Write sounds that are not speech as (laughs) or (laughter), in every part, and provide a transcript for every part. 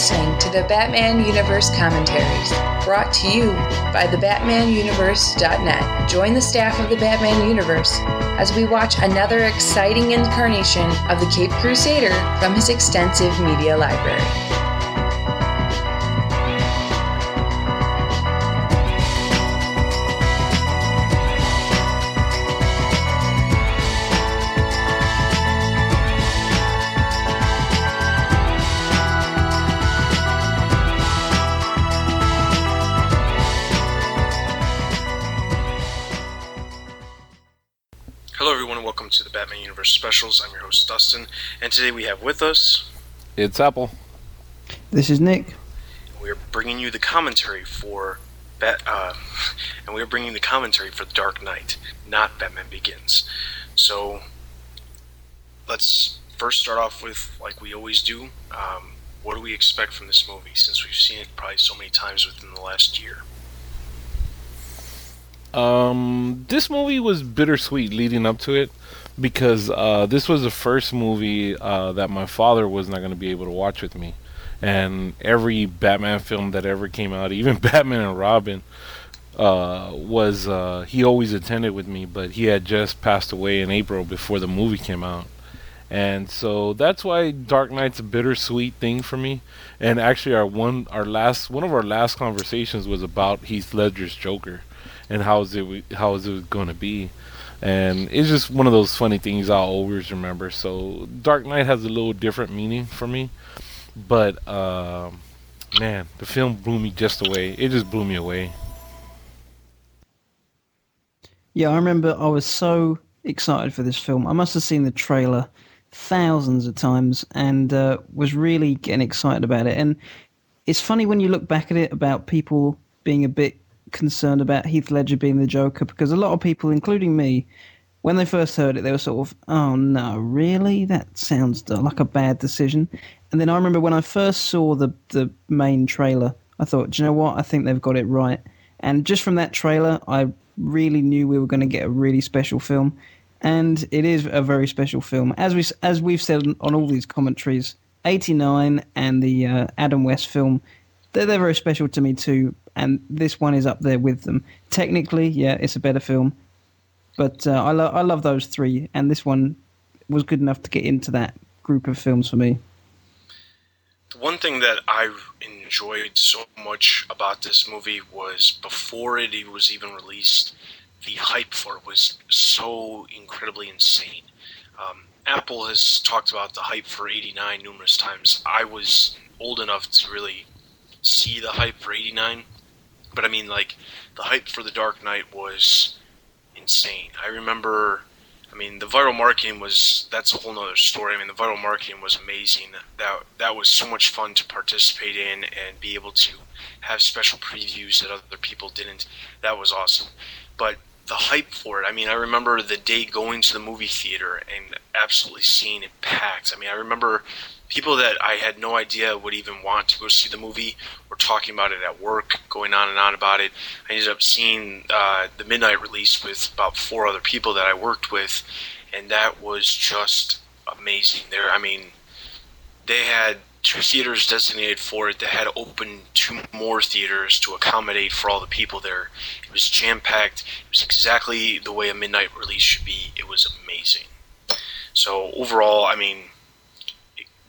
listening to the Batman Universe commentaries, brought to you by thebatmanuniverse.net. Join the staff of the Batman Universe as we watch another exciting incarnation of the Caped Crusader from his extensive media library. Specials. I'm your host, Dustin, and today we have with us, It's Apple. This is Nick. we are bringing you the commentary for Bat, uh, (laughs) and we are bringing the commentary for The Dark Knight, not Batman Begins. So, let's first start off with, like we always do, um, what do we expect from this movie? Since we've seen it probably so many times within the last year. Um, this movie was bittersweet leading up to it because uh, this was the first movie uh, that my father was not going to be able to watch with me. And every Batman film that ever came out, (laughs) even Batman and Robin, uh, was uh, he always attended with me, but he had just passed away in April before the movie came out. And so that's why Dark Knight's a bittersweet thing for me. And actually, our one, our last, one of our last conversations was about Heath Ledger's Joker and how is it how is it going to be and it's just one of those funny things i'll always remember so dark knight has a little different meaning for me but uh, man the film blew me just away it just blew me away Yeah, I remember I was so excited for this film. I must have seen the trailer thousands of times and uh, was really getting excited about it. And it's funny when you look back at it about people being a bit concerned about Heath Ledger being the Joker because a lot of people, including me, when they first heard it, they were sort of, "Oh no, really? That sounds like a bad decision." And then I remember when I first saw the the main trailer, I thought, "Do you know what? I think they've got it right." And just from that trailer, I really knew we were going to get a really special film, and it is a very special film. As we as we've said on all these commentaries, '89 and the uh, Adam West film, they're they're very special to me too. And this one is up there with them. Technically, yeah, it's a better film, but uh, I love I love those three, and this one was good enough to get into that group of films for me. The one thing that I enjoyed so much about this movie was before it was even released, the hype for it was so incredibly insane. Um, Apple has talked about the hype for 89 numerous times. I was old enough to really see the hype for 89, but I mean, like, the hype for The Dark Knight was insane. I remember I mean, the viral marketing was that's a whole nother story. I mean, the viral marketing was amazing. That that was so much fun to participate in and be able to have special previews that other people didn't. That was awesome. But the hype for it. I mean, I remember the day going to the movie theater and absolutely seeing it packed. I mean, I remember people that I had no idea would even want to go see the movie were talking about it at work, going on and on about it. I ended up seeing uh, the midnight release with about four other people that I worked with, and that was just amazing. There, I mean, they had two theaters designated for it that had opened two more theaters to accommodate for all the people there. It was jam packed. It was exactly the way a midnight release should be. It was amazing. So overall, I mean,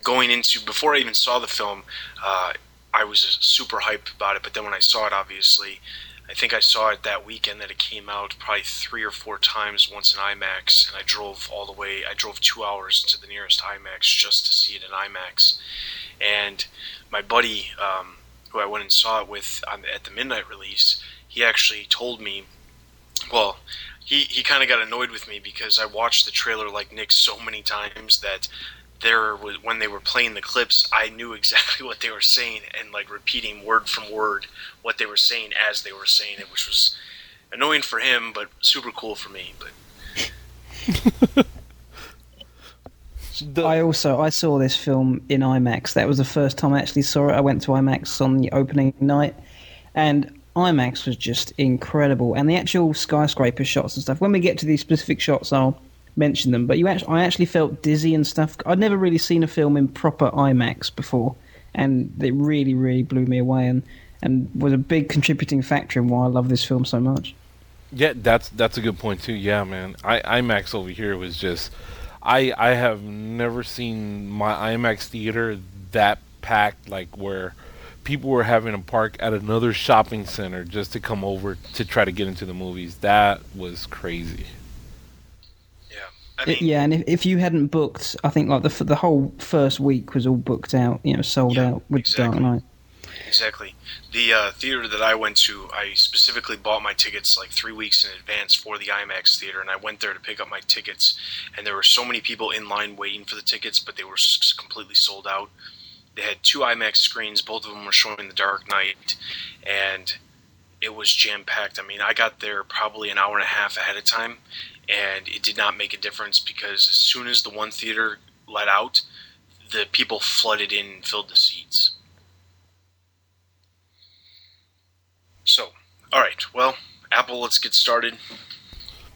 going into before I even saw the film, uh, I was super hyped about it. But then when I saw it, obviously, I think I saw it that weekend that it came out, probably three or four times. Once in IMAX, and I drove all the way. I drove two hours to the nearest IMAX just to see it in IMAX. And my buddy, um, who I went and saw it with at the midnight release, he actually told me, well, he, he kind of got annoyed with me because I watched the trailer like Nick so many times that there was when they were playing the clips, I knew (laughs) exactly what they were saying and like repeating word from word what they were saying as they were saying it, which was annoying for him, but super cool for me. But (laughs) The- I also I saw this film in IMAX. That was the first time I actually saw it. I went to IMAX on the opening night, and IMAX was just incredible. And the actual skyscraper shots and stuff. When we get to these specific shots, I'll mention them. But you actually, I actually felt dizzy and stuff. I'd never really seen a film in proper IMAX before, and it really, really blew me away, and and was a big contributing factor in why I love this film so much. Yeah, that's that's a good point too. Yeah, man. I IMAX over here was just I I have never seen my IMAX theater that packed like where people were having to park at another shopping center just to come over to try to get into the movies. That was crazy. Yeah. I mean, yeah, and if, if you hadn't booked, I think like the the whole first week was all booked out, you know, sold Yeah, out with exactly. Dark Knight. Exactly. The uh, theater that I went to, I specifically bought my tickets like three weeks in advance for the IMAX theater, and I went there to pick up my tickets. And there were so many people in line waiting for the tickets, but they were s- completely sold out. They had two IMAX screens, both of them were showing The Dark Knight, and it was jam packed. I mean, I got there probably an hour and a half ahead of time, and it did not make a difference because as soon as the one theater let out, the people flooded in and filled the seats. So, all right. Well, Apple, let's get started.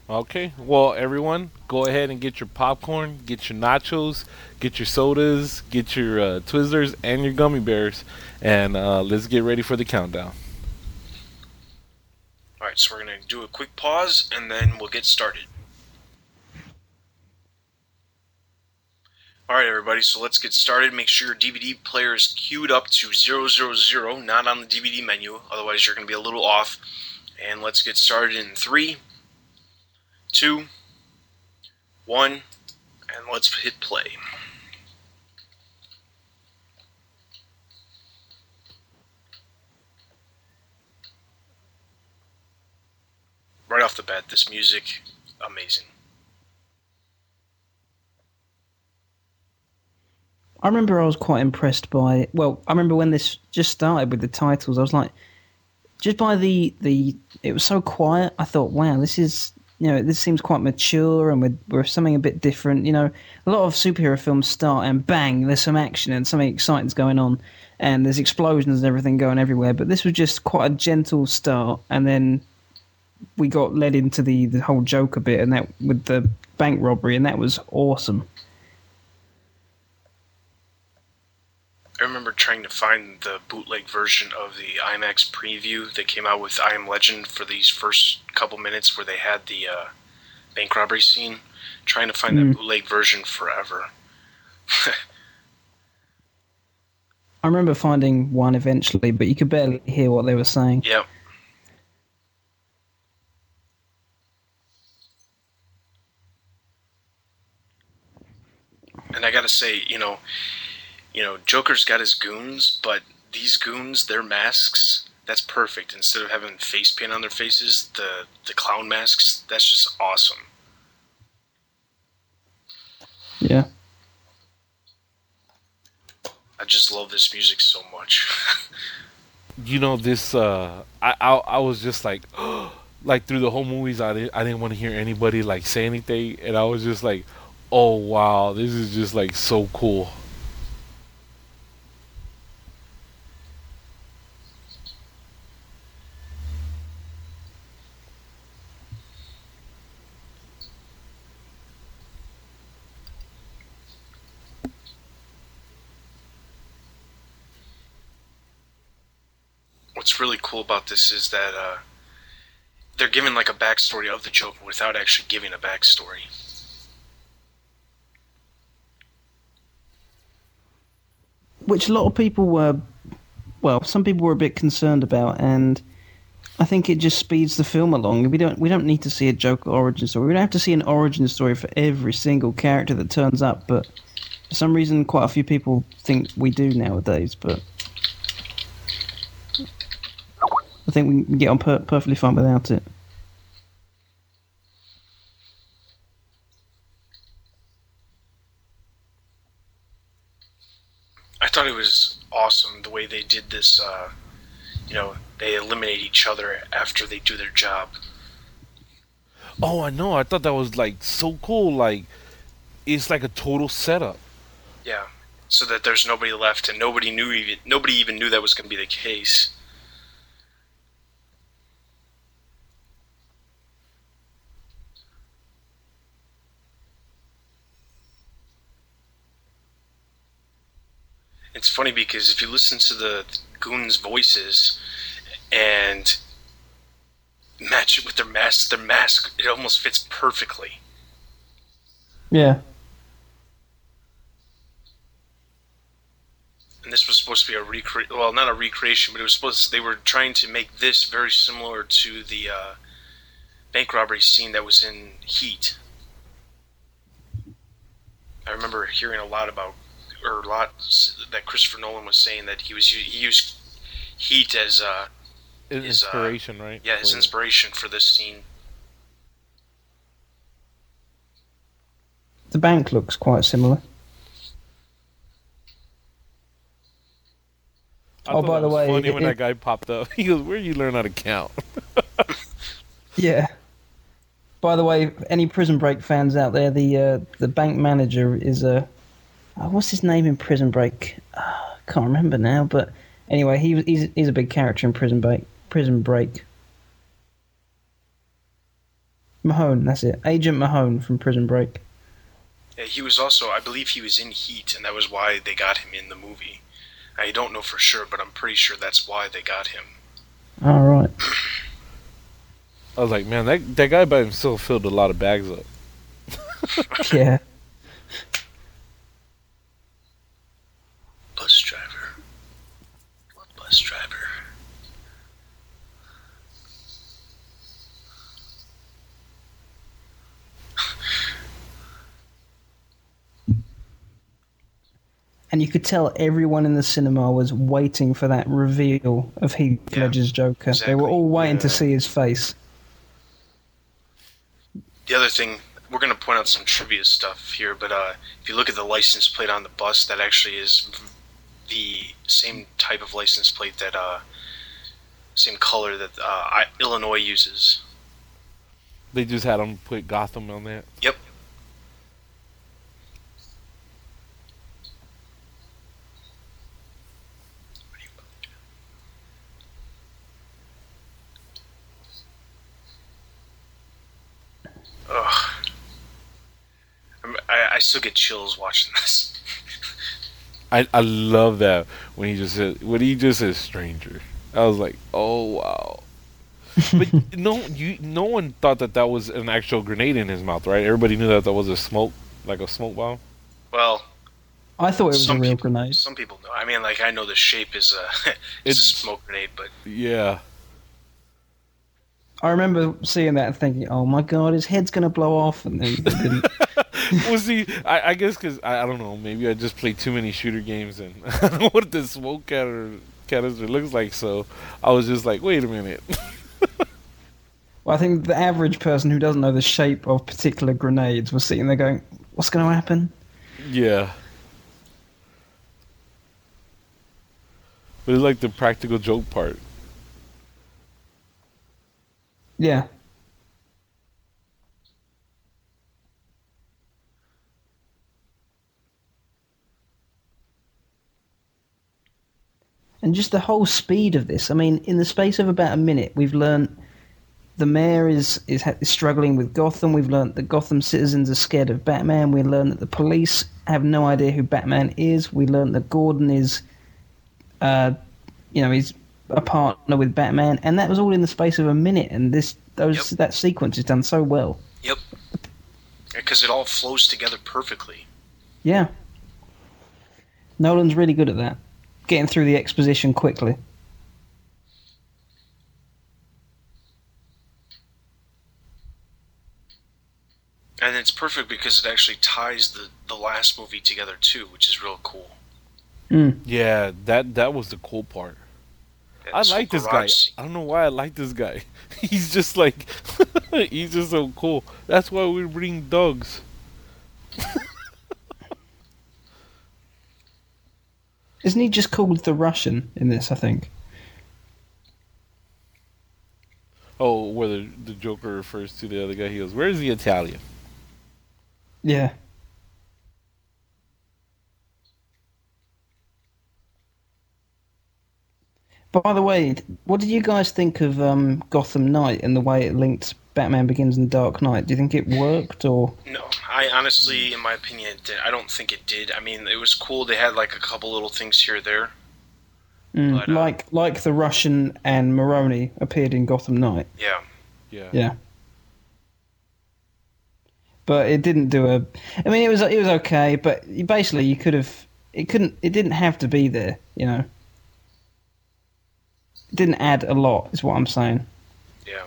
Okay. Well, everyone, go ahead and get your popcorn, get your nachos, get your sodas, get your uh, Twizzlers, and your gummy bears, and uh, let's get ready for the countdown. All right, so we're going to do a quick pause and then we'll get started. All right, everybody, so let's get started. Make sure your DVD player is queued up to 000, not on the DVD menu, otherwise, you're going to be a little off. And let's get started in three, two, one, and let's hit play. Right off the bat, this music, amazing. I remember I was quite impressed by. Well, I remember when this just started with the titles, I was like, just by the the. It was so quiet. I thought, wow, this is you know this seems quite mature and we're, we're something a bit different. You know, a lot of superhero films start and bang, there's some action and something exciting's going on, and there's explosions and everything going everywhere. But this was just quite a gentle start, and then we got led into the the whole Joker bit, and that with the bank robbery, and that was awesome. I remember trying to find the bootleg version of the IMAX preview that came out with I Am Legend for these first couple minutes where they had the uh, bank robbery scene. Trying to find Mm. that bootleg version forever. (laughs) I remember finding one eventually, but you could barely hear what they were saying. Yep. And I gotta say, you know, you know, Joker's got his goons, but these goons, their masks, that's perfect. Instead of having face paint on their faces, the the clown masks, that's just awesome. Yeah. I just love this music so much. (laughs) you know this uh I, I i was just like (gasps) like through the whole movies i didn't i didn't want to hear anybody like say anything and i was just like oh wow this is just like so cool What's really cool about this is that uh, they're giving like a backstory of the Joker without actually giving a backstory. Which a lot of people were, well, some people were a bit concerned about, and I think it just speeds the film along. We don't we don't need to see a Joker origin story. We don't have to see an origin story for every single character that turns up, but for some reason, quite a few people think we do nowadays. But I think we can get on per- perfectly fine without it. I thought it was awesome the way they did this. Uh, you know, they eliminate each other after they do their job. oh i know i thought that was like so cool like it's like a total setup Yeah, so that there's nobody left, and nobody knew even nobody even knew that was going to be the case. And it's funny because if you listen to the goons' voices and match it with their mask, their mask it almost fits perfectly. Yeah. and this was supposed to be a recre well not a recreation but it was supposed to, they were trying to make this very similar to the uh, bank robbery scene that was in heat i remember hearing a lot about or a lot that christopher nolan was saying that he was he used heat as uh His His, uh, inspiration, right? yeah his For- inspiration for this scene The bank looks quite similar. I Oh, by the way, funny when it- that guy popped up. (laughs) He goes, "Where you learn how to count?" (laughs) Yeah. By the way, any Prison Break fans out there, the uh, the bank manager is a uh, what's his name in Prison Break? Uh, can't remember now, but anyway, he he's he's a big character in Prison Break. Prison Break. Mahone, that's it. Agent Mahone from Prison Break. yeah, he was also i believe he was in heat and that was why they got him in the movie i don't know for sure but i'm pretty sure that's why they got him All right. (clears throat) I was like, "Man, that that guy by himself filled a lot of bags up." (laughs) Yeah. bus driver. What bus driver? And you could tell everyone in the cinema was waiting for that reveal of Heath Yeah, Ledger's Joker. They were all waiting to see his face. The other thing, we're going to point out some trivia stuff here, but uh, if you look at the license plate on the bus, that actually is the same type of license plate that, uh, same color that uh, Illinois uses. They just had them put Gotham on that. Yep. Ugh. I'm- I, I still get chills watching this. I I love that when he just said when he just says stranger. I was like, "Oh wow." but (laughs) no, you no one thought that that was an actual grenade in his mouth, right? Everybody knew that that was a smoke, like a smoke bomb. Well, I thought it was some a real people, grenade. Some people know. I mean, like I know the shape is a, it's, (laughs) It's- a smoke grenade, but Yeah, I remember seeing that and thinking, "Oh my god, his head's gonna blow off," and then well, see, (laughs) (laughs) I, I guess because I, I don't know, maybe I just played too many shooter games and (laughs) I don't know what the smoke catter, canister looks like. So I was just like, wait a minute. well, I think the average person who doesn't know the shape of particular grenades was sitting there going, "What's going to happen?" yeah. But it's like the practical joke part. Yeah. And just the whole speed of this. I mean, in the space of about a minute, we've learned the mayor is, is, is struggling with Gotham. We've learned that Gotham citizens are scared of Batman. We learned that the police have no idea who Batman is. We learned that Gordon is, uh, you know, he's a partner with Batman, and that was all in the space of a minute. And this, those, Yep. that sequence is done so well. yep, because it all flows together perfectly. Yeah. Nolan's really good at that. Getting through the exposition quickly. And it's perfect because it actually ties the, the last movie together too, which is real cool. Mm. Yeah, that that was the cool part. I It's like this guy. scene. I don't know why I like this guy. (laughs) He's just like, (laughs) he's just so cool. That's why we bring dogs. (laughs) Isn't he just called the Russian in this, I think? Oh, where the, the Joker refers to the other guy. He goes, "Where's the Italian?" Yeah. By the way, what did you guys think of um, Gotham Knight and the way it linked Batman Begins and Dark Knight? Do you think it worked or No, I honestly, in my opinion, did. I don't think it did. I mean, it was cool. They had like a couple little things here or there. Mm, But, uh, like like the Russian and Maroni appeared in Gotham Knight. Yeah. Yeah. Yeah. But it didn't do a. I mean, it was it was okay, but basically you could have. It couldn't. It didn't have to be there. You know. It didn't add a lot, is what I'm saying. Yeah.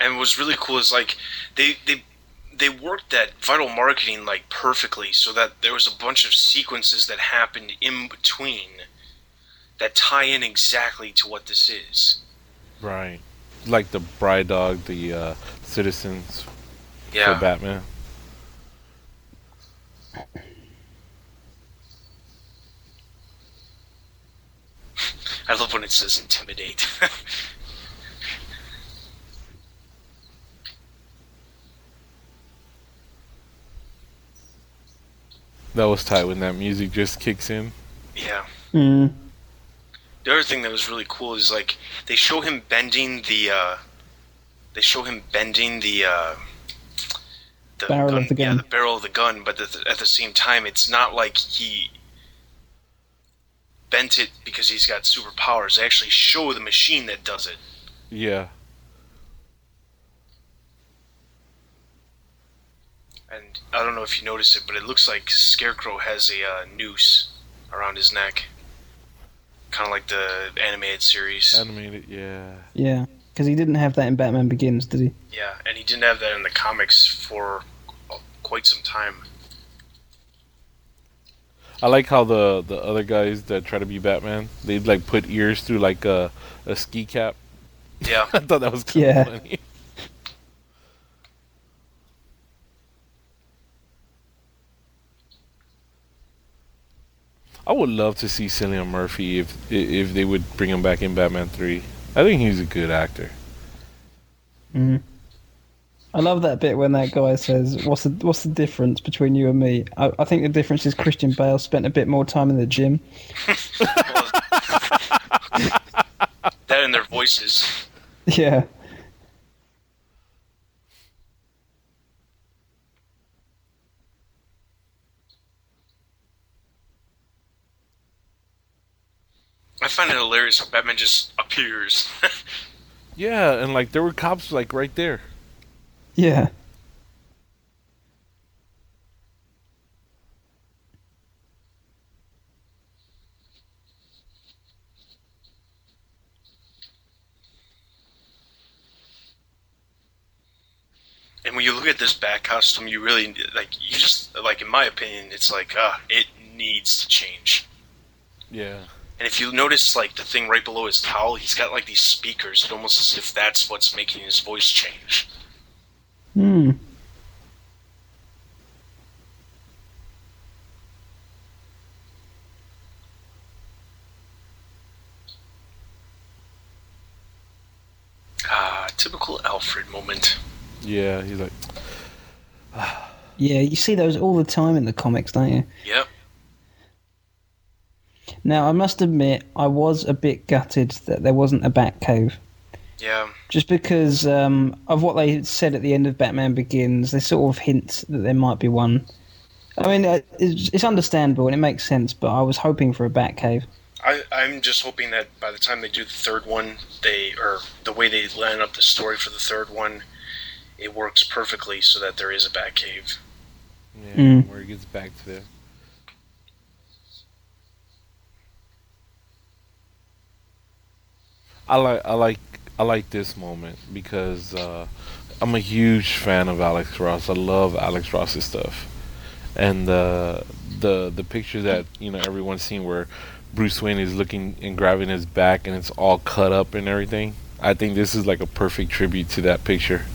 And what was really cool is like they they they worked that viral marketing like perfectly so that there was a bunch of sequences that happened in between that tie in exactly to what this is. Right. Like the Bride Dog, the uh, Citizens Yeah. for Batman. (coughs) I love when it says intimidate. (laughs) That was tight when that music just kicks in. yeah. Mm. The other thing that was really cool is like they show him bending the uh they show him bending the uh the Barrel of the gun. Yeah, gun. the barrel of the gun, but at the, at the same time it's not like he bent it because he's got superpowers. They actually show the machine that does it. Yeah. And I don't know if you noticed it, but it looks like Scarecrow has a uh, noose around his neck. Kind of like the animated series. Animated, yeah. Yeah, because he didn't have that in Batman Begins, did he? Yeah, and he didn't have that in the comics for quite some time. I like how the the other guys that try to be Batman, they'd like put ears through like a a ski cap. Yeah. (laughs) I thought that was kind Yeah. of funny. I would love to see Cillian Murphy if if they would bring him back in Batman Three. I think he's a good actor. Mm. I love that bit when that guy says, "What's the what's the difference between you and me?" I, I think the difference is Christian Bale spent a bit more time in the gym. (laughs) that and their voices. Yeah, I find it hilarious how Batman just appears. (laughs) Yeah, and like there were cops like right there. Yeah. and when you look at this bat costume, you really like. You just like, in my opinion, it's like, uh, it needs to change. Yeah. And if you notice, like the thing right below his cowl, he's got like these speakers, almost as if that's what's making his voice change. Hmm. Ah, typical Alfred moment. Yeah, he's like (sighs) Yeah, you see those all the time in the comics, don't you? Yep. Now, I must admit, I was a bit gutted that there wasn't a Batcave. Yeah. Just because um, of what they said at the end of Batman Begins, they sort of hint that there might be one. I mean, uh, it's, it's understandable and it makes sense, but I was hoping for a Batcave. I, I'm just hoping that by the time they do the third one, they or the way they line up the story for the third one, it works perfectly so that there is a Batcave. yeah, Mm. where he gets back to there. I like I like I like this moment because uh, I'm a huge fan of Alex Ross. I love Alex Ross's stuff, and uh, the the picture that you know everyone's seen where Bruce Wayne is looking and grabbing his back and it's all cut up and everything. I think this is like a perfect tribute to that picture.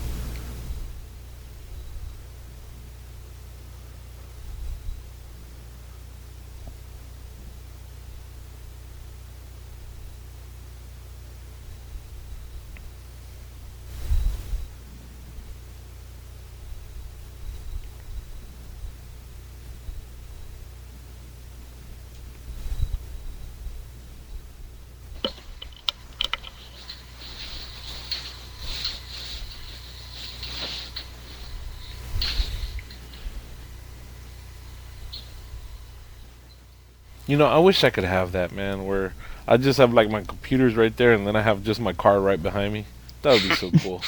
You know, I wish I could have that, man. Where I just have like my computers right there, and then I have just my car right behind me. That would be so (laughs) cool.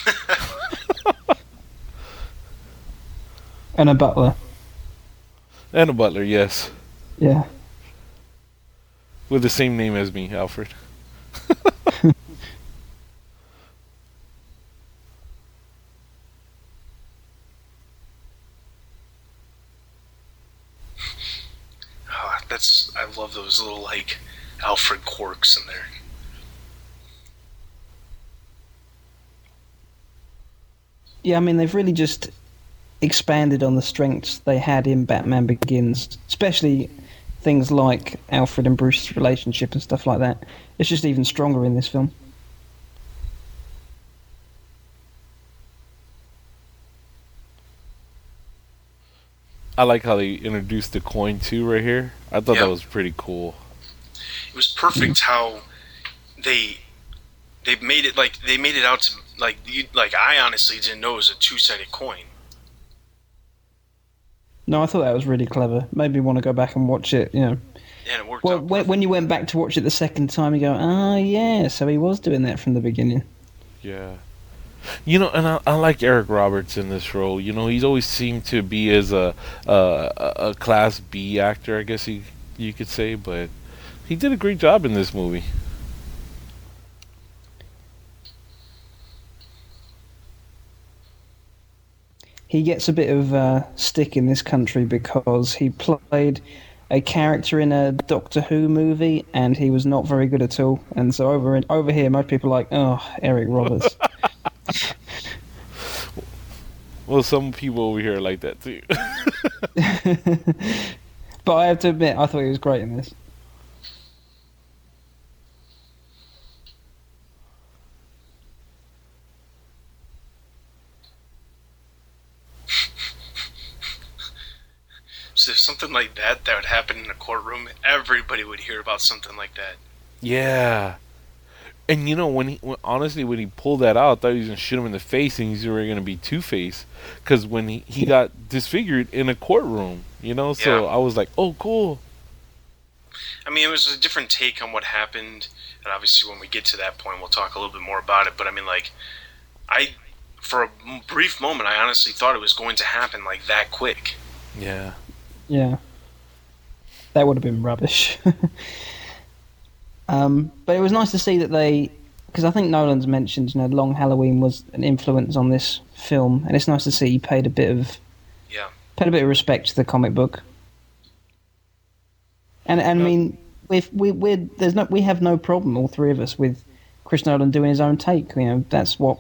And a butler. and a butler, yes, Yeah. with the same name as me, Alfred. Ah, that's I love little like Alfred quirks in there. Yeah, I mean they've really just expanded on the strengths they had in Batman Begins, especially things like Alfred and Bruce's relationship and stuff like that. It's just even stronger in this film. I like how they introduced the coin too, right here. I thought Yeah. that was pretty cool. It was perfect how they they made it like they made it out to like you, like I honestly didn't know it was a two sided coin. No, I thought that was really clever. Made me want to go back and watch it. You know, And it worked well, out. when, when you went back to watch it the second time, you go, "Ah, yeah." So he was doing that from the beginning. Yeah. You know, and I, I like Eric Roberts in this role. You know, he's always seemed to be as a a, a class B actor, I guess you you could say, but he did a great job in this movie. he gets a bit of uh, stick in this country because he played a character in a Doctor Who movie and he was not very good at all. And so over in, over here, most people are like, "Oh, Eric Roberts." (laughs) Well, some people over here are like that too. (laughs) but I have to admit, I thought he was great in this. so if something like that that would happen in a courtroom, everybody would hear about something like that. yeah. And you know when he when, honestly when he pulled that out, I thought he was gonna shoot him in the face, and he's already gonna be Two Face. Because when he, he got disfigured in a courtroom, you know, so Yeah. I was like, oh, cool. I mean, it was a different take on what happened, and obviously, when we get to that point, we'll talk a little bit more about it. But I mean, like, I, for a brief moment, I honestly thought it was going to happen like that quick. Yeah. Yeah, that would have been rubbish. (laughs) um, but it was nice to see that they, because I think Nolan's mentioned, you know, Long Halloween was an influence on this film, and it's nice to see he paid a bit of Yeah. paid a bit of respect to the comic book. And and I mean, if we we there's no we have no problem, all three of us, with Chris Nolan doing his own take. You know, that's what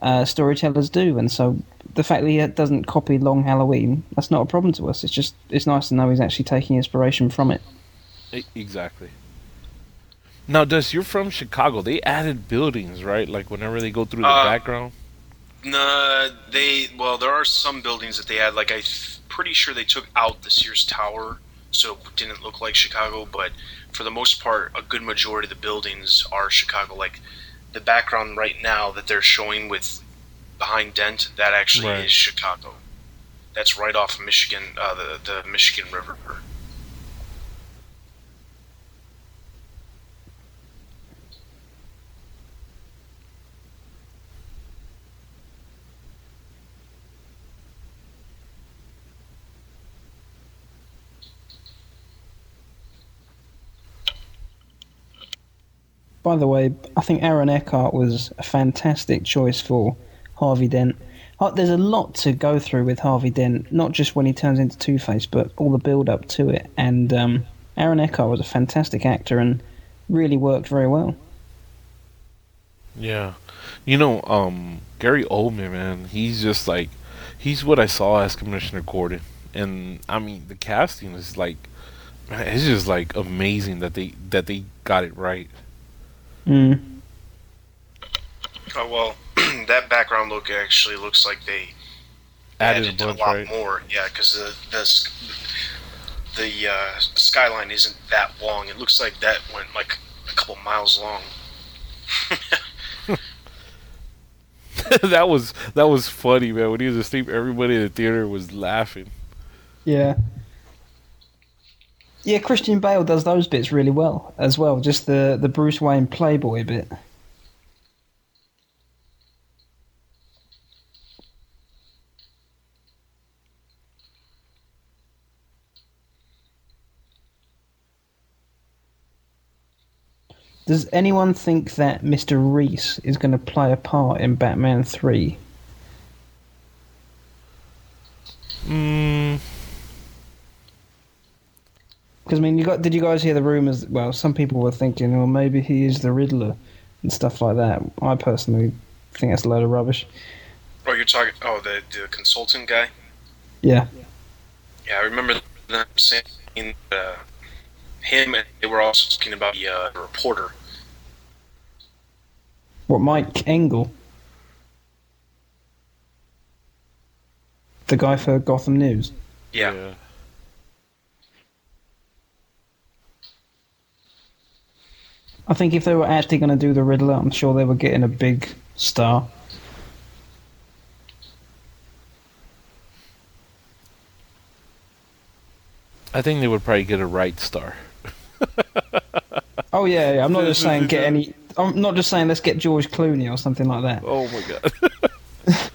uh, storytellers do, and so the fact that he doesn't copy Long Halloween, that's not a problem to us. It's just it's nice to know he's actually taking inspiration from it. Exactly. Now, Dust, you're from Chicago. They added buildings, right? Like whenever they go through the Uh, background. Nah, they well, there are some buildings that they add. Like I'm pretty sure they took out the Sears Tower, so it didn't look like Chicago. But for the most part, a good majority of the buildings are Chicago. Like the background right now that they're showing with behind Dent, that actually Right. is Chicago. That's right off Michigan, uh, the the Michigan River. By the way, I think Aaron Eckhart was a fantastic choice for Harvey Dent. Uh, There's a lot to go through with Harvey Dent, not just when he turns into Two Face, but all the build up to it. And um, Aaron Eckhart was a fantastic actor and really worked very well. Yeah. You know, um, Gary Oldman, man, he's just like, he's what I saw as Commissioner Gordon. And I mean, the casting is like, it's just like amazing that they that they got it right. Mm. Oh well, (clears throat) that background look actually looks like they Added, added a a, lot right? more. Yeah, because the the the uh, skyline isn't that long. It looks like that went like a couple miles long. (laughs) (laughs) that was that was funny, man. When he was asleep, everybody in the theater was laughing. Yeah. Yeah, Christian Bale does those bits really well as well. Just the the Bruce Wayne playboy bit. Does anyone think that Mr. Reese is going to play a part in Batman 3? Mm, Because I mean, you got did you guys hear the rumors? Well, some people were thinking, well, maybe he is the Riddler and stuff like that. I personally think that's a load of rubbish. Oh, you're talking. Oh, the the consultant guy. Yeah, Yeah, I remember them saying uh, him, and they were also talking about the uh, reporter. what Mike Engel, the guy for Gotham News. Yeah. I think if they were actually going to do the Riddler, I'm sure they were getting a big star. I think they would probably get a right star. Oh yeah, yeah. I'm not (laughs) just saying get any. I'm not just saying let's get George Clooney or something like that. Oh my god. (laughs)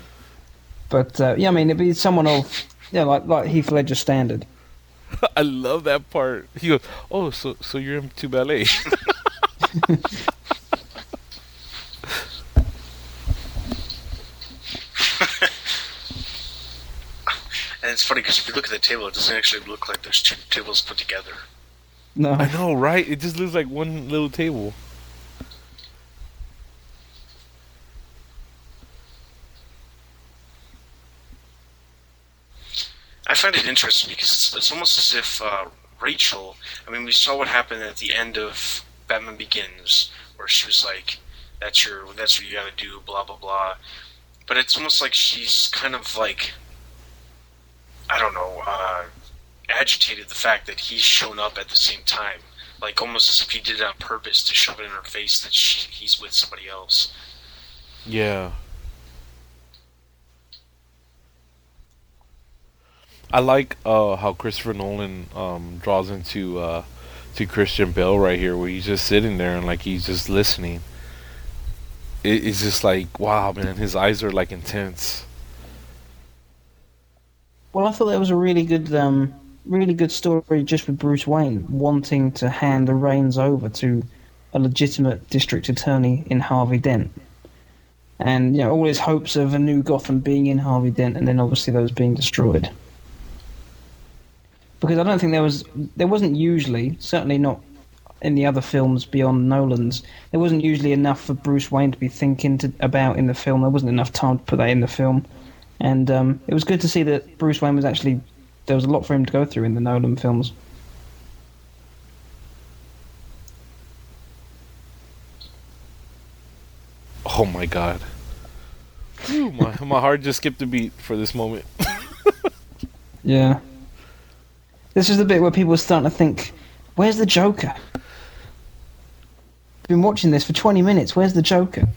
But uh, yeah, I mean it'd be someone of yeah, like like Heath Ledger standard. (laughs) I love that part. He goes, "Oh, so so you're into ballet?" (laughs) And it's funny because if you look at the table, it doesn't actually look like there's two tables put together. No, I know, right? It just looks like one little table. I find it interesting because it's, it's almost as if uh, Rachel. I mean, we saw what happened at the end of Batman Begins, where she was like, "That's your, that's what you got to do," blah blah blah. But it's almost like she's kind of like, I don't know, uh, agitated the fact that he's shown up at the same time, like almost as if he did it on purpose to shove it in her face that she, he's with somebody else. Yeah. I like uh, how Christopher Nolan um, draws into uh, to Christian Bale right here, where he's just sitting there and like he's just listening. It, it's just like wow, man. His eyes are like intense. Well, I thought that was a really good, um, really good story just with Bruce Wayne wanting to hand the reins over to a legitimate district attorney in Harvey Dent, and you know all his hopes of a new Gotham being in Harvey Dent, and then obviously those being destroyed. Because I don't think there was, there wasn't usually, certainly not in the other films beyond Nolan's, there wasn't usually enough for Bruce Wayne to be thinking to, about in the film. There wasn't enough time to put that in the film. And um, it was good to see that Bruce Wayne was actually there was a lot for him to go through in the Nolan films. Oh my god. Whew, my my heart just skipped a beat for this moment. (laughs) Yeah. This is the bit where people are starting to think, "Where's the Joker?" I've Been watching this for twenty minutes. Where's the Joker?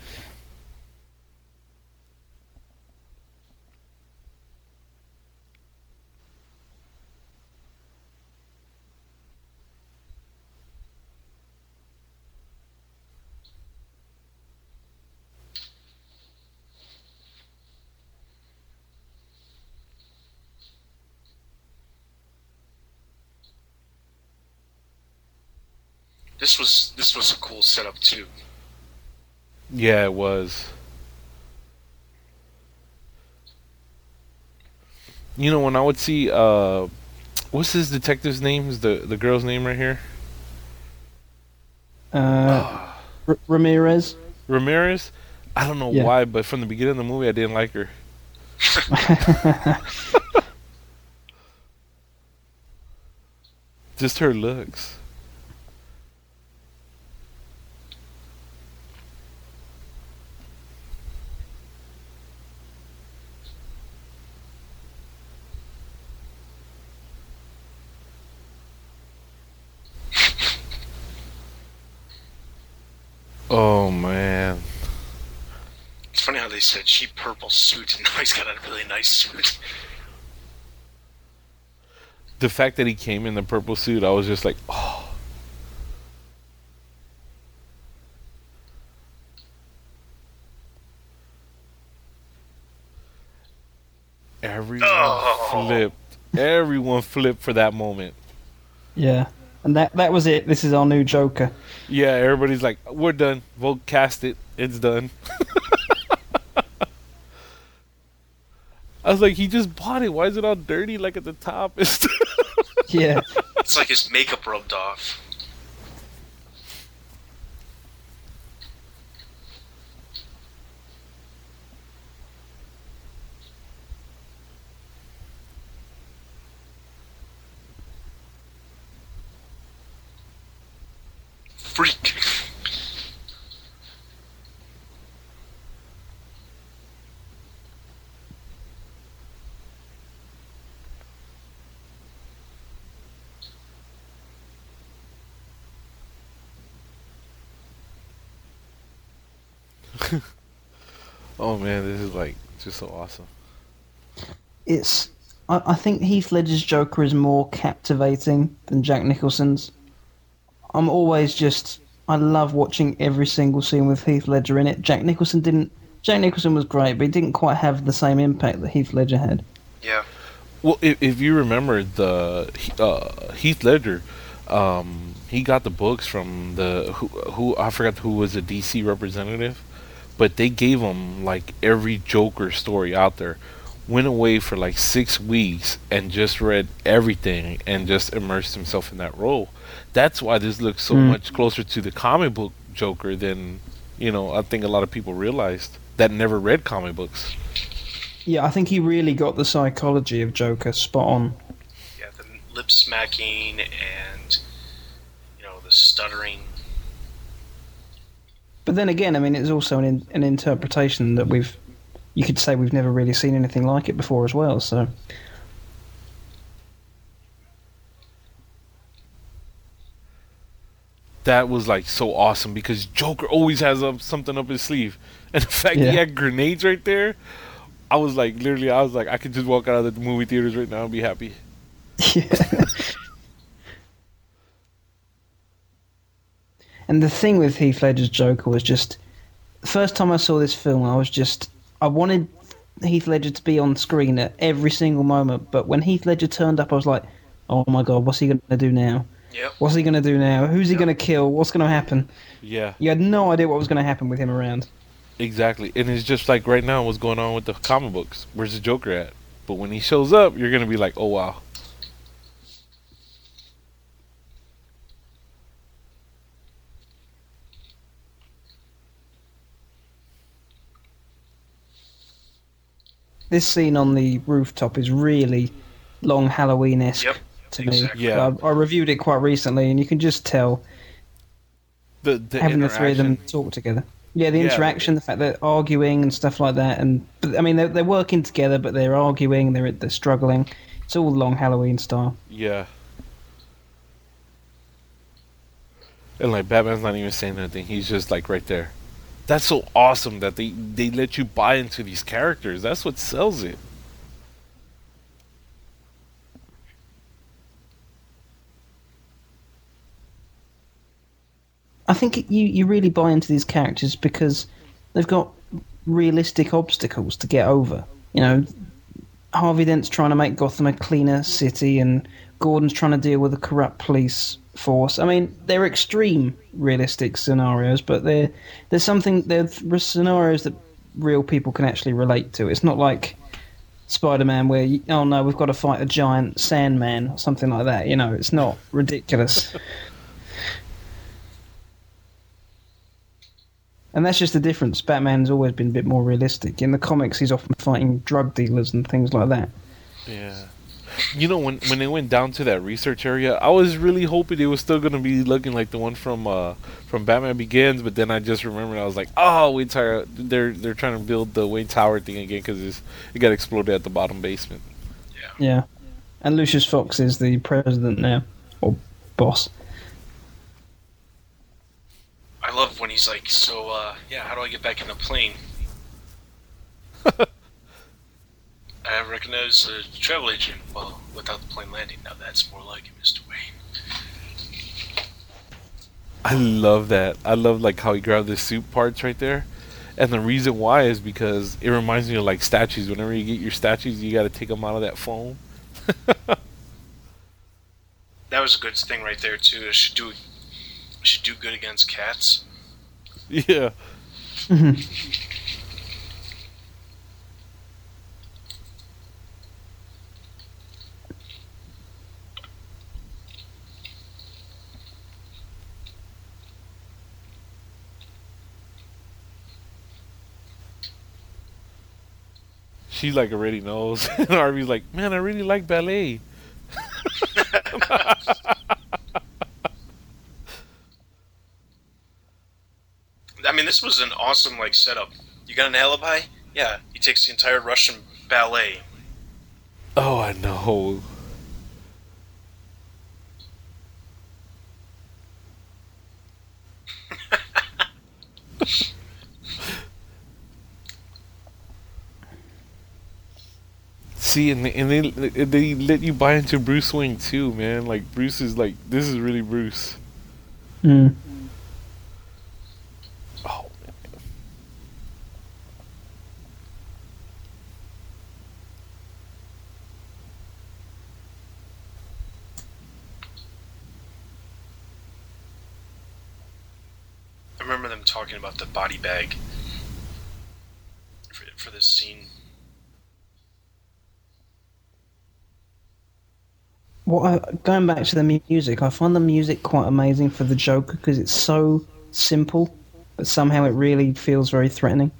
This was this was a cool setup too. yeah, it was. You know, when I would see uh, what's his detective's name? Is the the girl's name right here? Uh, R- Ramirez. Ramirez. I don't know Yeah. why, but from the beginning of the movie, I didn't like her. (laughs) (laughs) Just her looks. Oh man. It's funny how they said cheap purple suit, and (laughs) now he's got a really nice suit. the fact that he came in the purple suit, I was just like, oh. Everyone Oh. flipped. Everyone flipped for that moment. Yeah, and that that was it. This is our new Joker. Yeah, everybody's like, "We're done. We'll cast it. It's done." (laughs) I was like, "He just bought it. Why is it all dirty, like at the top?" (laughs) Yeah, It's like his makeup rubbed off. Oh man, this is like just so awesome. it's. I, I think Heath Ledger's Joker is more captivating than Jack Nicholson's. I'm always just. I love watching every single scene with Heath Ledger in it. Jack Nicholson didn't. Jack Nicholson was great, but he didn't quite have the same impact that Heath Ledger had. Yeah. Well, if, if you remember the uh, Heath Ledger, um, he got the books from the who, who I forgot who was a DC representative, but they gave him like every Joker story out there. Went away for like six weeks and just read everything and just immersed himself in that role. That's why this looks so Mm. much closer to the comic book Joker than you know. I think a lot of people realized that never read comic books. Yeah, I think he really got the psychology of Joker spot on. Yeah, the lip smacking and you know the stuttering. But then again, I mean, it's also an in, an interpretation that we've. You could say we've never really seen anything like it before as well. So that was like so awesome because Joker always has up something up his sleeve, (laughs) and the fact Yeah. he had grenades right there, I was like literally, I was like, I could just walk out of the movie theaters right now and be happy. (laughs) (laughs) Yeah. And the thing with Heath Ledger's Joker was just the first time I saw this film, I was just I wanted Heath Ledger to be on screen at every single moment, but when Heath Ledger turned up, I was like, "Oh my god, what's he going to do now? Yep. What's he going to do now? Who's he going to kill? What's going to happen?" Yeah, You had no idea what was going to happen with him around. exactly. And it's just like right now, what's going on with the comic books? Where's the Joker at? But when he shows up, you're gonna be like, oh wow. This scene on the rooftop is really long Halloween esque Yep. to exactly. me. Yeah. I, I reviewed it quite recently, and you can just tell The the having the three of them talk together. Yeah, the Yeah. interaction, the fact that they're arguing and stuff like that, and but, I mean they're, they're working together, but they're arguing, they're they're struggling. It's all long Halloween style. Yeah. And like Batman's not even saying anything. He's just like right there. That's so awesome that they they let you buy into these characters. That's what sells it. I think you you really buy into these characters because they've got realistic obstacles to get over. You know, Harvey Dent's trying to make Gotham a cleaner city, and Gordon's trying to deal with a corrupt police force. I mean, they're extreme realistic scenarios, but they're there's something they're scenarios that real people can actually relate to. It's not like Spider-Man where you, oh no, we've got to fight a giant Sandman or something like that. You know, it's not ridiculous. And that's just the difference. Batman's always been a bit more realistic. In the comics, he's often fighting drug dealers and things like that. Yeah. You know when when they went down to that research area, I was really hoping it was still gonna be looking like the one from uh from Batman Begins, but then I just remembered I was like, oh, Wayne Tower, they're they're trying to build the Wayne Tower thing again because it got exploded at the bottom basement. Yeah. Yeah. And Lucius Fox is the president now, or boss. I love when he's like, so uh, yeah, how do I get back in the plane? (laughs) I recognize the travel agent. Well, without the plane landing, now That's more like it, Mr. Wayne. I love that. I love like how he grabbed the suit parts right there. And the reason why is because it reminds me of like statues. Whenever you get your statues, you got to take them out of that foam. (laughs) That was a good thing right there too. It should do it should do good against cats. (laughs) Yeah. (laughs) She like already knows. (laughs) and Harvey's like, man, I really like ballet. (laughs) I mean, this was an awesome like setup. You got an alibi? Yeah. He takes the entire Russian ballet. Oh, I know. See, and they, and they they let you buy into Bruce Wayne too, man. Like Bruce is like this is really Bruce. Mm. Oh man. I remember them talking about the body bag for, for this scene. What I, going back to the music, I find the music quite amazing for the Joker because it's so simple, but somehow it really feels very threatening.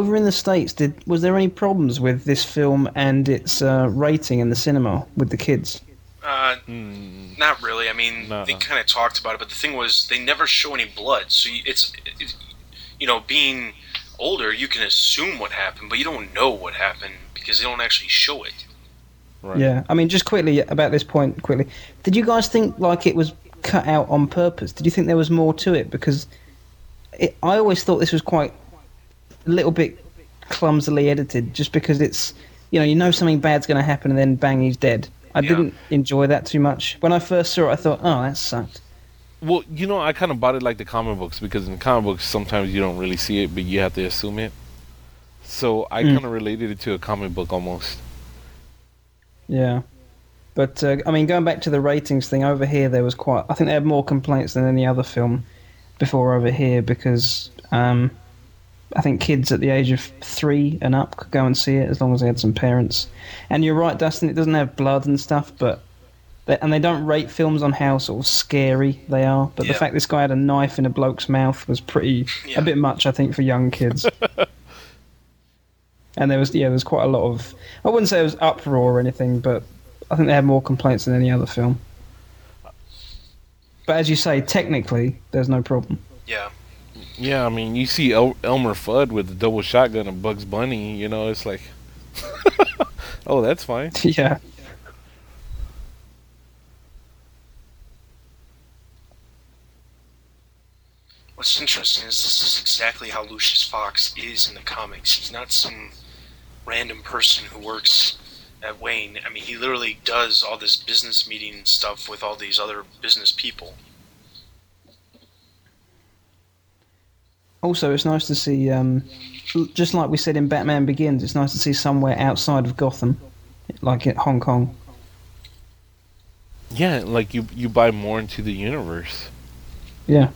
Over in the states, did was there any problems with this film and its uh, rating in the cinema with the kids? Uh, Hmm. not really. I mean, No. they kind of talked about it, but the thing was, they never show any blood. So you, it's, it, you know, being older, you can assume what happened, but you don't know what happened because they don't actually show it. Right. Yeah, I mean, just quickly about this point, quickly. Did you guys think like it was cut out on purpose? Did you think there was more to it? Because it, I always thought this was quite a little bit clumsily edited, just because it's you know you know something bad's going to happen and then bang he's dead. I Yeah. didn't enjoy that too much. When I first saw it, I thought, oh, that sucked. Well, you know, I kind of bought it like the comic books because in the comic books sometimes you don't really see it, but you have to assume it. So I Mm. kind of related it to a comic book almost. Yeah. But uh, I mean, going back to the ratings thing, over here there was quite. I think they had more complaints than any other film before over here because um, I think kids at the age of three and up could go and see it as long as they had some parents. And you're right, Dustin. It doesn't have blood and stuff, but they, and they don't rate films on how sort of scary they are. But the fact this guy had a knife in a bloke's mouth was pretty Yeah. a bit much, I think, for young kids. (laughs) and there was yeah, there was quite a lot of. I wouldn't say it was uproar or anything, but I think they had more complaints than any other film. But as you say, technically, there's no problem. Yeah. Yeah, I mean, you see El- Elmer Fudd with the double shotgun and Bugs Bunny, you know, it's like, (laughs) oh, that's fine. (laughs) yeah. What's interesting is this is exactly how Lucius Fox is in the comics. He's not some random person who works at Wayne. I mean, he literally does all this business meeting stuff with all these other business people. Also, it's nice to see, um, just like we said in Batman Begins, it's nice to see somewhere outside of Gotham, like in Hong Kong. Yeah, like you you buy more into the universe. Yeah.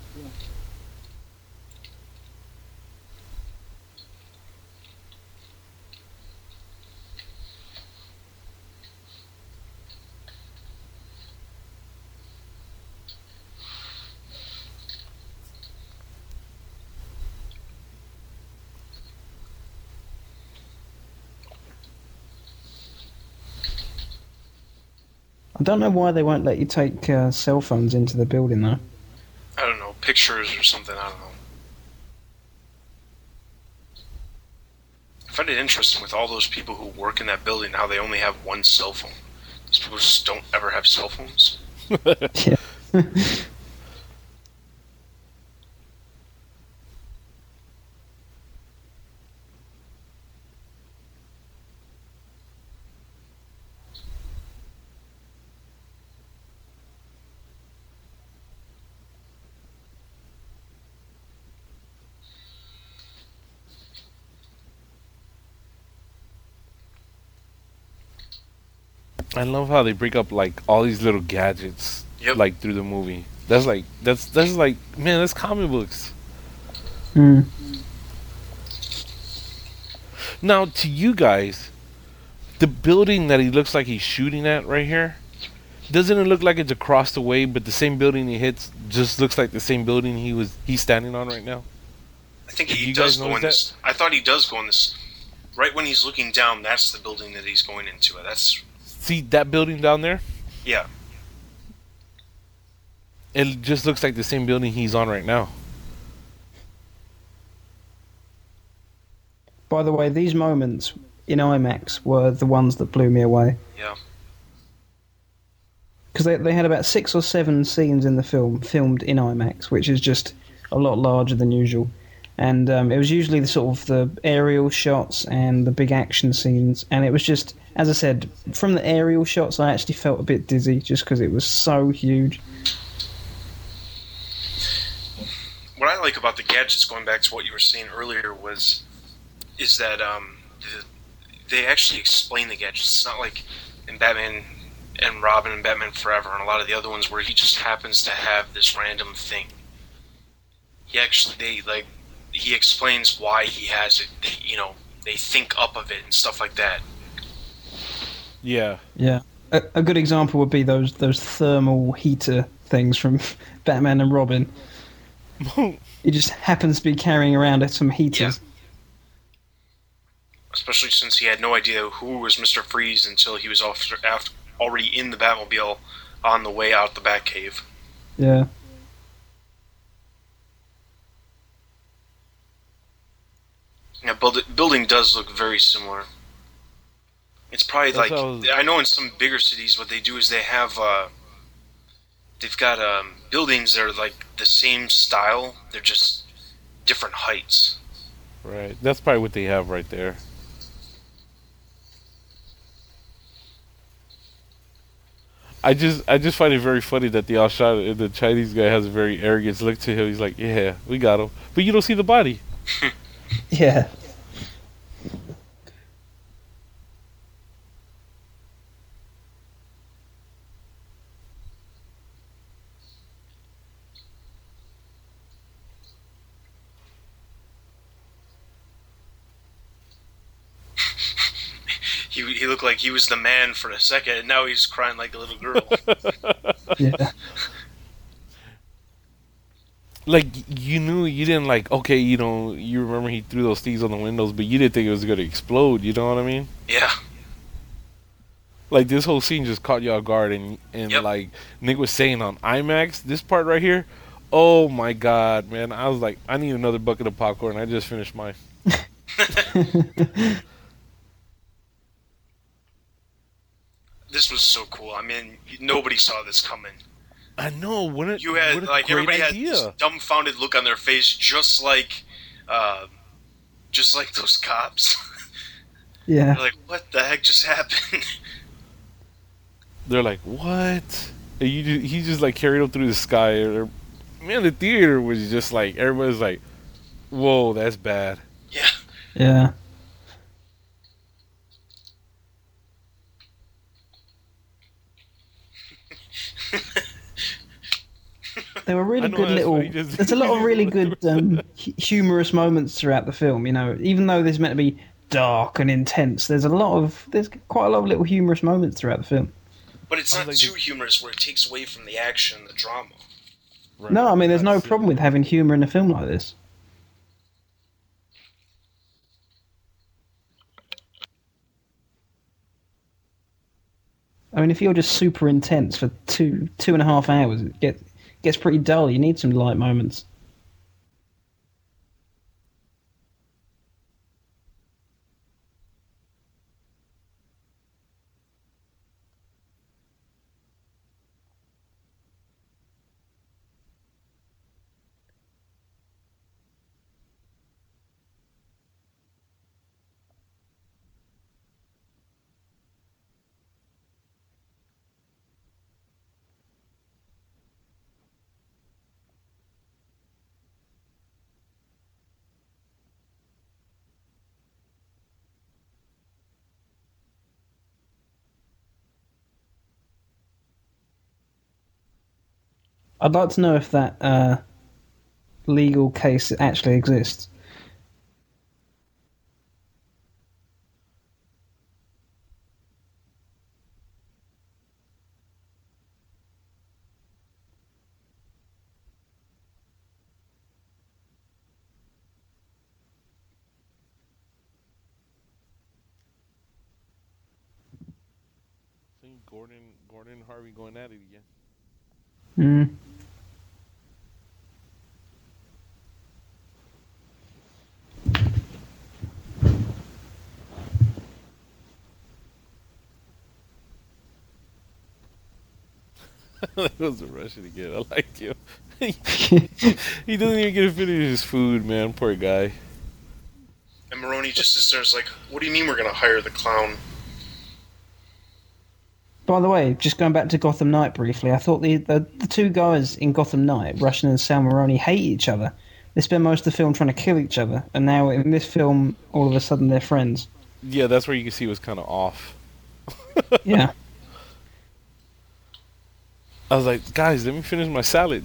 I don't know why they won't let you take uh, cell phones into the building, though. I don't know, pictures or something, I don't know. I find it interesting with all those people who work in that building how they only have one cell phone. These people just don't ever have cell phones. (laughs) yeah. (laughs) I love how they break up like all these little gadgets, Yep. like through the movie. That's like that's that's like man, that's comic books. Hmm. Now to you guys, the building that he looks like he's shooting at right here, doesn't it look like it's across the way, but the same building he hits just looks like the same building he was he's standing on right now? I think Did he you does go in notice this. I thought he does go in this. Right when he's looking down, that's the building that he's going into. That's See that building down there? yeah. It just looks like the same building he's on right now. By the way, these moments in IMAX were the ones that blew me away. Yeah. Because they, they had about six or seven scenes in the film filmed in IMAX, which is just a lot larger than usual. And um, it was usually the sort of the aerial shots and the big action scenes. And it was just, as I said, from the aerial shots, I actually felt a bit dizzy just because it was so huge. What I like about the gadgets, going back to what you were saying earlier, was is that um, the, they actually explain the gadgets. It's not like in Batman and Robin and Batman Forever and a lot of the other ones where he just happens to have this random thing. He actually they like he explains why he has it. You know, they think up of it and stuff like that. Yeah. Yeah. A, a good example would be those those thermal heater things from (laughs) Batman and Robin. (laughs) He just happens to be carrying around some heaters. especially since he had no idea who was Mister Freeze until he was off, after, already in the Batmobile on the way out the Batcave. Yeah. Yeah, build, building does look very similar. It's probably That's like I was- I know in some bigger cities what they do is they have uh, they've got um, buildings that are like the same style. They're just different heights. Right. That's probably what they have right there. I just I just find it very funny that the all shot the Chinese guy has a very arrogant look to him. He's like, Yeah, we got him. But you don't see the body. (laughs) (laughs) Yeah. He, he looked like he was the man for a second, and now he's crying like a little girl. (laughs) Yeah. Like you knew you didn't like okay, you know, you remember he threw those things on the windows, but you didn't think it was gonna explode, you know what I mean? yeah, Like this whole scene just caught you off guard and and Yep. like Nick was saying on IMAX, this part right here, oh my god, man. I was like, I need another bucket of popcorn. I just finished mine. (laughs) this was so cool. I mean, nobody saw this coming. I know. What a, You had what a like great everybody idea. had this dumbfounded look on their face, just like, uh, just like those cops. (laughs) Yeah. They're like, what the heck just happened? (laughs) They're like, what? And you just, he just like carried him through the sky. Or, man, the theater was just like everybody's like, whoa, that's bad. yeah, Yeah. (laughs) There were really good little. just- There's a lot of really good (laughs) um, humorous moments throughout the film. You know, even though this is meant to be dark and intense, there's a lot of there's quite a lot of little humorous moments throughout the film. but it's not too the- humorous where it takes away from the action, and the drama. Right. No, I mean, there's no That's it. problem with having humor in a film like this. I mean, if you're just super intense for two two and a half hours, it get, gets pretty dull. You need some light moments. I'd like to know if that uh, legal case actually exists. See Gordon, Gordon and Harvey going at it again. Mm. That was a Russian (laughs) again. I like him. (laughs) he doesn't even get to finish his food, man. Poor guy. And Maroni just sits there, like, "What do you mean we're gonna hire the clown?" By the way, just going back to Gotham Knight briefly, I thought the, the, the two guys in Gotham Knight, Russian and Sal Maroni, hate each other. They spend most of the film trying to kill each other, and now in this film, all of a sudden they're friends. Yeah, that's where you can see it was kind of off. Yeah. (laughs) I was like, guys, let me finish my salad.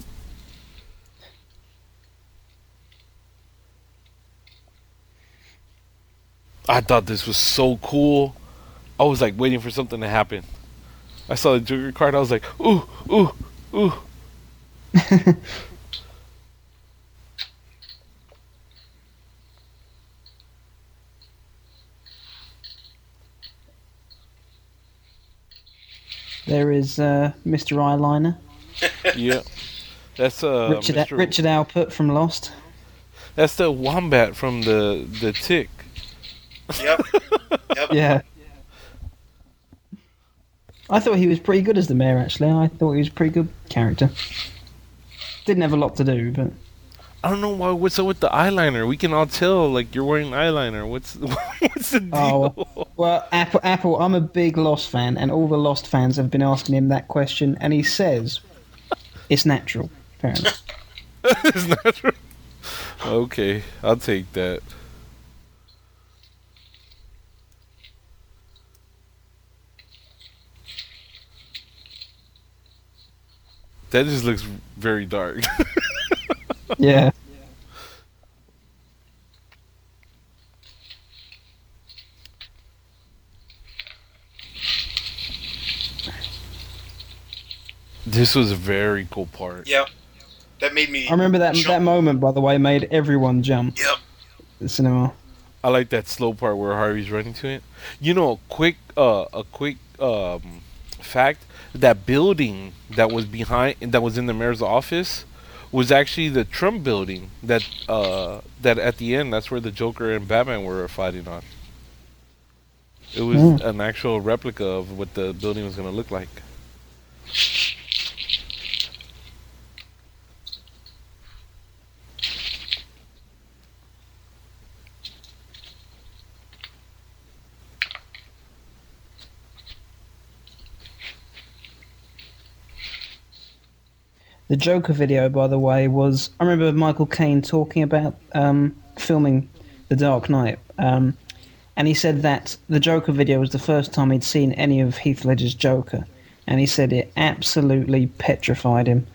I thought this was so cool. I was like waiting for something to happen. I saw the Joker card. I was like, ooh, ooh, ooh. (laughs) There is uh, Mr. Eyeliner, (laughs) yeah, that's uh, Richard Mr. Richard Alpert from Lost. That's the wombat from the the Tick. Yep. yep. (laughs) Yeah. I thought he was pretty good as the mayor. Actually, I thought he was a pretty good character. Didn't have a lot to do, but I don't know why. What's up with the eyeliner? We can all tell like you're wearing eyeliner. What's (laughs) what's the oh, deal? Oh, well, Apple, Apple. I'm a big Lost fan, and all the Lost fans have been asking him that question, and he says it's natural. Apparently, (laughs) (laughs) it's true. Okay, I'll take that. That just looks very dark. Yeah. this was a very cool part. Yep. That made me. I remember that jump. that moment. By the way, made everyone jump. Yep. The cinema. I like that slow part where Harvey's running to it. You know, a quick uh a quick um fact that building that was behind that was in the mayor's office was actually the Trump building that uh that at the end that's where the Joker and Batman were fighting on. It was Hmm. an actual replica of what the building was going to look like. The Joker video, by the way, was I remember Michael Caine talking about um, filming The Dark Knight, um, and he said that the Joker video was the first time he'd seen any of Heath Ledger's Joker, and he said it absolutely petrified him.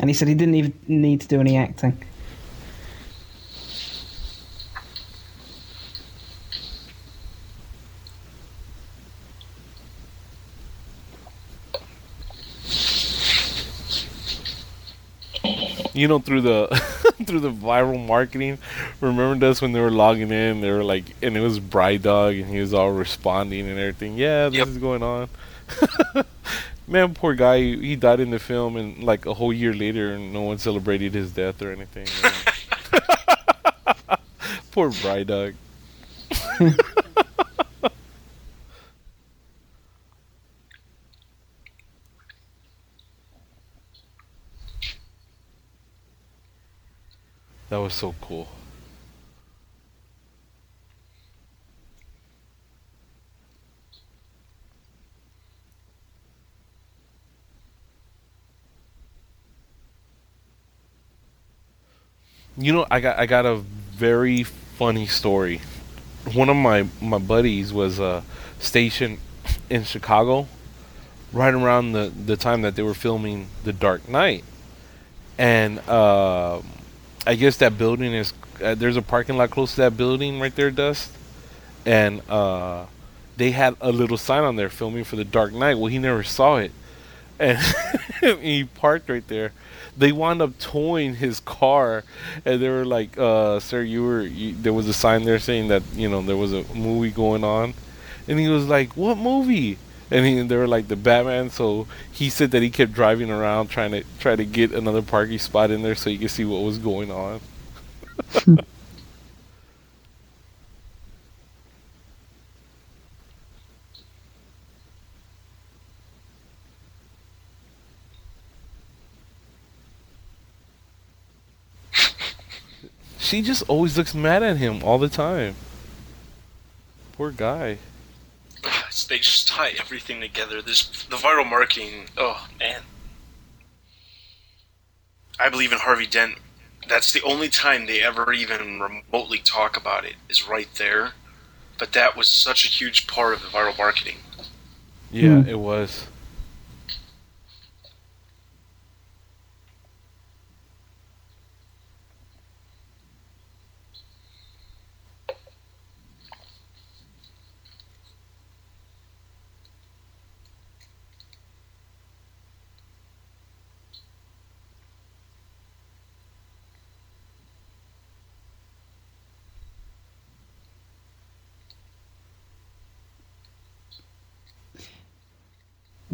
And he said he didn't even need to do any acting. You know, through the (laughs) through the viral marketing, remember this when they were logging in, they were like, and it was Bride Dog, and he was all responding and everything. Yeah, this Yep. is going on. (laughs) Man, poor guy, he died in the film, and like a whole year later, no one celebrated his death or anything. (laughs) poor Bride Dog. That was so cool. You know, I got I got a very funny story. One of my my buddies was uh, stationed in Chicago right around the the time that they were filming The Dark Knight, and uh, I guess that building is uh, there's a parking lot close to that building right there, Dust, and uh, they had a little sign on there filming for The Dark Knight. Well, he never saw it, and (laughs) he parked right there. They wound up towing his car, and they were like, uh, "Sir, you were you, there was a sign there saying that you know there was a movie going on," and he was like, "What movie?" (laughs) And he, they were like the Batman. So he said that he kept driving around trying to try to get another parking spot in there so he could see what was going on. (laughs) she just always looks mad at him all the time. Poor guy. They just tie everything together. This the viral marketing. Oh man. I believe in Harvey Dent. That's the only time they ever even remotely talk about it is right there. But that was such a huge part of the viral marketing. Yeah, hmm. it was.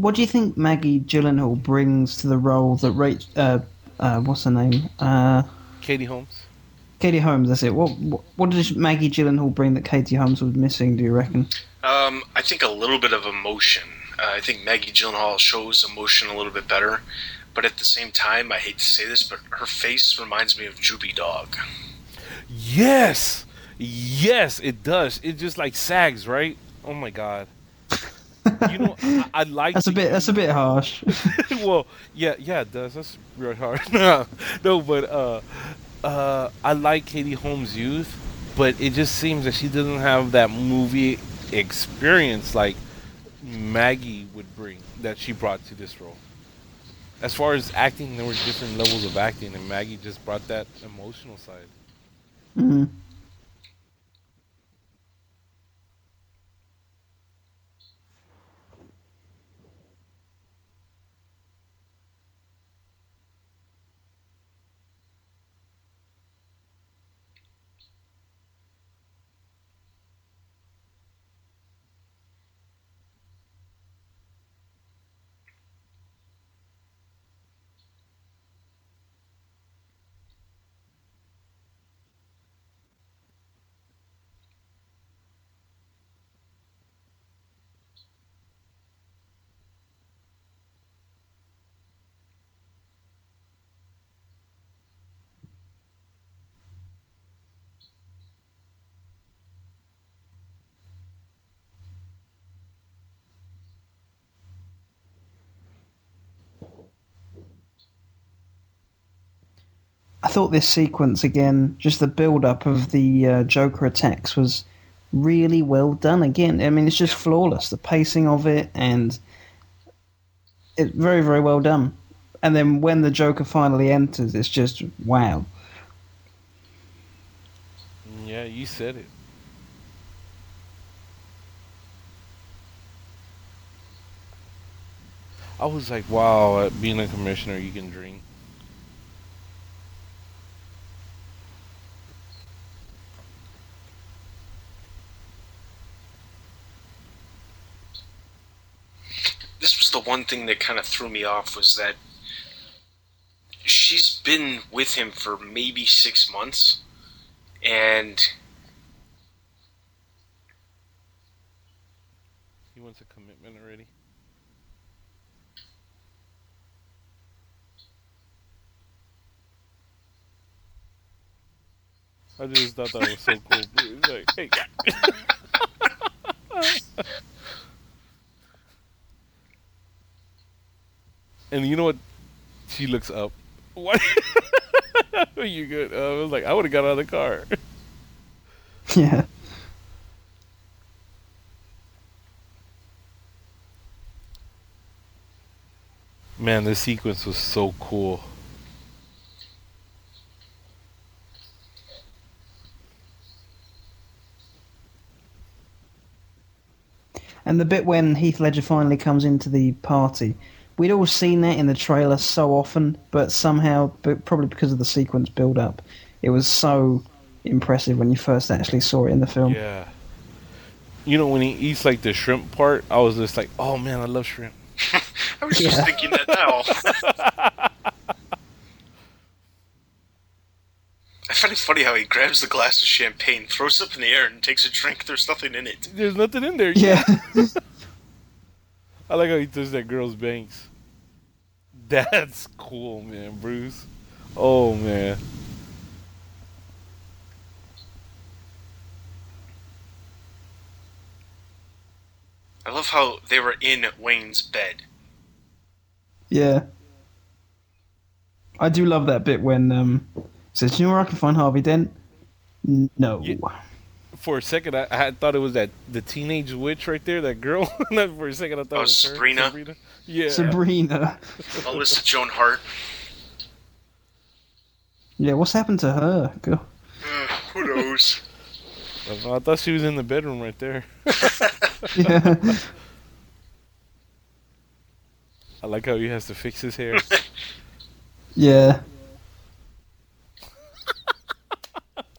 What do you think Maggie Gyllenhaal brings to the role that Rach, uh, uh, what's her name? Uh, Katie Holmes. Katie Holmes. That's it. What, what what does Maggie Gyllenhaal bring that Katie Holmes was missing? Do you reckon? Um, I think a little bit of emotion. Uh, I think Maggie Gyllenhaal shows emotion a little bit better, but at the same time, I hate to say this, but her face reminds me of Droopy Dog. Yes, yes, it does. It just like sags, right? Oh my god. You know, I, I (laughs) like. That's a bit. That's a bit harsh. (laughs) well, yeah, yeah, it does. That's really hard. (laughs) no, no, but uh, uh, I like Katie Holmes' youth, but it just seems that she doesn't have that movie experience like Maggie would bring that she brought to this role. As far as acting, there were different levels of acting, and Maggie just brought that emotional side. hmm thought this sequence again, just the build up of the uh, Joker attacks was really well done. Again, I mean, it's just flawless. The pacing of it and it's very, very well done. And then when the Joker finally enters, it's just wow. Yeah, you said it. I was like, wow, uh, being a commissioner, you can drink. This was the one thing that kind of threw me off was that she's been with him for maybe six months, and He wants a commitment already. I just thought that was so cool. Like, hey. (laughs) and you know what? She looks up. What? (laughs) you good? Uh, I was like, I would have got out of the car. (laughs) Yeah. Man, this sequence was so cool. And the bit when Heath Ledger finally comes into the party, we'd all seen that in the trailer so often, but somehow, but probably because of the sequence build up, it was so impressive when you first actually saw it in the film. Yeah. You know, when he eats like the shrimp part, I was just like, oh man, I love shrimp. (laughs) I was Yeah. just thinking that now. (laughs) I find it funny how he grabs the glass of champagne, throws it up in the air, and takes a drink. There's nothing in it. There's nothing in there. Yeah. (laughs) I like how he does that girl's banks. That's cool, man, Bruce. Oh man. I love how they were in Wayne's bed. Yeah. I do love that bit when um says, "Do you know where I can find Harvey Dent?" No. Yeah. For a second, I, I thought it was that the teenage witch right there, that girl. (laughs) Not for a second, I thought Oh, it was her, Sabrina? Yeah. Sabrina. Melissa Joan Hart. Yeah, what's happened to her? Go- Uh, who knows? I I thought she was in the bedroom right there. Yeah. (laughs) (laughs) I like how he has to fix his hair. yeah.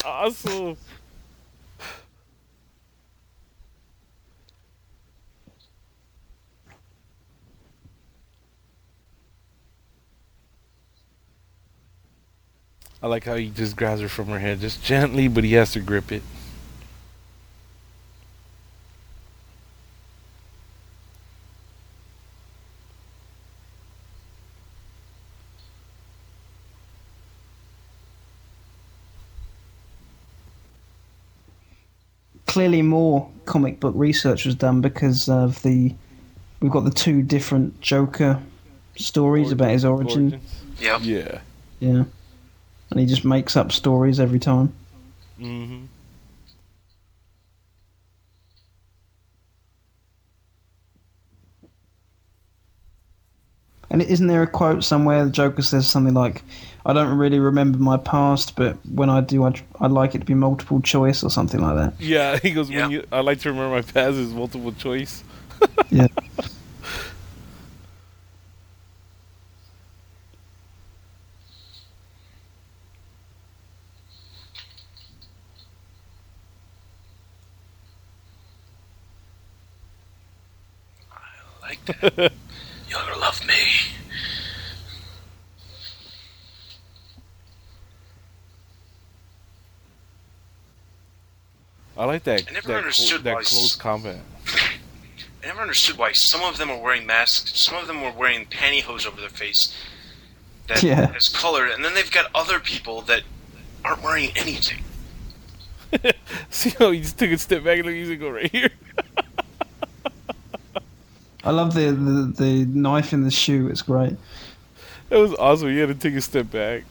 awesome. I like how he just grabs her from her head, just gently, but he has to grip it. Clearly, more comic book research was done because of the. We've got the two different Joker stories about his origin. Origins. Yep. Yeah. Yeah. And he just makes up stories every time. Mm-hmm. And isn't there a quote somewhere the Joker says something like, "I don't really remember my past, but when I do, I I like it to be multiple choice or something like that." Yeah, (laughs) he goes, Yeah. when you, I like to remember my past is multiple choice. (laughs) Yeah. Like (laughs) that. You're gonna love me. I like that. I never that, understood that why s- close combat. (laughs) I never understood why some of them are wearing masks, some of them were wearing pantyhose over their face that (laughs) Yeah. is colored, and then they've got other people that aren't wearing anything. See how he just took a step back and look, he's gonna go right here. I love the, the the knife in the shoe. It's great. That was awesome. You had to take a step back.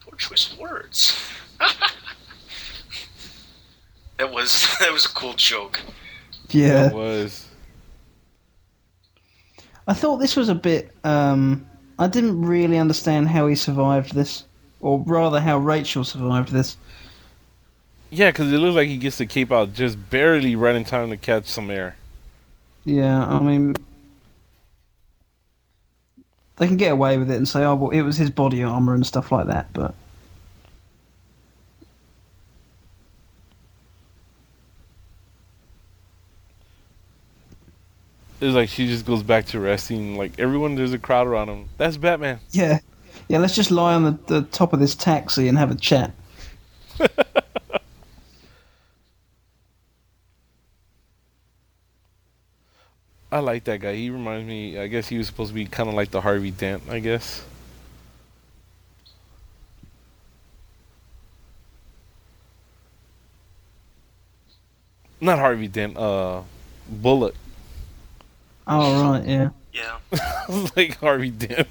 Poor choice of words. (laughs) that was that was a cool joke. Yeah. It was. I thought this was a bit. Um, I didn't really understand how he survived this, or rather, how Rachel survived this. Yeah, because it looks like he gets the cape out just barely right in time to catch some air. Yeah, I mean, they can get away with it and say, "Oh, well, it was his body armor and stuff like that," but It's like she just goes back to resting. Like everyone, there's a crowd around him. That's Batman. yeah, yeah. Let's just lie on the, the top of this taxi and have a chat. (laughs) I like that guy. He reminds me. I guess he was supposed to be kind of like the Harvey Dent. I guess. Not Harvey Dent. Uh, Bullock. Oh right, yeah. Yeah. (laughs) like Harvey Dent.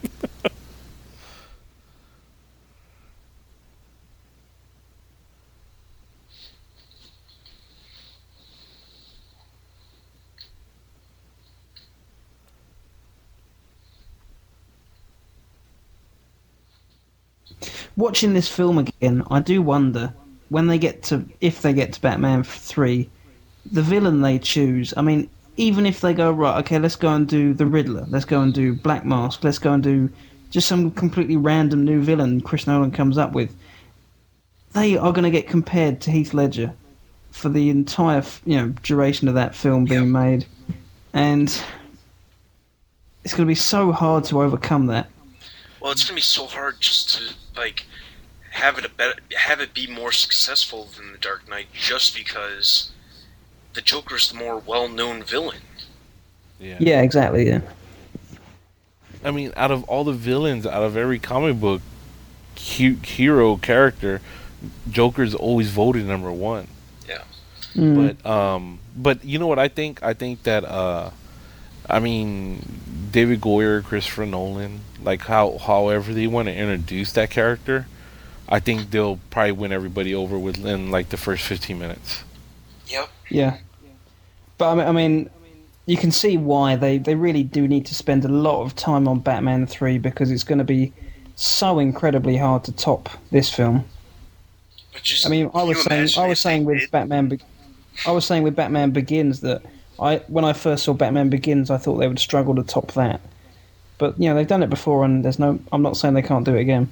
Watching this film again, I do wonder when they get to if they get to Batman three, the villain they choose. I mean, even if they go right, okay, let's go and do the Riddler, let's go and do Black Mask, let's go and do just some completely random new villain Chris Nolan comes up with. They are going to get compared to Heath Ledger for the entire you know duration of that film being Yeah. made, and it's going to be so hard to overcome that. Well, it's gonna be so hard just to like have it a better, have it be more successful than the Dark Knight, just because the Joker's the more well-known villain. Yeah. Yeah, exactly. Yeah. I mean, out of all the villains, out of every comic book hu- hero character, Joker's always voted number one. Mm. But um, but you know what I think? I think that uh, I mean, David Goyer, Christopher Nolan, like how however they want to introduce that character, I think they'll probably win everybody over within like the first fifteen minutes. Yep. Yeah, but I mean, I mean, you can see why they they really do need to spend a lot of time on Batman Three because it's going to be so incredibly hard to top this film. Just, I mean, I was saying, I was saying with did? Batman, Be- I was saying with Batman Begins that I when I first saw Batman Begins, I thought they would struggle to top that. But you know, they've done it before, and there's no. I'm not saying they can't do it again.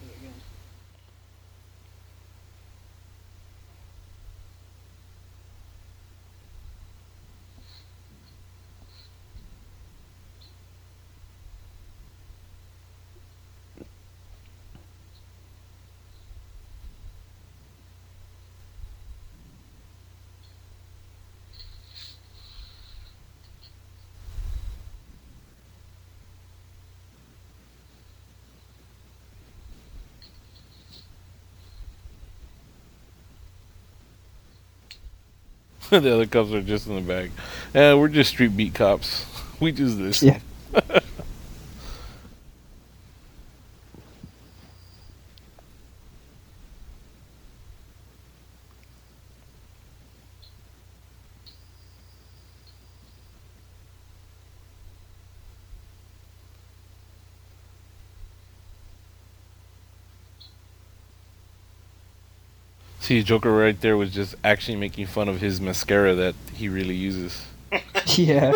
(laughs) the other cops are just in the back. Yeah, we're just street beat cops. We do this. Yeah. (laughs) See, Joker right there was just actually making fun of his mascara that he really uses. (laughs) Yeah.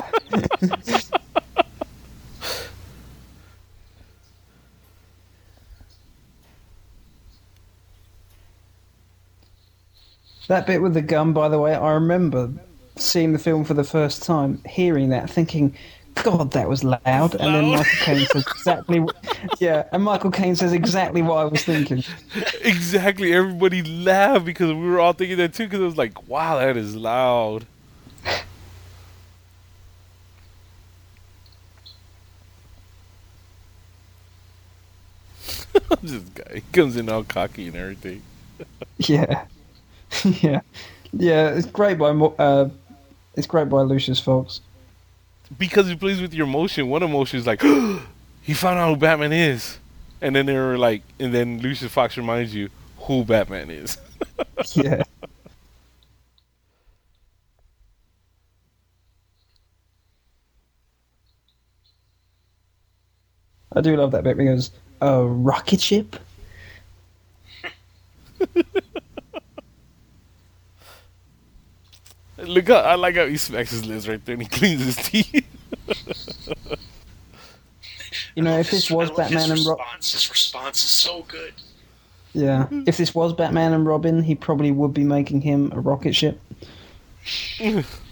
that bit with the gun, by the way, I remember seeing the film for the first time, hearing that, thinking, "God, that was loud." And then Michael Caine says exactly, yeah, and Michael Caine says exactly what I was thinking. (laughs) exactly. Everybody laughed because we were all thinking that too. Because it was like, wow, that is loud. (laughs) this guy he comes in all cocky and everything. Yeah, (laughs) yeah, yeah. It's great by uh, it's great by Lucius Fox. Because he plays with your emotion. One emotion is like, (gasps) he found out who Batman is, and then they were like, and then Lucius Fox reminds you who Batman is. (laughs) Yeah. I do love that bit because a rocket ship. Look, how, I like how he smacks his lips right there and he cleans his teeth. You know, if love this was I love his Batman and Robin. His response is so good. yeah, if this was Batman and Robin, he probably would be making him a rocket ship. (laughs)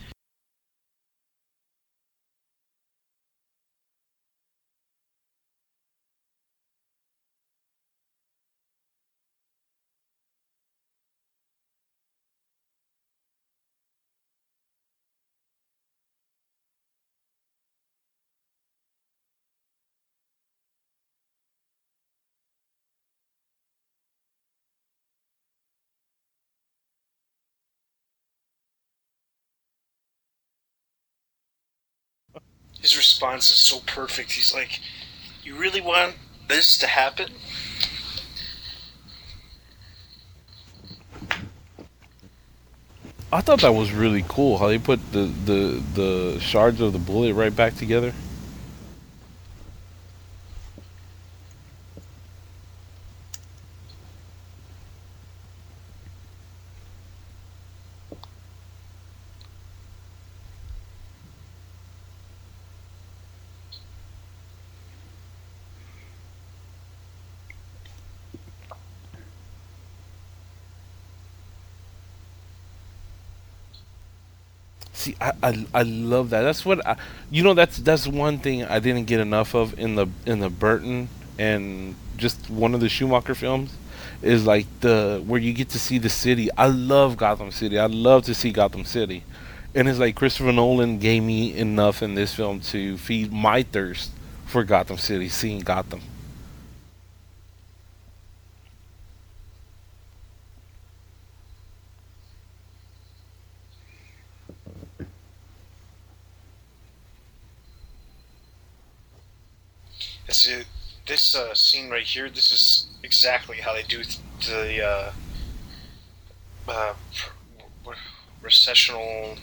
His response is so perfect. He's like, "You really want this to happen?" I thought that was really cool how they put the, the, the shards of the bullet right back together. See, I, I, love that. That's what I, you know. That's that's one thing I didn't get enough of in the in the Burton and just one of the Schumacher films is like the where you get to see the city. I love Gotham City. I love to see Gotham City, and it's like Christopher Nolan gave me enough in this film to feed my thirst for Gotham City, seeing Gotham. It's uh, this uh, scene right here. This is exactly how they do th- the uh, uh, pr- recessional.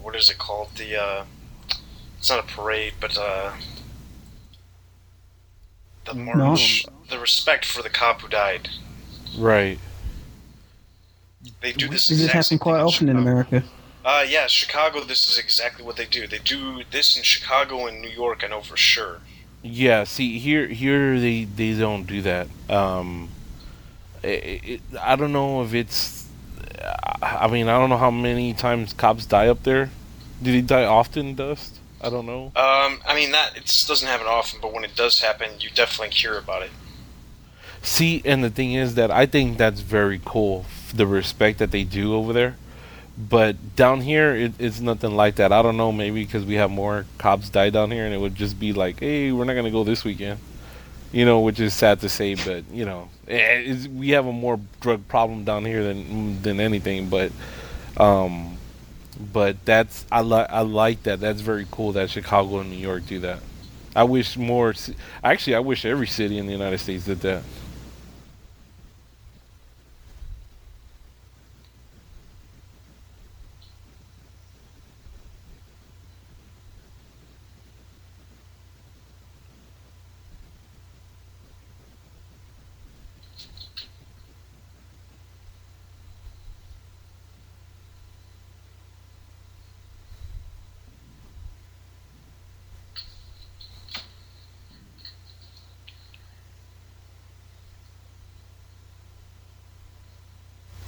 What is it called? The uh, it's not a parade, but uh, the march, the respect for the cop who died. Right. They do this. Does it exact happen quite thing often in Chicago. America? Uh, yeah, Chicago. This is exactly what they do. They do this in Chicago and New York. I know for sure. Yeah, see here here they they don't do that. Um it, it, I don't know if it's I mean, I don't know how many times cops die up there. Do they die often, Dust? I don't know. Um, I mean that it doesn't happen often, but when it does happen, you definitely hear about it. See, and the thing is that I think that's very cool, the respect that they do over there. But down here, it, it's nothing like that. I don't know, maybe because we have more cops die down here, and it would just be like, hey, we're not gonna go this weekend, you know, which is sad to say, but you know, eh, it's, we have a more drug problem down here than than anything. But, um, but that's I like I like that. That's very cool that Chicago and New York do that. I wish more. Actually, I wish every city in the United States did that.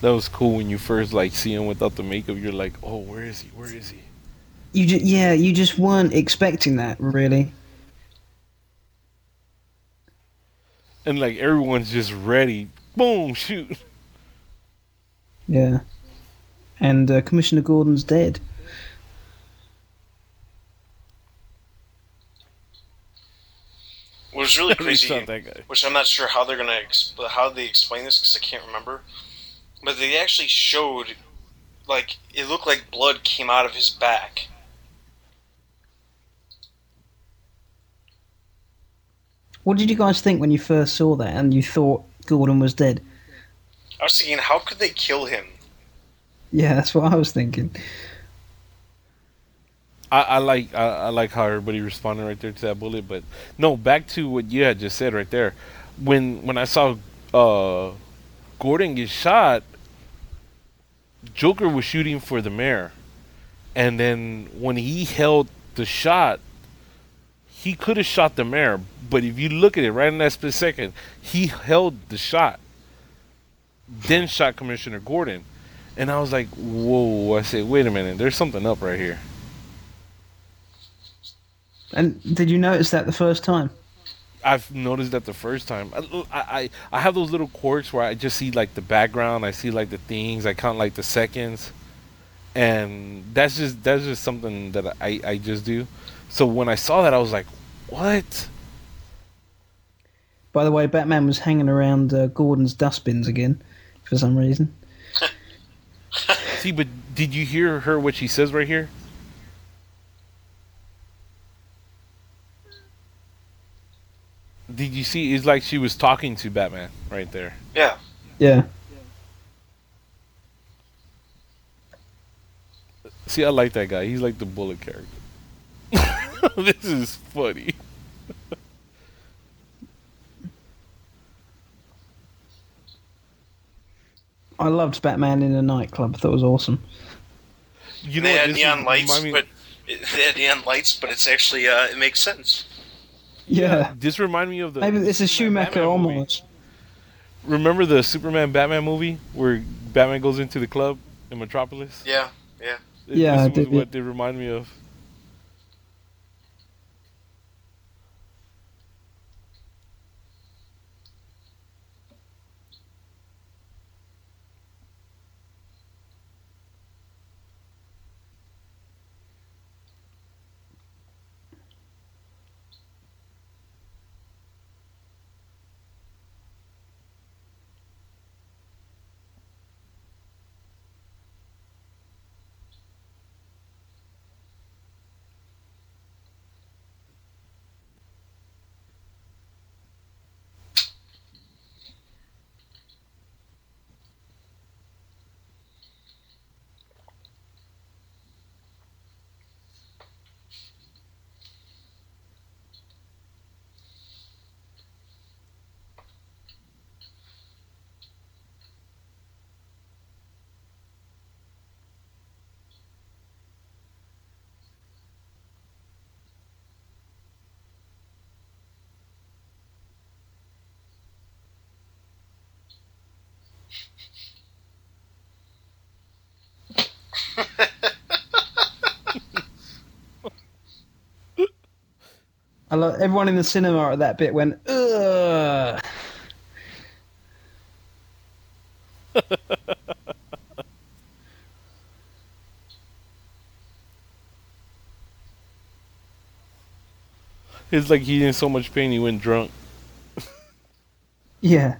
That was cool when you first like see him without the makeup. You're like, oh, where is he? Where is he? You just yeah, you just weren't expecting that, really. And like everyone's just ready. Boom, shoot. Yeah. And uh, Commissioner Gordon's dead. What was really (laughs) crazy, that guy. which I'm not sure how they're gonna exp- how they explain this because I can't remember, but they actually showed like it looked like blood came out of his back. What did you guys think when you first saw that and you thought Gordon was dead? I was thinking, how could they kill him? Yeah, that's what I was thinking. I, I like I, I like how everybody responded right there to that bullet. But no, back to what you had just said right there. When when I saw uh, Gordon get shot, Joker was shooting for the mayor, and then when he held the shot, he could have shot the mayor. But if you look at it right in that split second, he held the shot, then shot Commissioner Gordon, and I was like, "Whoa!" I said, "Wait a minute, there's something up right here." And did you notice that the first time? I've noticed that the first time. I, I I have those little quirks where I just see like the background, I see like the things, I count like the seconds, and that's just that's just something that I I just do. So when I saw that, I was like, what? By the way, Batman was hanging around uh, Gordon's dustbins again for some reason. (laughs) See, but did you hear her what she says right here? Did you see? It's like she was talking to Batman right there. Yeah, Yeah. See, I like that guy. He's like the Bullock character. (laughs) this is funny. I loved Batman in a nightclub. I thought it was awesome. You they what, had this neon lights, me- but it, they had neon lights, but it's actually uh, it makes sense. Yeah. This remind me of the. Maybe it's a Schumacher almost. Remember the Superman Batman movie where Batman goes into the club in Metropolis? Yeah, yeah. Yeah, I this was did, what they remind me of. I love everyone in the cinema at that bit went ugh. (laughs) It's like he's in so much pain he went drunk. (laughs) Yeah.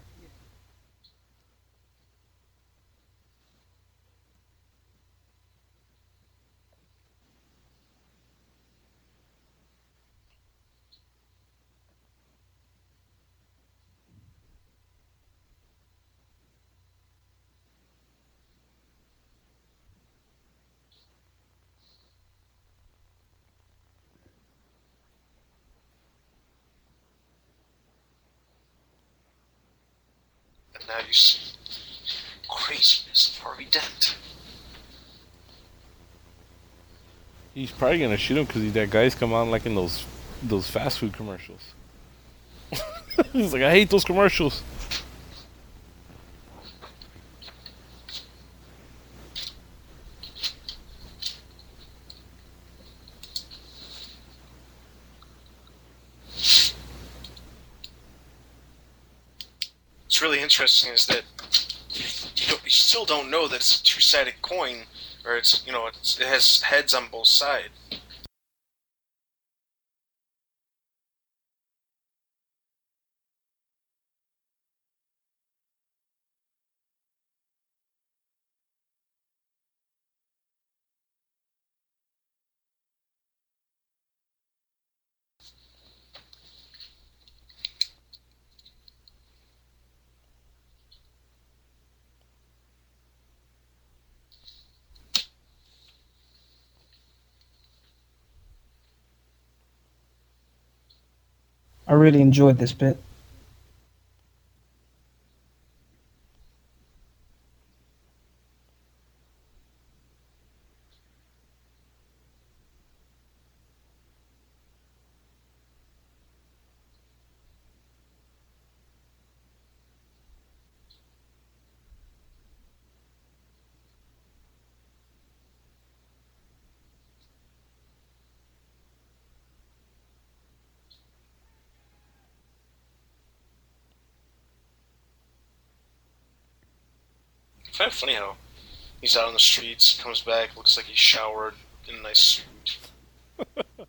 And now you see craziness of Harvey Dent. He's probably gonna shoot him because that guy's come on like in those those fast food commercials. (laughs) He's like, I hate those commercials. What's really interesting is that you, you still don't know that it's a two-sided coin, or it's you know it's, it has heads on both sides. I really enjoyed this bit. It's kind of funny how he's out on the streets, comes back, looks like he showered in a nice suit. (laughs) Put a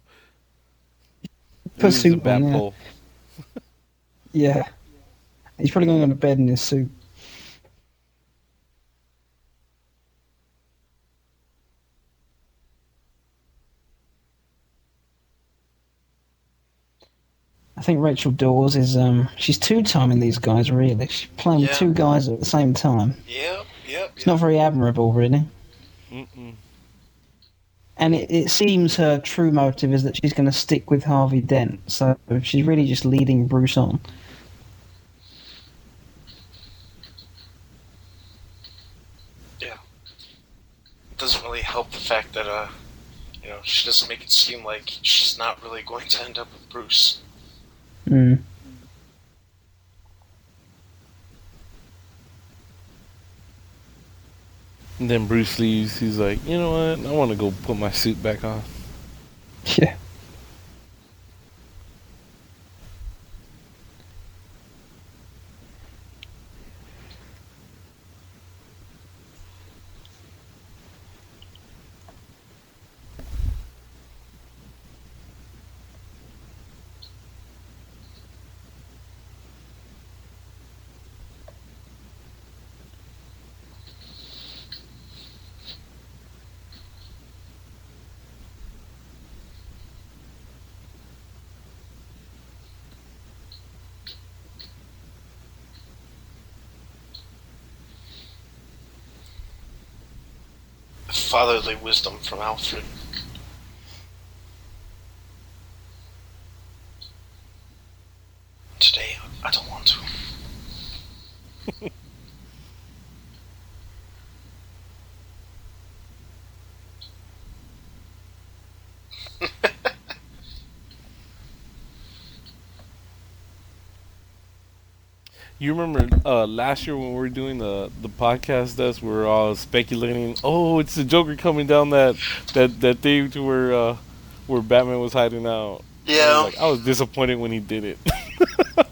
This is a suit bad on, yeah. (laughs) Yeah. He's probably going to go to bed in his suit. I think Rachel Dawes is um she's two timing these guys really. She's playing with Yeah. two guys at the same time. Yep, yep. It's not very admirable really. Mm-mm. And it, it seems her true motive is that she's going to stick with Harvey Dent. So she's really just leading Bruce on. Yeah. It doesn't really help the fact that, uh, you know, she doesn't make it seem like she's not really going to end up with Bruce. Mm. And then Bruce leaves. He's like, you know what? I want to go put my suit back on. Yeah. Fatherly wisdom from Alfred. Today, I don't want to. You remember uh, last year when we were doing the the podcast desk, we were all speculating. Oh, it's the Joker coming down that that that thing to where uh, where Batman was hiding out. Yeah. Like, I was disappointed when he did it. (laughs)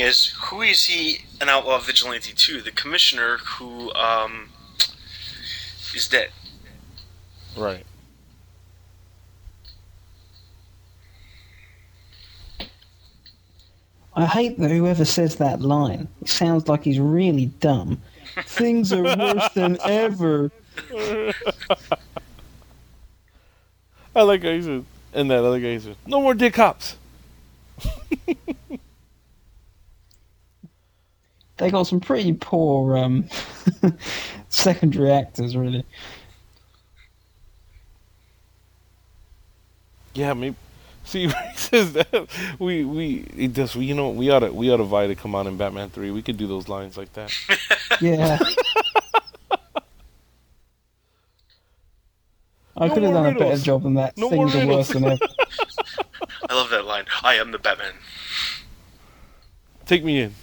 See, the funny thing is, who is he an outlaw vigilante to? The commissioner who um, is dead. right. I hate that whoever says that line. It sounds like he's really dumb. Things are worse than ever. (laughs) I like how he said, and that other guy said, "No more dick cops." (laughs) They got some pretty poor um, (laughs) secondary actors, really. Yeah, maybe. See, (laughs) says that we we it does. You know, we ought to we ought to vie to come out in Batman Three. We could do those lines like that. (laughs) Yeah. I No could have more done a better job than that. No Things are worse than ever. I love that line. I am the Batman. Take me in.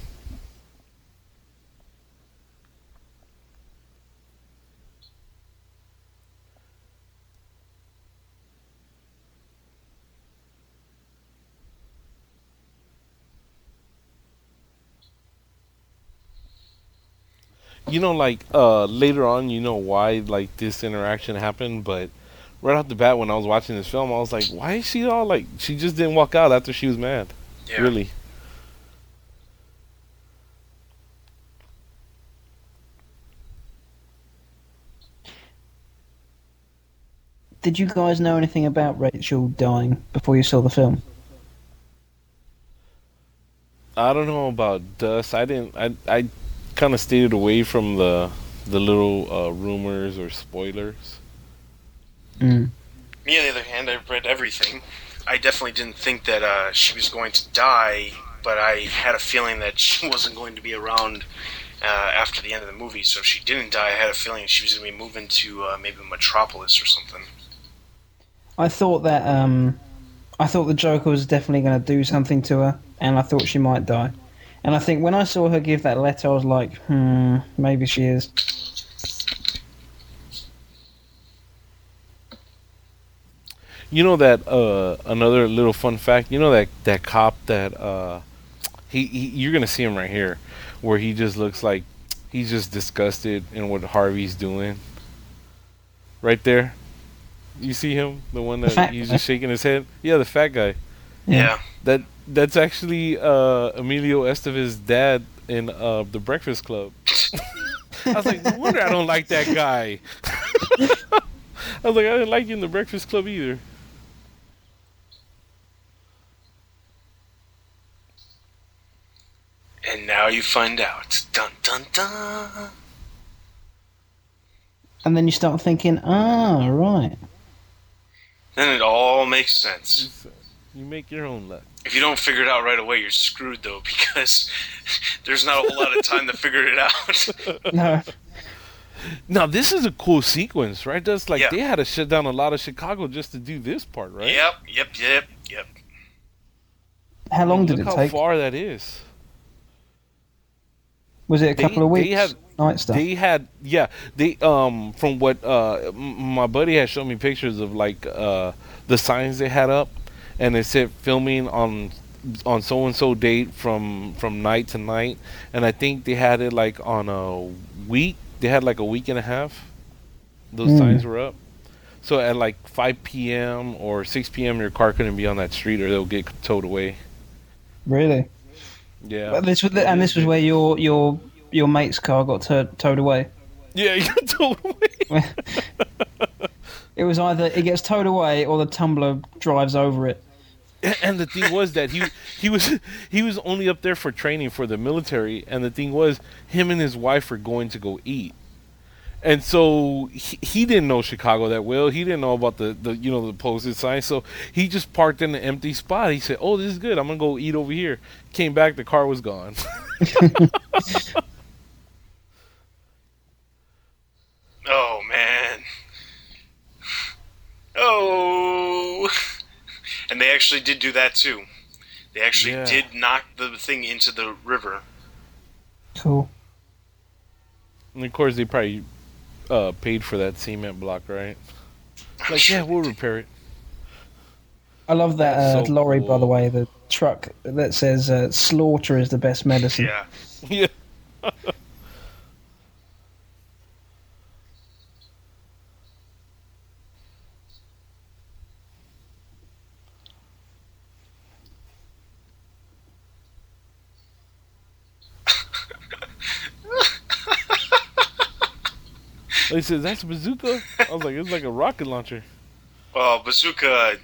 You know, like uh, later on, you know why like this interaction happened, but right off the bat, when I was watching this film, I was like, "Why is she all like? She just didn't walk out after she was mad." Yeah. Really? Did you guys know anything about Rachel dying before you saw the film? I don't know about Dust. I didn't. I I kind of stayed away from the the little uh, rumors or spoilers. Mm. Me, on the other hand, I've read everything. I definitely didn't think that uh, she was going to die, but I had a feeling that she (laughs) wasn't going to be around uh, after the end of the movie. So if she didn't die, I had a feeling she was going to be moving to uh, maybe Metropolis or something. I thought that um, I thought the Joker was definitely going to do something to her, and I thought she might die. And I think when I saw her give that letter, I was like, hmm, maybe she is. You know that uh, another little fun fact. You know that that cop that uh, he, he you're gonna see him right here, where he just looks like he's just disgusted in what Harvey's doing. Right there, you see him, the one that fat he's guy. just shaking his head. Yeah, the fat guy. Yeah. That that's actually uh, Emilio Estevez's dad in uh, the Breakfast Club. (laughs) I was like, no wonder I don't like that guy. (laughs) I was like, I didn't like you in the Breakfast Club either. And now you find out. Dun dun dun. And then you start thinking, ah, right. Then it all makes sense. You make your own luck. If you don't figure it out right away, you're screwed though, (laughs) because there's not a whole lot of time to figure it out. (laughs) No. Now this is a cool sequence, right? That's like Yeah. they had to shut down a lot of Chicago just to do this part, right? Yep, yep, yep, yep. How long did Look it how take? far that is. Was it a They- couple of they weeks? had- Night stuff. They had yeah, they um from what uh m- my buddy had shown me pictures of like uh the signs they had up and they said filming on on so and so date from from night to night and I think they had it like on a week. They had like a week and a half. Those Mm. signs were up. So at like 5 p.m. or 6 p.m. your car couldn't be on that street or they'll get towed away. really? Yeah. But this was, the, and this was where your your your mate's car got to- towed away. yeah, you got (laughs) towed away. (laughs) It was either it gets towed away or the tumbler drives over it. (laughs) And the thing was that he he was (laughs) he was only up there for training for the military, and the thing was him and his wife were going to go eat, and so he, he didn't know Chicago that well. He didn't know about the, the you know the posted sign, so he just parked in an empty spot. He said, "Oh, this is good. I'm gonna go eat over here." Came back, the car was gone. (laughs) Oh man. Oh. And they actually did do that too. They actually Yeah. did knock the thing into the river. Cool. and of course, they probably uh, paid for that cement block, right? Like, yeah, we'll repair it. I love that uh, so lorry, by the way, the truck that says uh, "slaughter is the best medicine." Yeah. (laughs) yeah. They said that's a bazooka. I was like, it's like a rocket launcher. Well, bazooka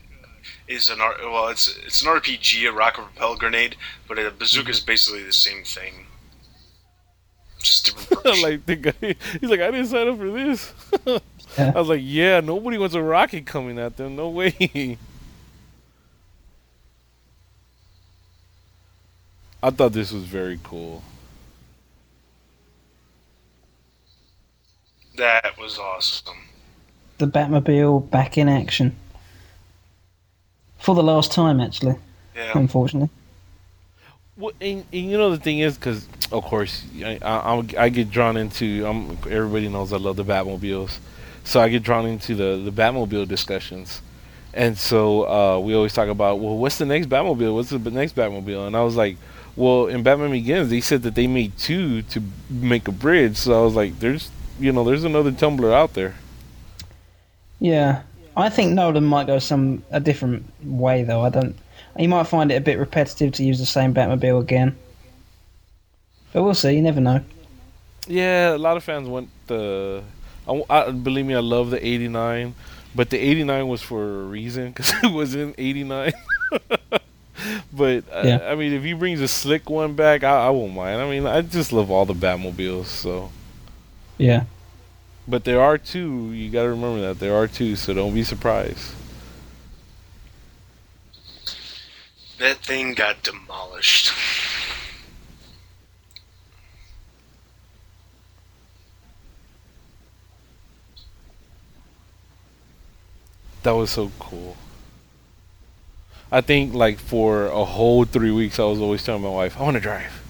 is an R- well, it's it's an RPG, a rocket propelled grenade, but a bazooka is basically the same thing. Just different. (laughs) like the guy, he's like, I didn't sign up for this. (laughs) I was like, yeah, nobody wants a rocket coming at them. No way. (laughs) I thought this was very cool. That was awesome. The Batmobile back in action for the last time, actually. Yeah. Unfortunately. Well, and, and you know the thing is, because of course I, I, I'm- get drawn into. I'm, everybody knows I love the Batmobiles, so I get drawn into the the Batmobile discussions, and so uh, we always talk about, well, what's the next Batmobile? What's the next Batmobile? And I was like, well, in Batman Begins, they said that they made two to make a bridge. So I was like, there's, you know, there's another Tumbler out there. Yeah, I think Nolan might go some a different way though. I don't. He might find it a bit repetitive to use the same Batmobile again. But we'll see. You never know. Yeah, a lot of fans want the. I, I- believe me, I love the '89, but the '89 was for a reason (laughs) because it was in '89. (laughs) but uh, Yeah. I mean, if he brings a slick one back, I, I won't mind. I mean, I just love all the Batmobiles. So, Yeah. but there are two. You got to remember that there are two, so don't be surprised. That thing got demolished. That was so cool. I think like for a whole three weeks, I was always telling my wife, "I want to drive."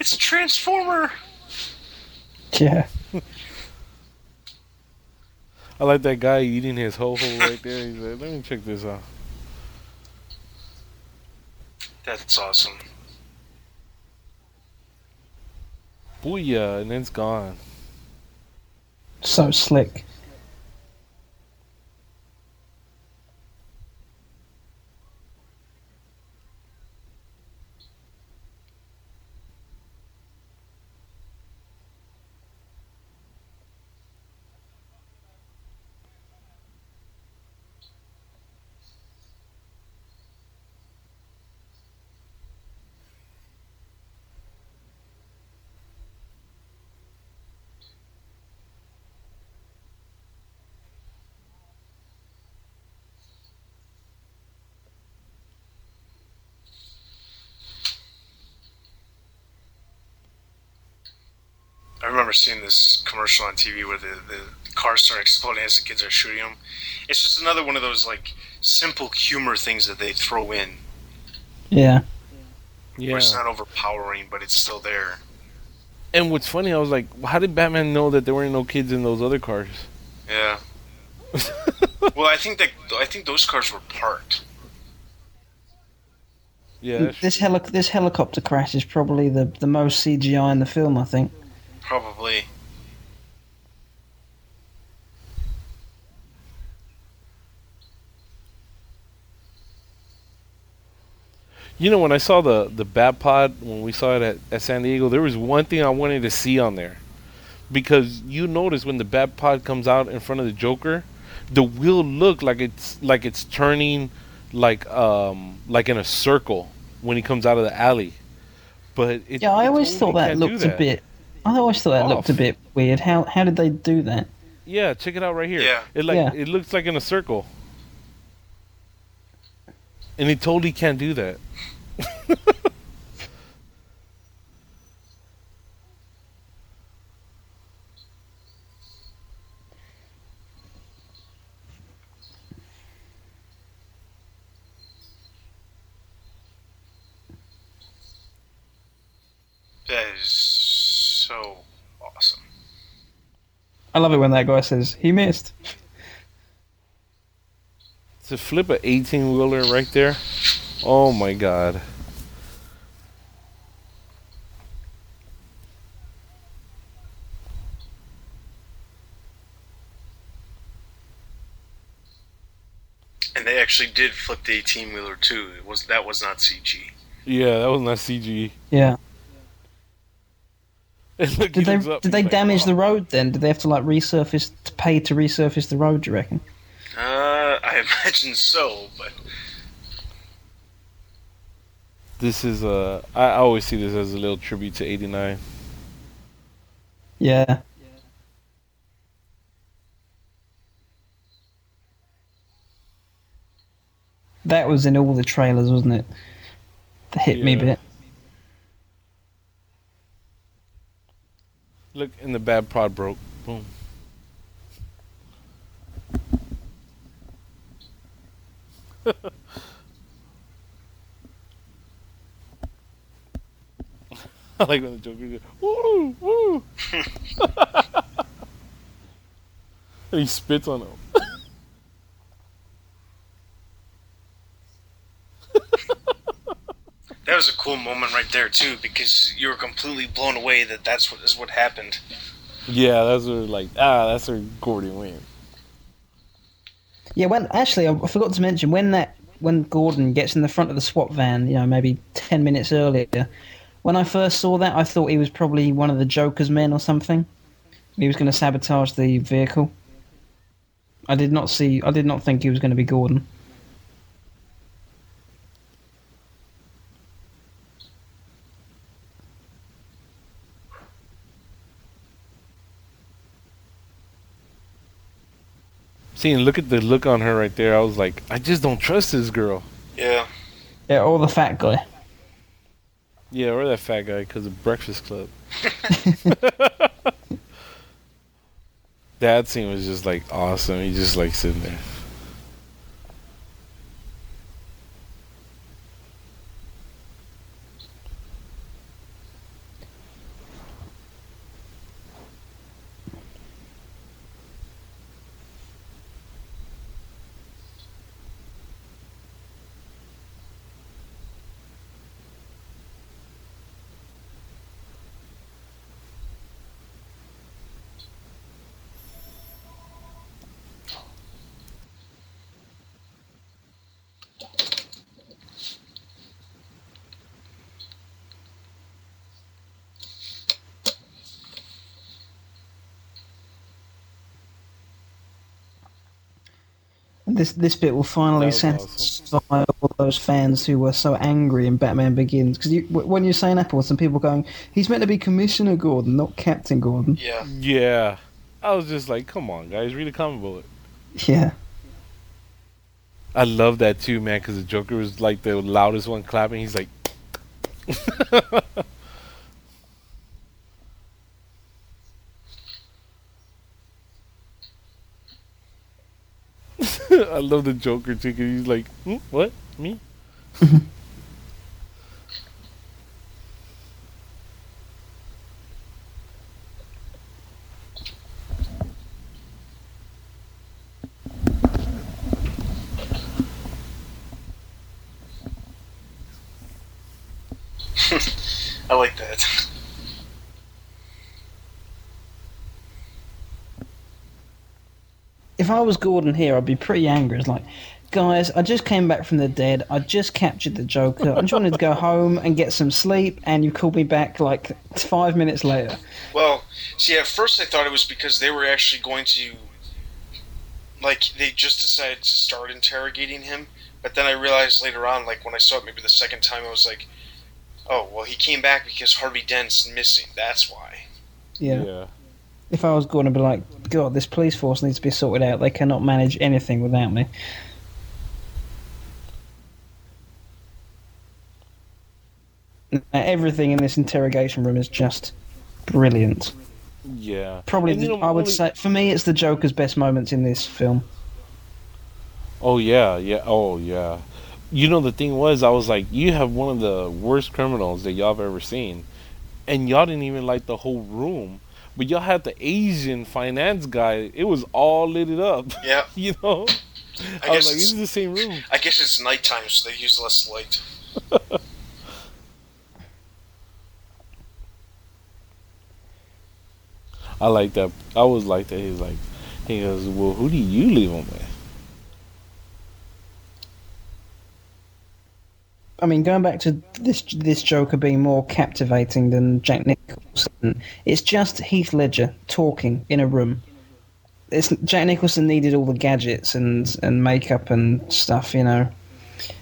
It's a transformer. Yeah. I like that guy eating his whole hole right there. He's like, "Let me check this out." That's awesome. Booyah, and then it's gone. So slick. Remember seeing this commercial on TV where the, the cars start exploding as the kids are shooting them. It's just another one of those like simple humor things that they throw in. Yeah. Yeah. Where it's not overpowering, but it's still there. And what's funny, I was like, how did Batman know that there weren't no kids in those other cars? Yeah. (laughs) well, I think that I think those cars were parked. Yeah. This true. heli- this helicopter crash is probably the, the most CGI in the film, I think. Probably. You know, when I saw the the Bat Pod when we saw it at, at San Diego, there was one thing I wanted to see on there, because you notice when the Bat Pod comes out in front of the Joker, the wheel look like it's like it's turning like um like in a circle when he comes out of the alley. But it, Yeah, I always thought that can't do looked a bit. I always thought that looked a bit weird. How how did they do that? Yeah, check it out right here. Yeah. It like Yeah. it looks like in a circle. And he totally can't do that. (laughs) That is so awesome. I love it when that guy says he missed. To flip a 18 wheeler right there. Oh my god. And they actually did flip the 18 wheeler too. It was that was not CG. Yeah, that was not CG. Yeah. (laughs) And Did they looks did they like, damage "Oh." the road then? Did they have to like resurface to pay to resurface the road? Do you reckon? Uh, I (laughs) imagine so, but This is uh I I always see this as a little tribute to 89. Yeah. That was in all the trailers, wasn't it? The hit me Yeah. bit. Look, and the Bat Pod broke. Boom. (laughs) I like when the Joker goes, woo, woo. (laughs) and he spits on him. that was a cool moment right there too, because you were completely blown away that that's what is what happened. Yeah, that's where like ah, that's where Gordy went. Yeah, when actually I forgot to mention when that when Gordon gets in the front of the SWAT van, you know, maybe ten minutes earlier. When I first saw that, I thought he was probably one of the Joker's men or something. He was going to sabotage the vehicle. I did not see. I did not think he was going to be Gordon. Seeing, look at the look on her right there. I was like, I just don't trust this girl. Yeah. Yeah, or the fat guy. Yeah, or that fat guy because of Breakfast Club. (laughs) (laughs) that scene was just like awesome. He just like sitting there. And this this bit will finally That was satisfy all those fans who were so angry in Batman Begins. Because you, when you're saying Apple, some people going, he's meant to be Commissioner Gordon, not Captain Gordon. Yeah. Yeah, I was just like, come on, guys, read a comic book. Yeah. I love that too, man, because the Joker was like the loudest one clapping. He's like, (laughs) I love the Joker too. Cause he's like, hmm, what me? (laughs) I like that. If I was Gordon here, I'd be pretty angry. It's like, guys, I just came back from the dead. I just captured the Joker. I just wanted to go (laughs) home and get some sleep, and you called me back like five minutes later. Well, see, at first I thought it was because they were actually going to, like, they just decided to start interrogating him. But then I realized later on, like when I saw it maybe the second time, I was like, oh, well, he came back because Harvey Dent's missing. That's why. Yeah. yeah. If I was going I'd be like, God, this police force needs to be sorted out. They cannot manage anything without me. Now, Everything in this interrogation room is just brilliant. Yeah. Probably, the- I would only- say, for me, it's the Joker's best moments in this film. Oh yeah, yeah. Oh yeah. You know the thing was, I was like, you have one of the worst criminals that y'all have ever seen, and y'all didn't even like the whole room, but y'all had the Asian finance guy. It was all lit it up. Yeah. (laughs) you know. I I, was guess like, it's, this is the same room. I guess it's nighttime, so they use less light. (laughs) I like that. I always like that. He's like, he goes, well, who do you leave him with? I mean, going back to this this Joker being more captivating than Jack Nicholson, it's just Heath Ledger talking in a room. It's Jack Nicholson needed all the gadgets and and makeup and stuff, you know.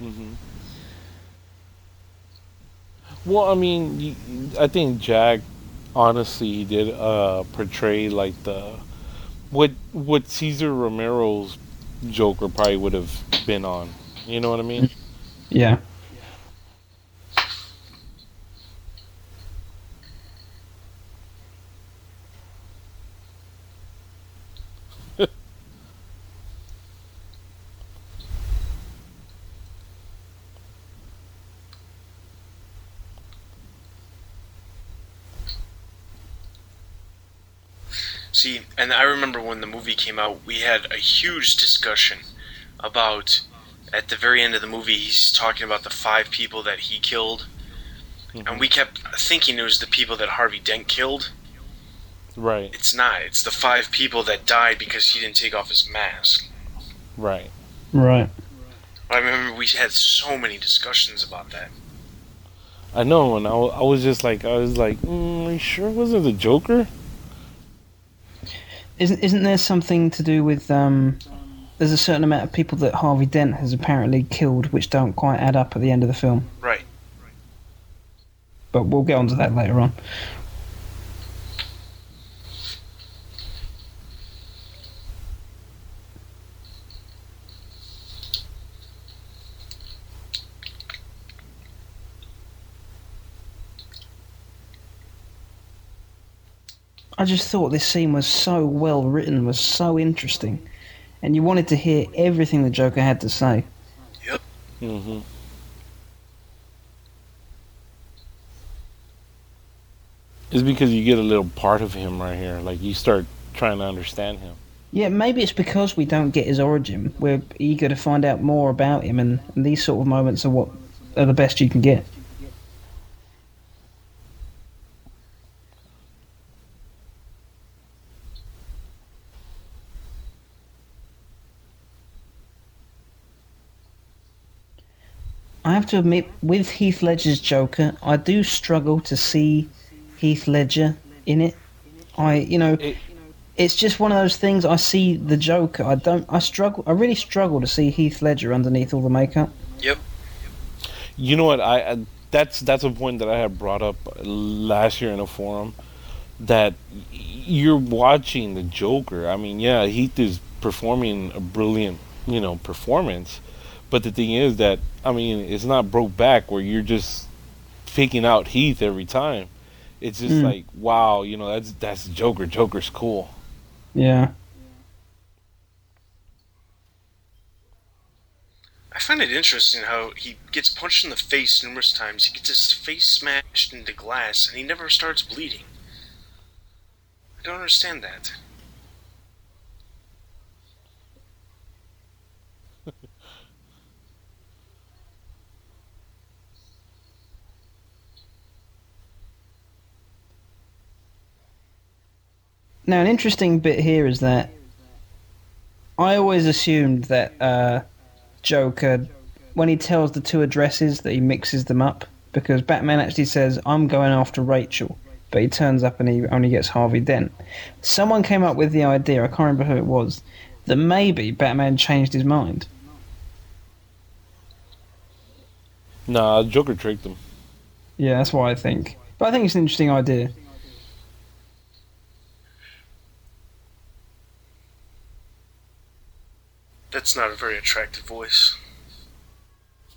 Mhm. Well, I mean, I think Jack, honestly, he did uh, portray like the what what Cesar Romero's Joker probably would have been on. You know what I mean? Yeah. See, and I remember when the movie came out, we had a huge discussion about. At the very end of the movie, he's talking about the five people that he killed, and we kept thinking it was the people that Harvey Dent killed. Right, It's not. It's the five people that died because he didn't take off his mask. right. Right. I remember we had so many discussions about that. I know, and I, I was just like, I was like, mm, are you sure it wasn't the Joker? Isn't isn't there something to do with um? There's a certain amount of people that Harvey Dent has apparently killed, which don't quite add up at the end of the film. Right. But we'll get onto that later on. I just thought this scene was so well written, was so interesting, and you wanted to hear everything the Joker had to say. Mm-hmm. It's because you get a little part of him right here. Like you start trying to understand him. Yeah, maybe it's because we don't get his origin. We're eager to find out more about him, and, and these sort of moments are what are the best you can get. I have to admit, with Heath Ledger's Joker, I do struggle to see Heath Ledger in it. I, you know, It- it's just one of those things. I see the Joker. I don't. I struggle. I really struggle to see Heath Ledger underneath all the makeup. Yep. You know what? I, I that's that's a point that I had brought up last year in a forum. That you're watching the Joker. I mean, yeah, Heath is performing a brilliant, you know, performance. But the thing is that I mean, it's not Brokeback where you're just picking out Heath every time. It's just Mm. like, wow, you know, that's that's Joker. Joker's cool. Yeah. I find it interesting how he gets punched in the face numerous times. He gets his face smashed into glass, and he never starts bleeding. I don't understand that. Now, an interesting bit here is that I always assumed that uh, Joker, when he tells the two addresses, that he mixes them up because Batman actually says, "I'm going after Rachel," but he turns up and he only gets Harvey Dent. Someone came up with the idea. I can't remember who it was. That maybe Batman changed his mind. Nah, Joker tricked him. Yeah, that's what I think. But I think it's an interesting idea. That's not a very attractive voice.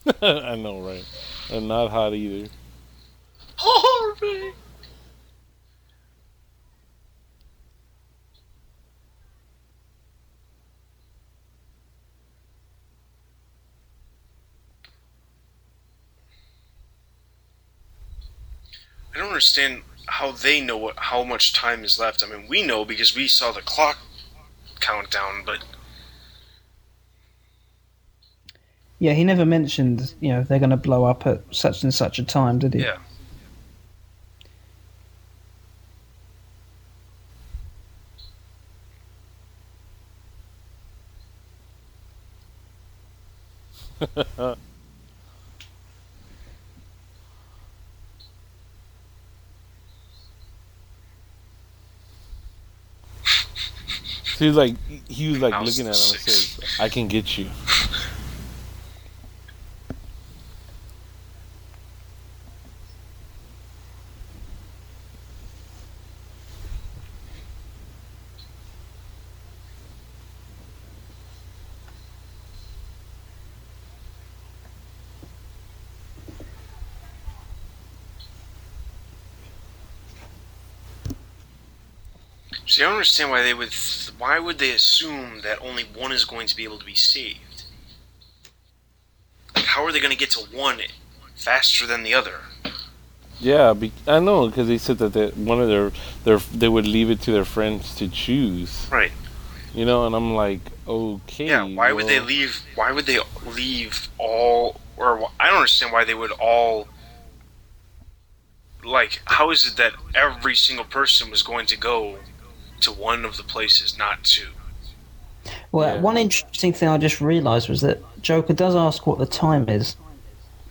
(laughs) I know, right? And not hot either. Harvey! I don't understand how they know what how much time is left. I mean, we know because we saw the clock countdown, but Yeah, he never mentioned, you know, they're going to blow up at such and such a time, did he? yeah. (laughs) So he's like, he was like looking at him and says, "I can get you." See, I don't understand why they would. Why would they assume that only one is going to be able to be saved? Like, how are they going to get to one faster than the other? Yeah, be- I know because they said that they, one of their their they would leave it to their friends to choose. Right. You know, and I'm like, okay. Yeah. Why would they leave? Why would they leave all? Or I don't understand why they would all. Like, how is it that every single person was going to go to one of the places, not two? Well, Yeah. one interesting thing I just realised was that Joker does ask what the time is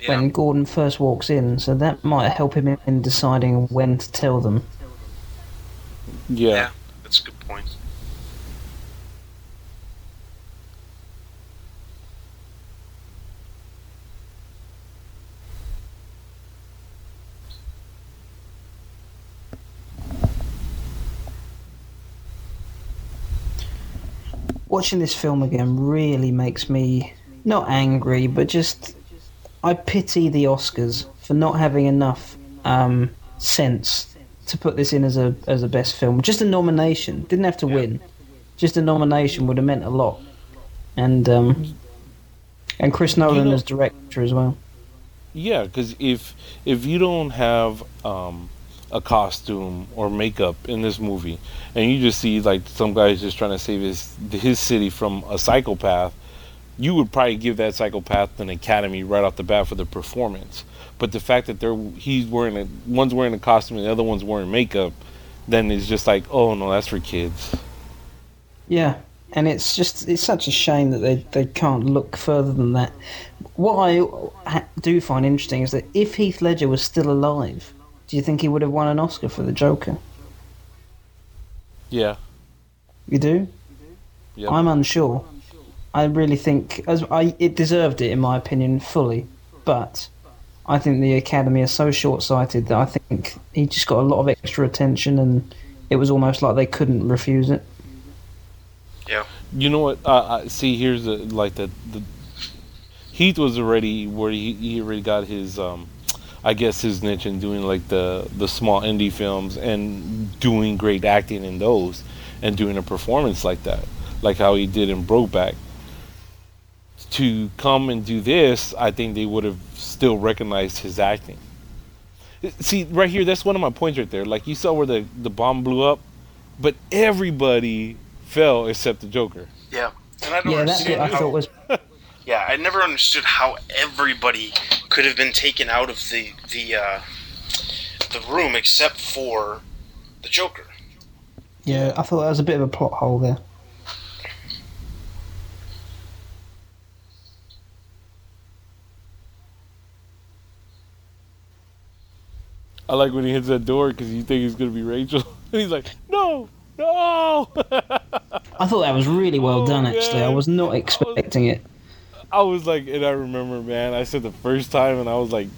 Yeah. when Gordon first walks in, so that might help him in deciding when to tell them. Yeah. Yeah. That's a good point. Watching this film again really makes me not angry, but just I pity the Oscars for not having enough um, sense to put this in as a as a best film. Just a nomination, didn't have to win. Just a nomination would have meant a lot, and um, and Chris Nolan know- as director as well. Yeah, because if if you don't have um, a costume or makeup in this movie, and you just see like some guys just trying to save his his city from a psychopath, you would probably give that psychopath an academy right off the bat for the performance. But the fact that they're he's wearing a one's wearing a costume and the other one's wearing makeup, then it's just like, oh no, that's for kids. Yeah, and it's just it's such a shame that they they can't look further than that. What I do find interesting is that if Heath Ledger was still alive, do you think he would have won an Oscar for the Joker? Yeah. You do? Yep. I'm unsure. I really think as I it deserved it in my opinion fully, but I think the Academy are so short-sighted that I think he just got a lot of extra attention, and it was almost like they couldn't refuse it. Yeah. You know what? Uh, I see. Here's the like the the Heath was already where he, he already got his um, I guess his niche in doing like the the small indie films and doing great acting in those and doing a performance like that, like how he did in Brokeback. to come and do this, I think they would have still recognized his acting. See, right here, that's one of my points right there. Like you saw where the the bomb blew up, but everybody fell except the Joker. Yeah, and I don't Yeah, that's what I thought was. (laughs) Yeah, I never understood how everybody could have been taken out of the the uh, the room except for the Joker. Yeah, I thought that was a bit of a plot hole there. I like when he hits that door because you think he's gonna be Rachel, and (laughs) he's like, "No, no." (laughs) I thought that was really well Oh, done. Actually, I was not expecting it. I was like, and I remember, man, I said the first time, and I was like,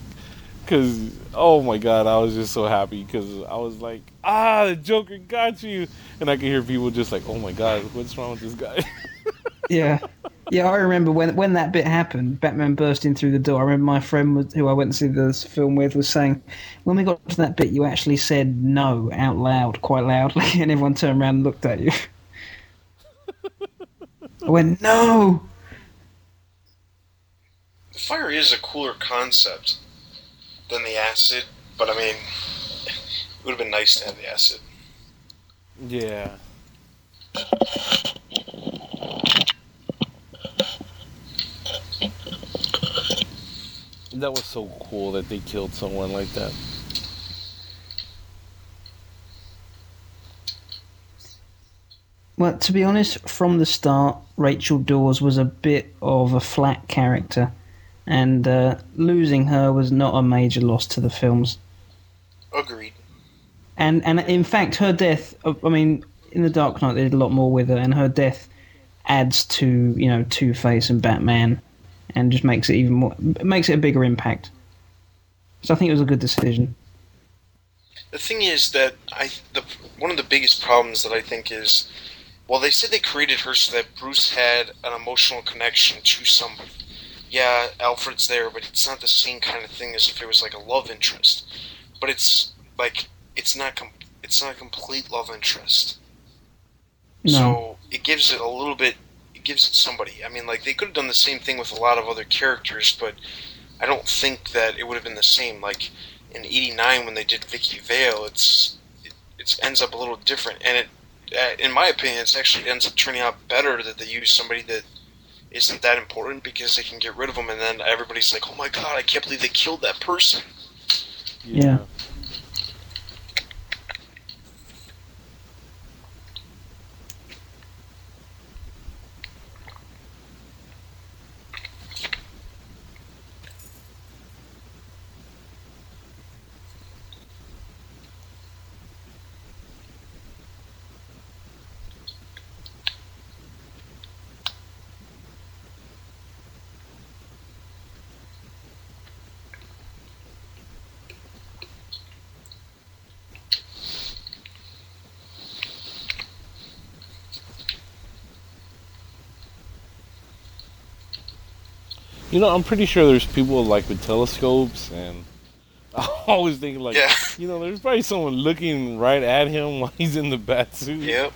because, oh my god, I was just so happy because I was like, ah, the Joker got you, and I could hear people just like, oh my god, what's wrong with this guy? (laughs) Yeah, yeah. I remember when when that bit happened. Batman bursting through the door. I remember my friend was, who I went to see this film with was saying, when we got to that bit, you actually said no out loud, quite loudly, (laughs) and everyone turned around and looked at you. (laughs) I went no. The fire is a cooler concept than the acid, but I mean, it would have been nice to have the acid. yeah. That was so cool that they killed someone like that. Well, to be honest, from the start, Rachel Dawes was a bit of a flat character, and uh, losing her was not a major loss to the films. Agreed. And and in fact, her death. I mean, in the Dark Knight, they did a lot more with her, and her death adds to you know Two Face and Batman, and just makes it even more makes it a bigger impact. So I think it was a good decision. The thing is that I the one of the biggest problems that I think is, well, they said they created her so that Bruce had an emotional connection to somebody. Yeah, Alfred's there, but it's not the same kind of thing as if it was like a love interest. But it's like it's not com- it's not a complete love interest. No. So it gives it a little bit. It gives it somebody. I mean, like they could have done the same thing with a lot of other characters, but I don't think that it would have been the same. Like in '89 when they did Vicki Vale, it's it, it ends up a little different, and it, uh, in my opinion, it's actually ends up turning out better that they use somebody that isn't that important because they can get rid of them, and then everybody's like, "Oh my god, I can't believe they killed that person." Yeah. You know, I'm pretty sure there's people like with telescopes, and I (laughs) always think like, Yeah. you know, there's probably someone looking right at him while he's in the bat suit. Yep.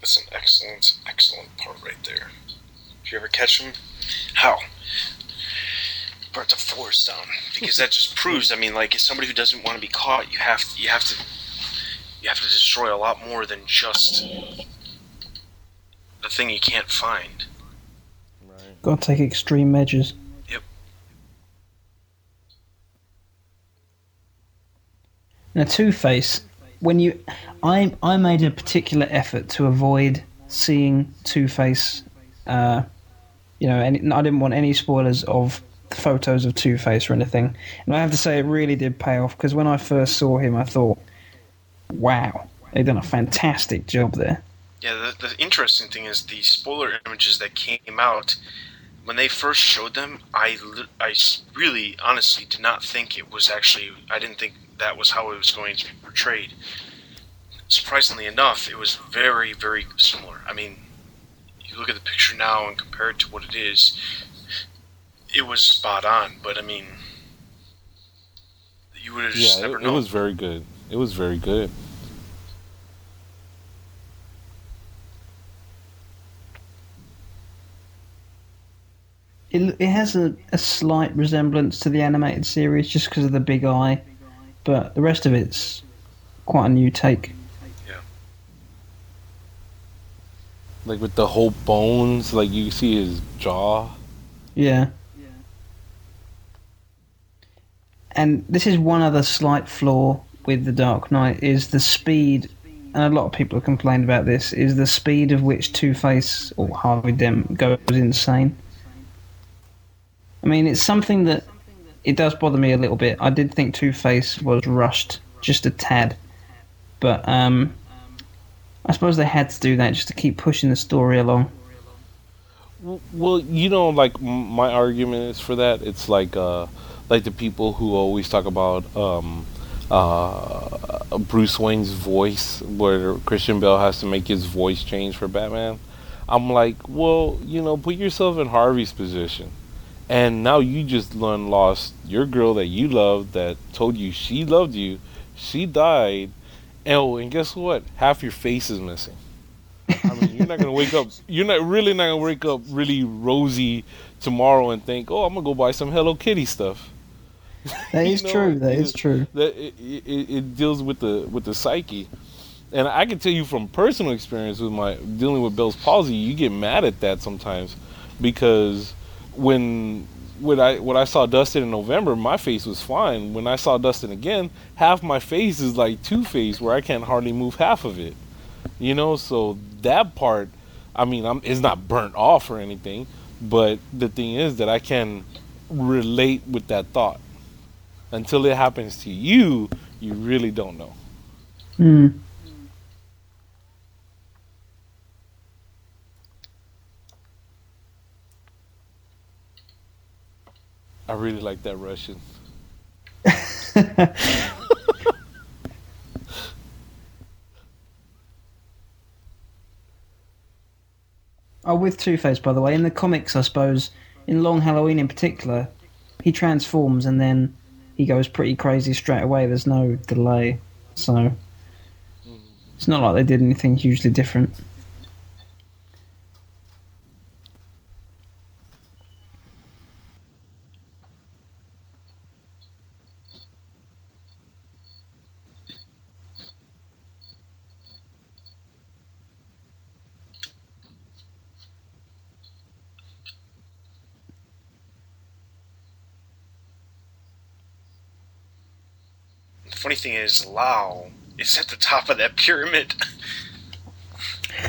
That's an excellent, excellent part right there. Did you ever catch him? How? Brought the forest down because that just proves. I mean, like, as somebody who doesn't want to be caught, you have to, you have to you have to destroy a lot more than just the thing you can't find. Right. Got to take extreme measures. Yep. Now, Two Face, when you, I, I made a particular effort to avoid seeing Two Face. Uh, you know, any, I didn't want any spoilers of photos of Two Face or anything. And I have to say, it really did pay off because when I first saw him, I thought wow, they've done a fantastic job there. Yeah, the, the interesting thing is the spoiler images that came out when they first showed them. I, I really honestly did not think it was actually. I didn't think that was how it was going to be portrayed. Surprisingly enough, it was very, very similar. I mean, you look at the picture now and compare it to what it is, it was spot on. But I mean, you would have just yeah, never it, known. it was very good. It was very good. It, it has a, a slight resemblance to the animated series just because of the big eye, but the rest of it's quite a new take. Like with the whole bones, like you see his jaw. Yeah. yeah. And this is one other slight flaw with the Dark Knight is the speed, and a lot of people have complained about this, is the speed of which Two Face or Harvey Dent goes insane. I mean, it's something that it does bother me a little bit. I did think Two Face was rushed just a tad, but um, I suppose they had to do that just to keep pushing the story along. Well, you know, like my argument is for that. It's like, uh, like the people who always talk about um, uh, Bruce Wayne's voice, where Christian Bale has to make his voice change for Batman. I'm like, well, you know, put yourself in Harvey's position, and now you just lost your girl that you loved, that told you she loved you, she died, oh, and guess what? Half your face is missing. I mean, you're not gonna wake up. You're not really not gonna wake up really rosy tomorrow and think, "Oh, I'm gonna go buy some Hello Kitty stuff." (laughs) That is know, true. That is true. That it, it, it deals with the with the psyche, and I can tell you from personal experience with my dealing with Bell's palsy, you get mad at that sometimes because when when I when I saw Dustin in November, my face was fine. When I saw Dustin again, half my face is like Two Face, where I can't hardly move half of it. You know, so that part, I mean, I'm it's not burnt off or anything, but the thing is that I can relate with that thought. Until it happens to you, you really don't know. Hmm. I really like that Russian. (laughs) Oh, with Two Face, by the way, in the comics, I suppose, in Long Halloween in particular, he transforms and then he goes pretty crazy straight away. There's no delay, so mm. it's not like they did anything hugely different. The funny thing is, Lau is at the top of that pyramid.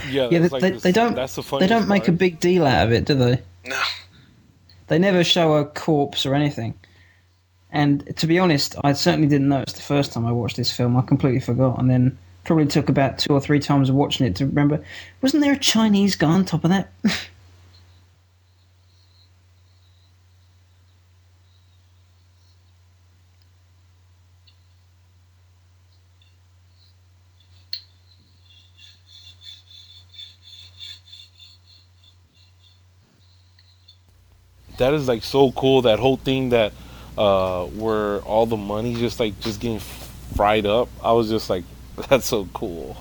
Yeah, Yeah, they, like they, this- they don't That's the they don't make a big deal out of it, do they? no. They never show a corpse or anything. And to be honest, I certainly didn't notice the first time I watched this film. I completely forgot, and then probably took about two or three times of watching it to remember. Wasn't there a Chinese guy on top of that? (laughs) That is like so cool. That whole thing that uh, where all the money just like just getting fried up. I was just like, (laughs) that's so cool.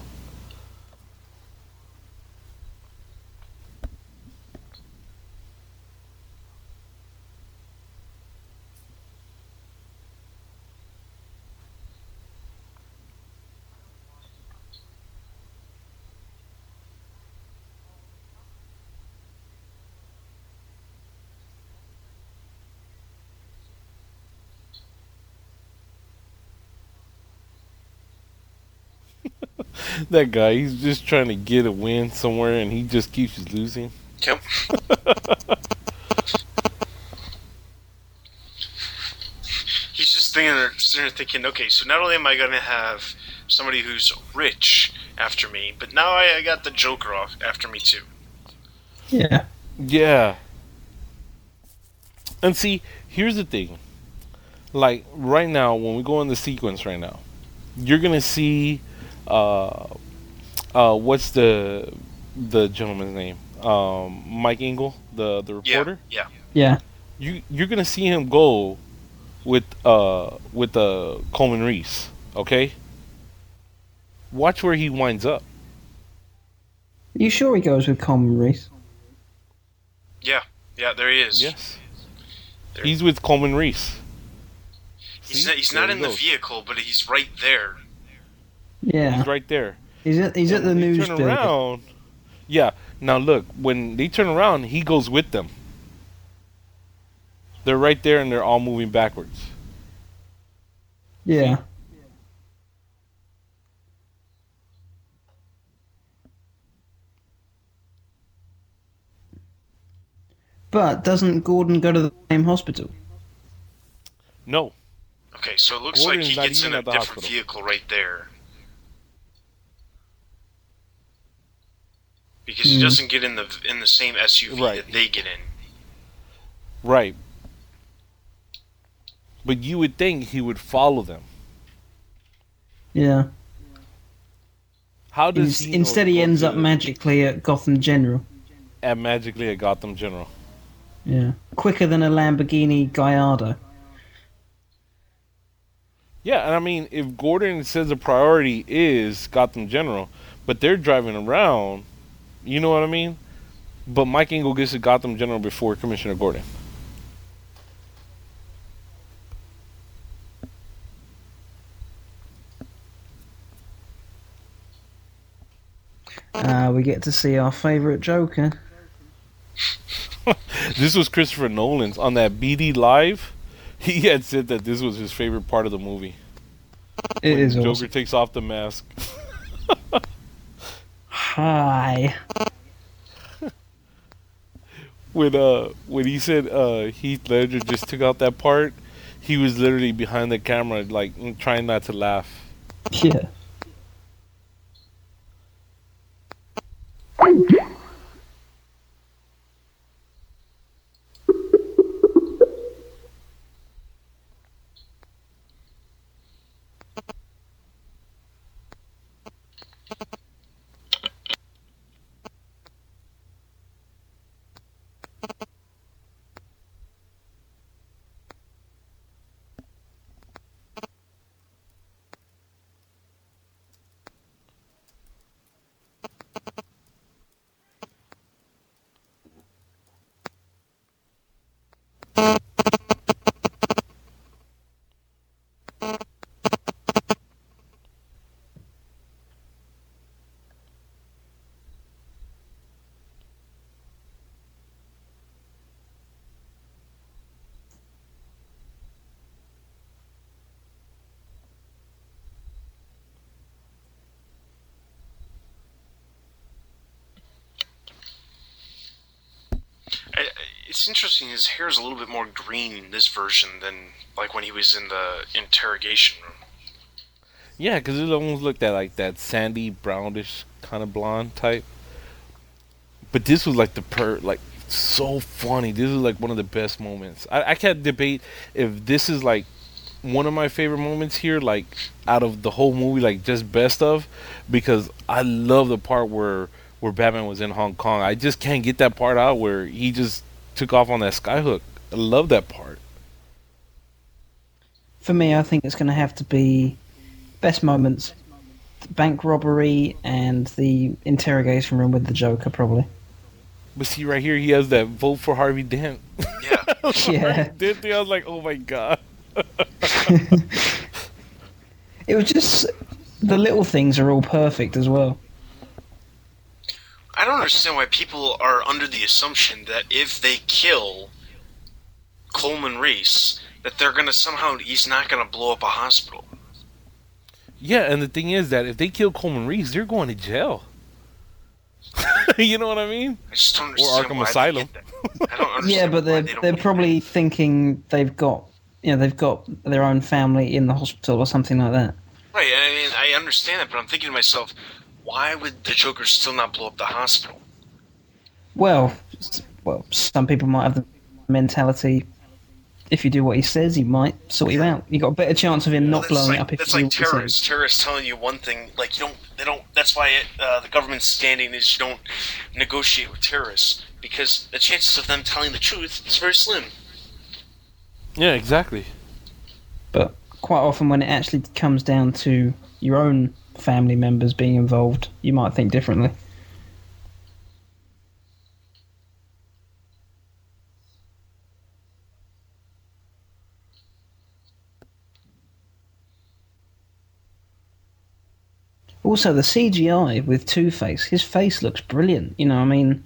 That guy, he's just trying to get a win somewhere, and he just keeps losing. Yep. (laughs) He's just thinking, sitting there thinking, okay, so not only am I going to have somebody who's rich after me, but now I, I got the Joker off after me too. Yeah. Yeah. And see, here's the thing. Like right now, when we go in the sequence right now, you're gonna see, uh, uh, what's the the gentleman's name? Um, Mike Engel, the the reporter. yeah. Yeah. You you're gonna see him go with uh with uh Coleman Reese. Okay. Watch where he winds up. Are you sure he goes with Coleman Reese? Yeah, yeah, there he is. Yes. There- He's with Coleman Reese. He's not, he's There not he in the vehicle, but he's right there. Yeah. He's right there. He's at he's at the news turn building. around. Yeah. Now look, when they turn around, he goes with them. They're right there, and they're all moving backwards. Yeah. But doesn't Gordon go to the same hospital? No. Okay, so it looks Gordon's like he gets in a different hospital. vehicle right there. Because he Hmm. doesn't get in the in the same SUV Right. that they get in. Right. But you would think he would follow them. Yeah. How does Ins- he instead, he ends up the- magically at Gotham General. at magically at Gotham General. Yeah. Quicker than a Lamborghini Gallardo. Yeah, and I mean, if Gordon says the priority is Gotham General, but they're driving around, you know what I mean? But Mike Engel gets to Gotham General before Commissioner Gordon. Uh, we get to see our favourite Joker. (laughs) This was Christopher Nolan's on that BD Live. (laughs) He had said that this was his favorite part of the movie. It when is Joker awesome. takes off the mask. (laughs) Hi. when uh when he said uh Heath Ledger just took out that part, he was literally behind the camera like trying not to laugh. Yeah. I, I- it's interesting. His hair's a little bit more green in this version than like when he was in the interrogation room. Yeah, because it almost looked at like that sandy brownish kind of blonde type. But this was like the per like so funny. This is like one of the best moments. I, I can't debate if this is like one of my favorite moments here, like out of the whole movie, like just best of, because I love the part where where Batman was in Hong Kong. I just can't get that part out where he just took off on that skyhook. I love that part. For me, I think it's going to have to be best moments, the bank robbery and the interrogation room with the Joker, probably. But see right here, he has that vote for Harvey Dent. Yeah, (laughs) Yeah. Did I was like, oh my god. (laughs) It was just the little things are all perfect as well. I don't understand why people are under the assumption that if they kill Coleman Reese, that they're gonna somehow he's not gonna blow up a hospital. Yeah, and the thing is that if they kill Coleman Reese, they're going to jail. (laughs) you know what I mean? I just don't understand Arkham why Asylum. get that. I don't (laughs) understand. Yeah, but they're they don't they're get probably thinking they've got you know they've got their own family in the hospital or something like that. that. Right, I mean, I understand that, but I'm thinking to myself, why would the Joker still not blow up the hospital? Well, well, some people might have the mentality. If you do what he says, he might sort you out. You got a better chance of him not blowing like, it up if that's you do like what he says. terrorists. Terrorists telling you one thing, like you don't, they don't. That's why uh, the government's standing is you don't negotiate with terrorists because the chances of them telling the truth is very slim. Yeah, exactly. But quite often, when it actually comes down to your own family members being involved, you might think differently. Also, the CGI with Two Face, his face looks brilliant. You know, I mean,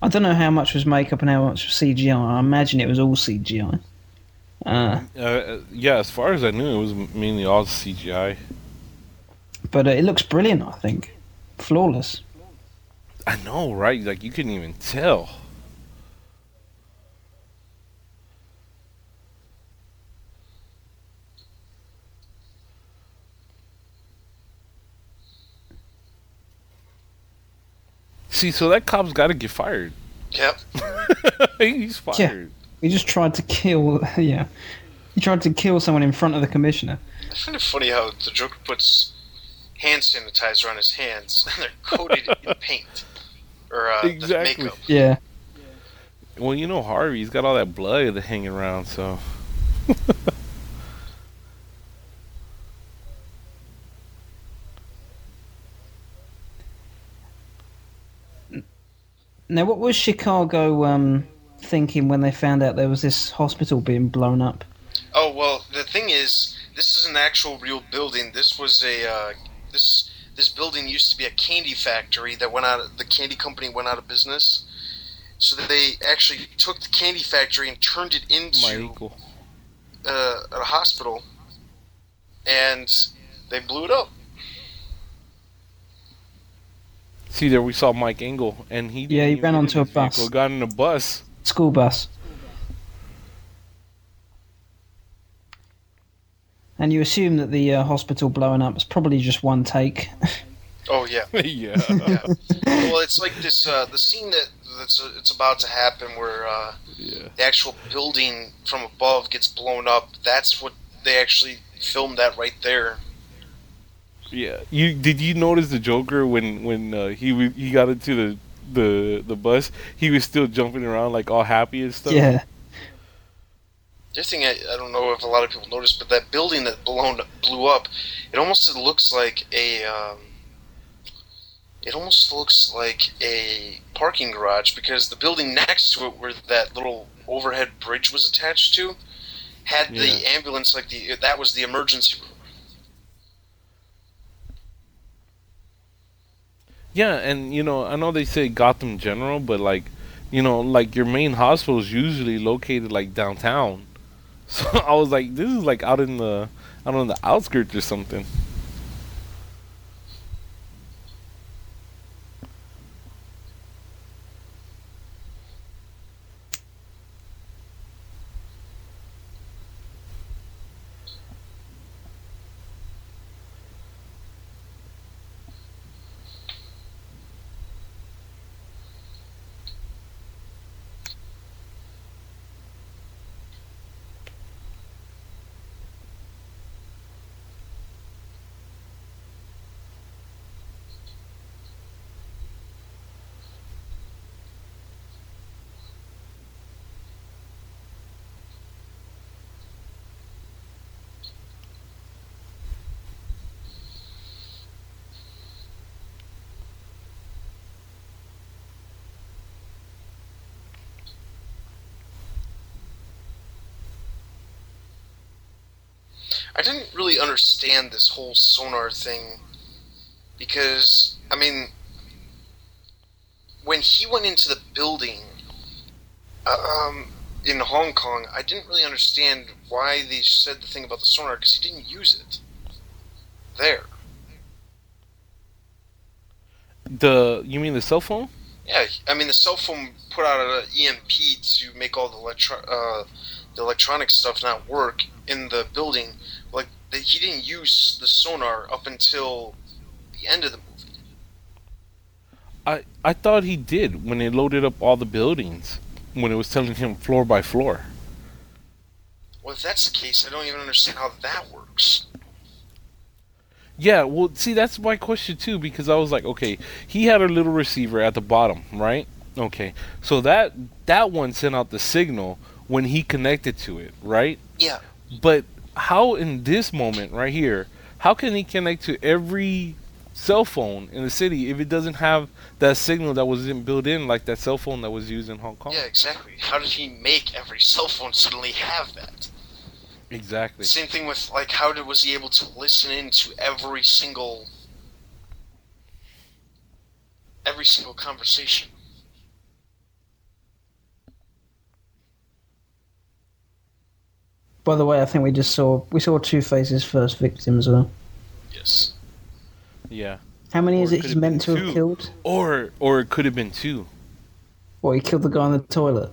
I don't know how much was makeup and how much was CGI. I imagine it was all CGI. Uh, Uh, yeah, as far as I knew, it was mainly all CGI. But uh, it looks brilliant. I think flawless. I know, right? Like you couldn't even tell. See, so that cop's got to get fired. Yep. (laughs) He's fired. He just tried to kill. (laughs) Yeah, he tried to kill someone in front of the commissioner. I find it funny how the Joker puts hand sanitizer on his hands (laughs) and they're coated in (laughs) paint or uh, the Exactly. makeup. Yeah, Well, you know Harvey, he's got all that blood hanging around, so (laughs) Now, what was Chicago um, thinking when they found out there was this hospital being blown up? Oh well, the thing is, this is an actual real building. This was a uh, this this building used to be a candy factory that went out. Of, the candy company went out of business, so that they actually took the candy factory and turned it into equal. uh, a hospital, and they blew it up. See, there we saw Mike Engel, and he Yeah, he didn't ran onto a bus. vehicle, Got in a bus. School bus. And you assume that the uh, hospital blowing up is probably just one take. Oh yeah. (laughs) yeah. yeah. well, it's like this uh, the scene that that's uh, it's about to happen where uh, yeah. the actual building from above gets blown up. That's what they actually filmed that right there. Yeah. You did you notice the Joker when when uh, he he got into the the the bus? He was still jumping around like all happy and stuff. yeah. The other thing I, I don't know if a lot of people noticed, but that building that blown blew up, it almost looks like a um, it almost looks like a parking garage because the building next to it, where that little overhead bridge was attached to, had the ambulance like the that was the emergency room. Yeah, and you know, I know they say Gotham General, but like, you know, like your main hospital is usually located like downtown. So (laughs) I was like, this is like out in the out on the outskirts or something. I didn't really understand this whole sonar thing because I mean, when he went into the building uh, um, in Hong Kong, I didn't really understand why they said the thing about the sonar because he didn't use it there. The you mean the cell phone? Yeah, I mean the cell phone put out an EMP to make all the electro uh, the electronic stuff not work in the building. They, he didn't use the sonar up until the end of the movie. I I thought he did when they loaded up all the buildings when it was telling him floor by floor. Well, if that's the case, I don't even understand how that works. Yeah, well, see, that's my question too because I was like, okay, he had a little receiver at the bottom, right? Okay, so that that one sent out the signal when he connected to it, right? Yeah. But how in this moment right here, how can he connect to every cell phone in the city if it doesn't have that signal that was in, built in like that cell phone that was used in Hong Kong? Yeah, exactly. How did he make every cell phone suddenly have that? Exactly. Same thing with like how did was he able to listen into every single every single conversation? By the way, I think we just saw we saw Two Face's first victim as well. Yes. Yeah. How many Or is it it he's meant to been have killed? Or or it could have been two. Or he killed the guy in the toilet?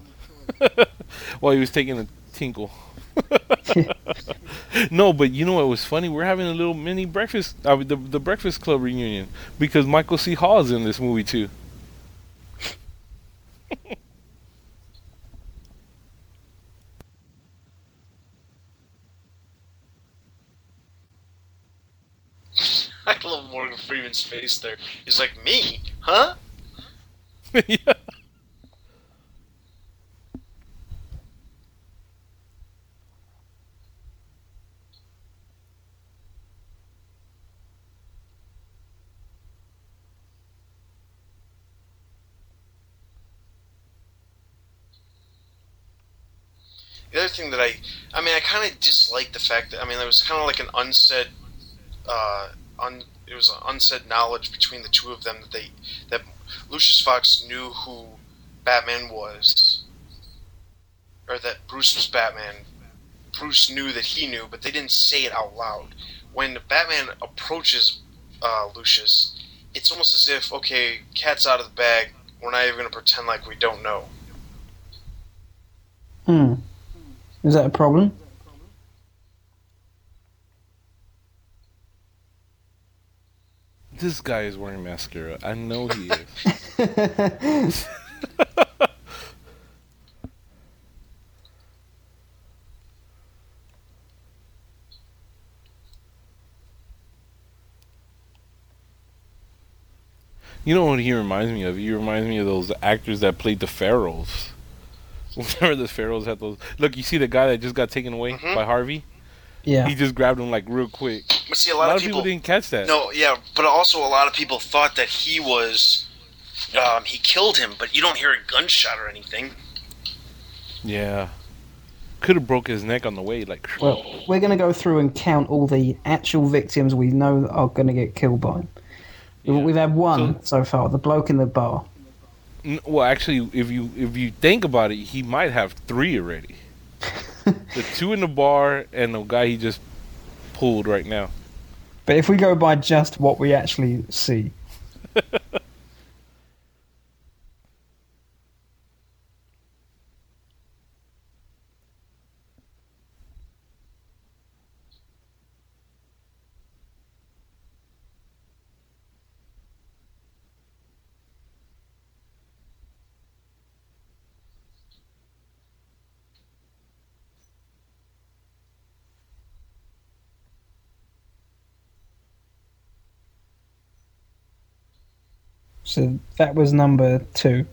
(laughs) while he was taking a tinkle. (laughs) no, but you know what was funny? We're having a little mini breakfast, uh, the the Breakfast Club reunion because Michael C. Hall is in this movie too. (laughs) I Freeman's face there. He's like, Me? Huh? yeah. The other thing that I, I mean, I kind of dislike the fact that I mean, there was kind of like an unsaid, uh, un, it was an unsaid knowledge between the two of them that they that Lucius Fox knew who Batman was, or that Bruce was Batman. Bruce knew that he knew, but they didn't say it out loud. When Batman approaches uh, Lucius, it's almost as if, okay, cat's out of the bag. We're not even going to pretend like we don't know. Hmm. Is that a problem? This guy is wearing mascara. I know he is. (laughs) You know what he reminds me of? He reminds me of those actors that played the pharaohs. (laughs) Remember the pharaohs had those? Look, you see the guy that just got taken away Mhm. by Harvey? Yeah. He just grabbed him like real quick. But see, a A lot, lot, of people, didn't catch that. No, yeah, but also a lot of people thought that he was. Um, he killed him, but you don't hear a gunshot or anything. Yeah. Could have broke his neck on the way. Like, Well, we're going to go through and count all the actual victims we know are going to get killed by. Yeah. We've had one so, far, the bloke in the bar. N- well, actually, if you if you think about it, he might have three already. The two in the bar and the guy he just pulled right now. But if we go by just what we actually see, so that was number two.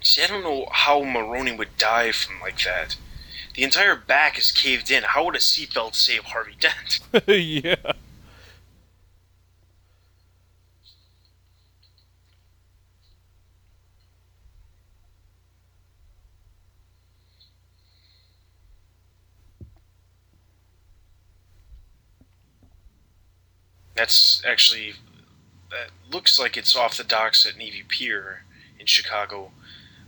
See, I don't know how Maroni would die from like that. The entire back is caved in. How would a seatbelt save Harvey Dent? (laughs) yeah. That's actually that looks like it's off the docks at Navy Pier in Chicago,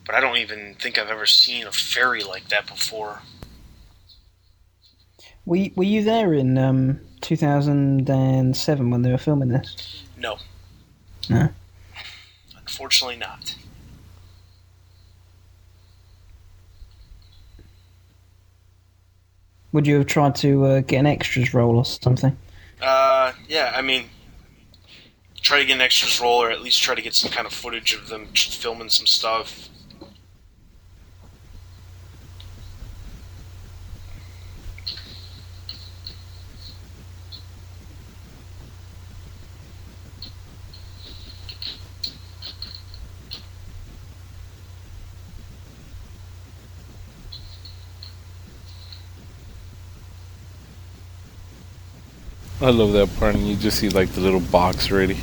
but I don't even think I've ever seen a ferry like that before. Were you, were you there in um, 2007 when they were filming this? No. No. Unfortunately, not. Would you have tried to uh, get an extras role or something? Uh, yeah, I mean, try to get an extras role, or at least try to get some kind of footage of them filming some stuff. I love that part, and you just see like the little box ready.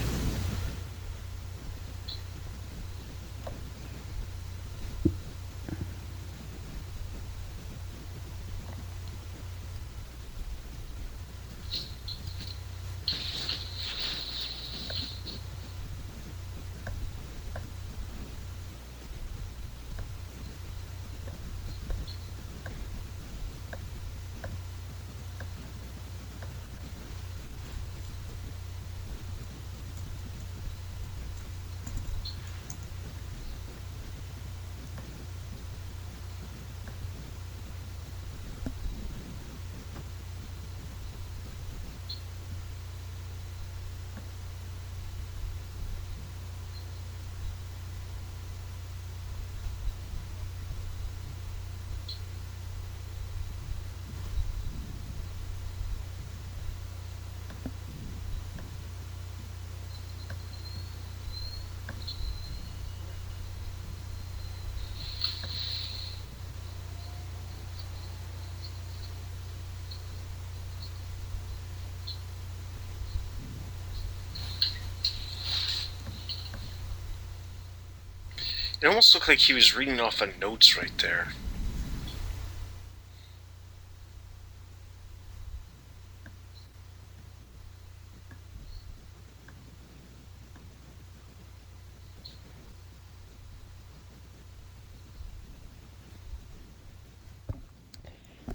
It almost looked like he was reading off of notes right there.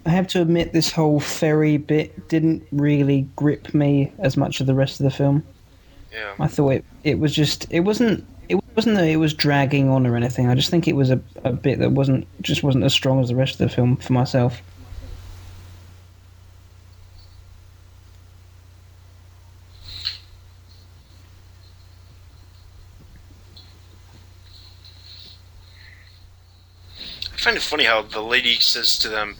I have to admit, this whole ferry bit didn't really grip me as much as the rest of the film. Yeah. I thought it, it was just it wasn't wasn't that it was dragging on or anything. I just think it was a, a bit that wasn't just wasn't as strong as the rest of the film for myself. I find it funny how the lady says to them,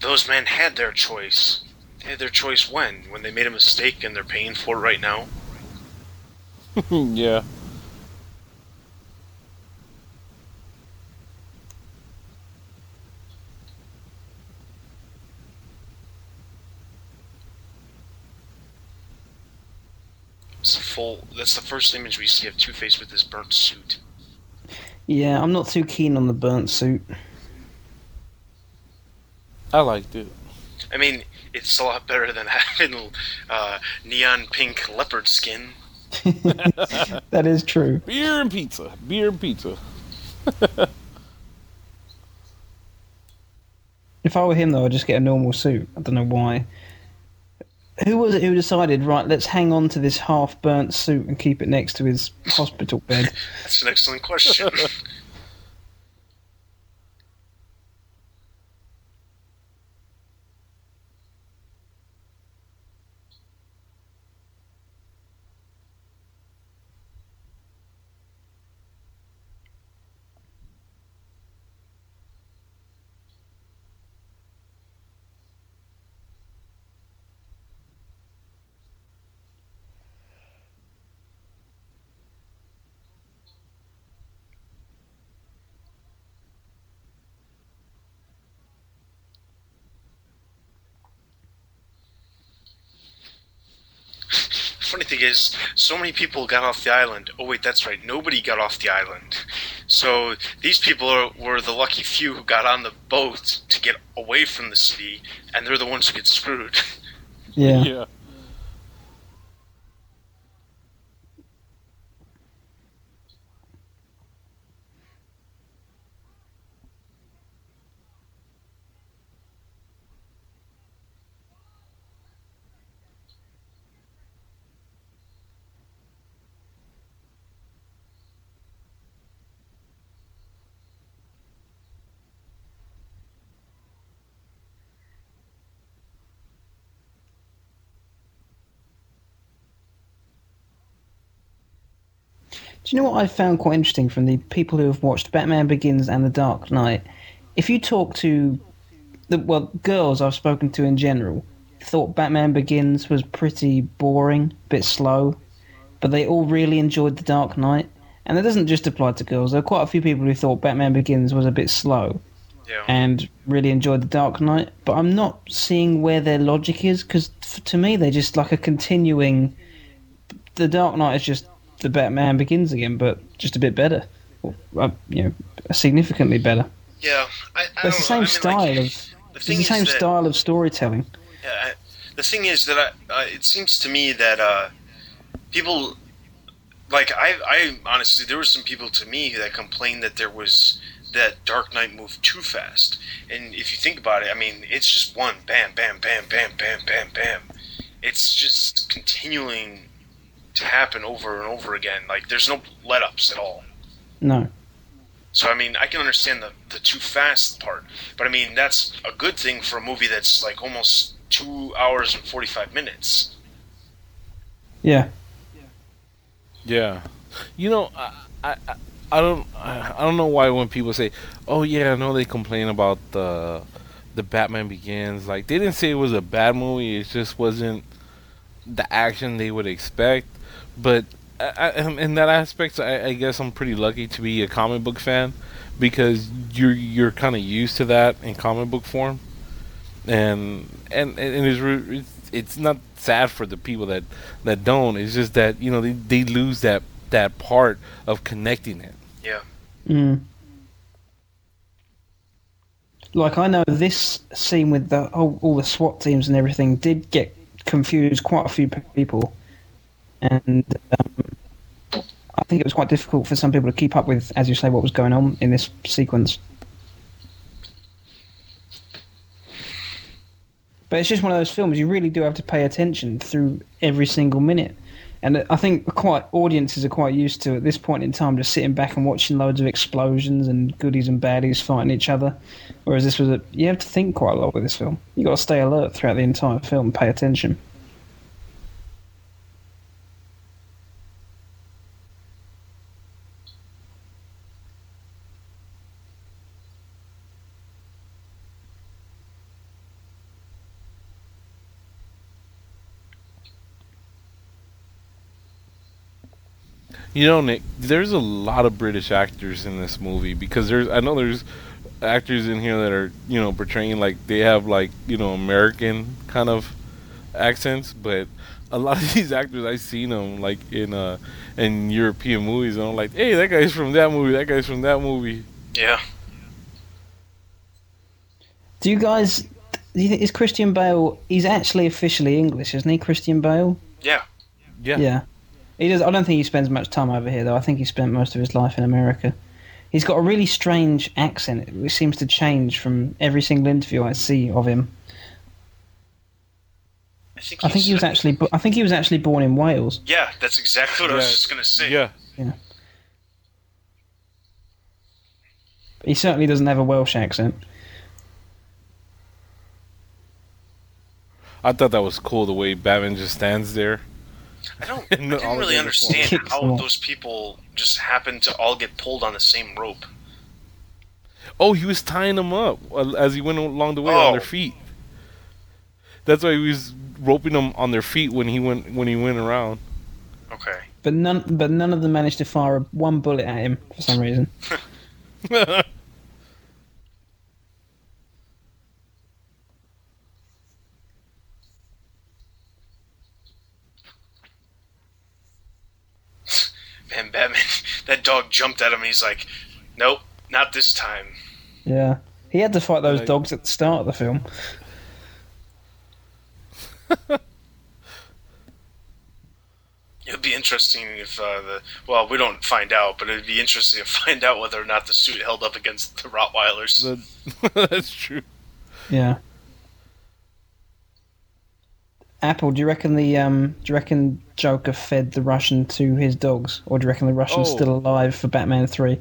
"Those men had their choice. They had their choice when? When they made a mistake and they're paying for it right now." (laughs) yeah. It's a full. That's the first image we see of Two Face with his burnt suit. Yeah, I'm not too keen on the burnt suit. I liked it. I mean, it's a lot better than (laughs) having uh, neon pink leopard skin. (laughs) that is true. Beer and pizza. Beer and pizza. (laughs) If I were him, though, I'd just get a normal suit. I don't know why. Who was it who decided, right, let's hang on to this half burnt suit and keep it next to his hospital bed? (laughs) That's an excellent question. (laughs) Funny thing is, so many people got off the island. Oh wait, that's right. Nobody got off the island. So these people are, were the lucky few who got on the boat to get away from the city, and they're the ones who get screwed. Yeah. Yeah. Do you know what I found quite interesting from the people who have watched Batman Begins and The Dark Knight? If you talk to the well girls I've spoken to in general, thought Batman Begins was pretty boring, bit slow, but they all really enjoyed The Dark Knight. And that doesn't just apply to girls. There are quite a few people who thought Batman Begins was a bit slow Yeah. and really enjoyed The Dark Knight, but I'm not seeing where their logic is because to me they're just like a continuing. The Dark Knight is just the Batman Begins again, but just a bit better, Or, uh, you know, significantly better. yeah. I, I it's the same I mean, style like, of. the It's the same that, style of storytelling. Yeah, I- the thing is that I, it seems to me that uh, people, like I, I honestly, there were some people to me that complained that there was that Dark Knight moved too fast. And if you think about it, I mean, it's just one bam, bam, bam, bam, bam, bam, bam. It's just continuing to happen over and over again. Like there's no let ups at all. No. So I mean, I can understand the the too fast part, but I mean that's a good thing for a movie that's like almost two hours and forty five minutes. Yeah. Yeah, you know, I, I, I- I don't, I I don't know why when people say, "Oh yeah, I know they complain about the, the Batman Begins," like they didn't say it was a bad movie. It just wasn't the action they would expect. But I, I, in that aspect, I, I guess I'm pretty lucky to be a comic book fan because you're you're kind of used to that in comic book form, and and and it's it's, it's not sad for the people that that don't. It's just that you know they, they lose that that part of connecting it. Yeah, Mm. Like I know this scene with the all, all the SWAT teams and everything did get confused quite a few people, and um, I think it was quite difficult for some people to keep up with, as you say, what was going on in this sequence. But it's just one of those films you really do have to pay attention through every single minute. And I think quite audiences are quite used to at this point in time just sitting back and watching loads of explosions and goodies and baddies fighting each other. Whereas this was a you have to think quite a lot with this film. You've got to stay alert throughout the entire film, and pay attention. You know, Nick, there's a lot of British actors in this movie because there's I know there's actors in here that are you know portraying like they have like you know American kind of accents, but a lot of (laughs) these actors I've seen them like in uh in European movies, and I'm like, hey, that guy's from that movie, that guy's from that movie. yeah. Do you guys? Do you think is Christian Bale? He's actually officially English, isn't he? Christian Bale. Yeah, Yeah, Yeah. He does. I don't think he spends much time over here, though. I think he spent most of his life in America. He's got a really strange accent, which seems to change from every single interview I see of him. I think. I think he was said- actually. I think he was actually born in Wales. Yeah, that's exactly what I was just gonna say. yeah. He certainly doesn't have a Welsh accent. I thought that was cool the way Batman just stands there. I don't. (laughs) I all didn't really understand Kicks them how those people just happened to all get pulled on the same rope. Oh, he was tying them up uh, as he went along the way Oh. on their feet. That's why he was roping them on their feet when he went when he went around. Okay. But none. But none of them managed to fire one bullet at him for some reason. (laughs) (laughs) Man, Batman, that dog jumped at him he's like, nope, not this time. Yeah. He had to fight those Like- dogs at the start of the film. (laughs) It would be interesting if uh, the well, we don't find out, but it'd be interesting to (laughs) find out whether or not the suit held up against the Rottweilers. The- (laughs) That's true. Yeah. Apple, do you reckon the um, do you reckon Joker fed the Russian to his dogs, or do you reckon the Russian's oh. still alive for Batman Three?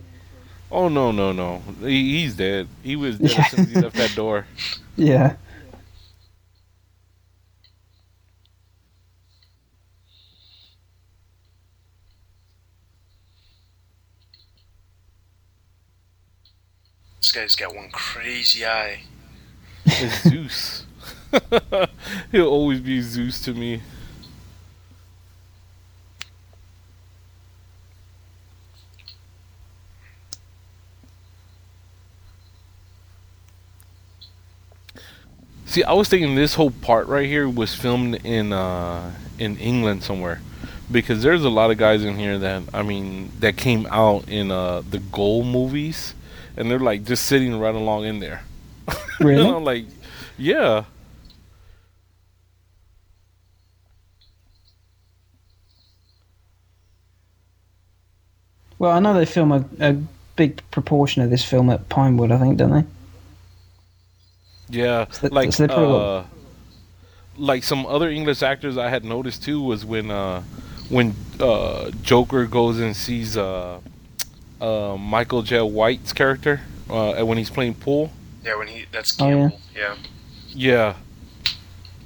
Oh no no no! He, he's dead. He was dead yeah. as soon as he left that door. (laughs) Yeah. This guy's got one crazy eye. It's Zeus. (laughs) (laughs) He'll always be Zeus to me. See, I was thinking this whole part right here was filmed in uh, in England somewhere, because there's a lot of guys in here that I mean that came out in uh, the Goal movies, and they're like just sitting right along in there. (laughs) Really? know, like, yeah. Well, I know they film a, a big proportion of this film at Pinewood, I think, don't they? Yeah, So- like so they put a uh, like some other English actors I had noticed too was when uh, when uh, Joker goes and sees uh, uh, Michael Jai White's character uh, when he's playing pool. Yeah, when he that's Oh, yeah. Gambol. yeah. Yeah,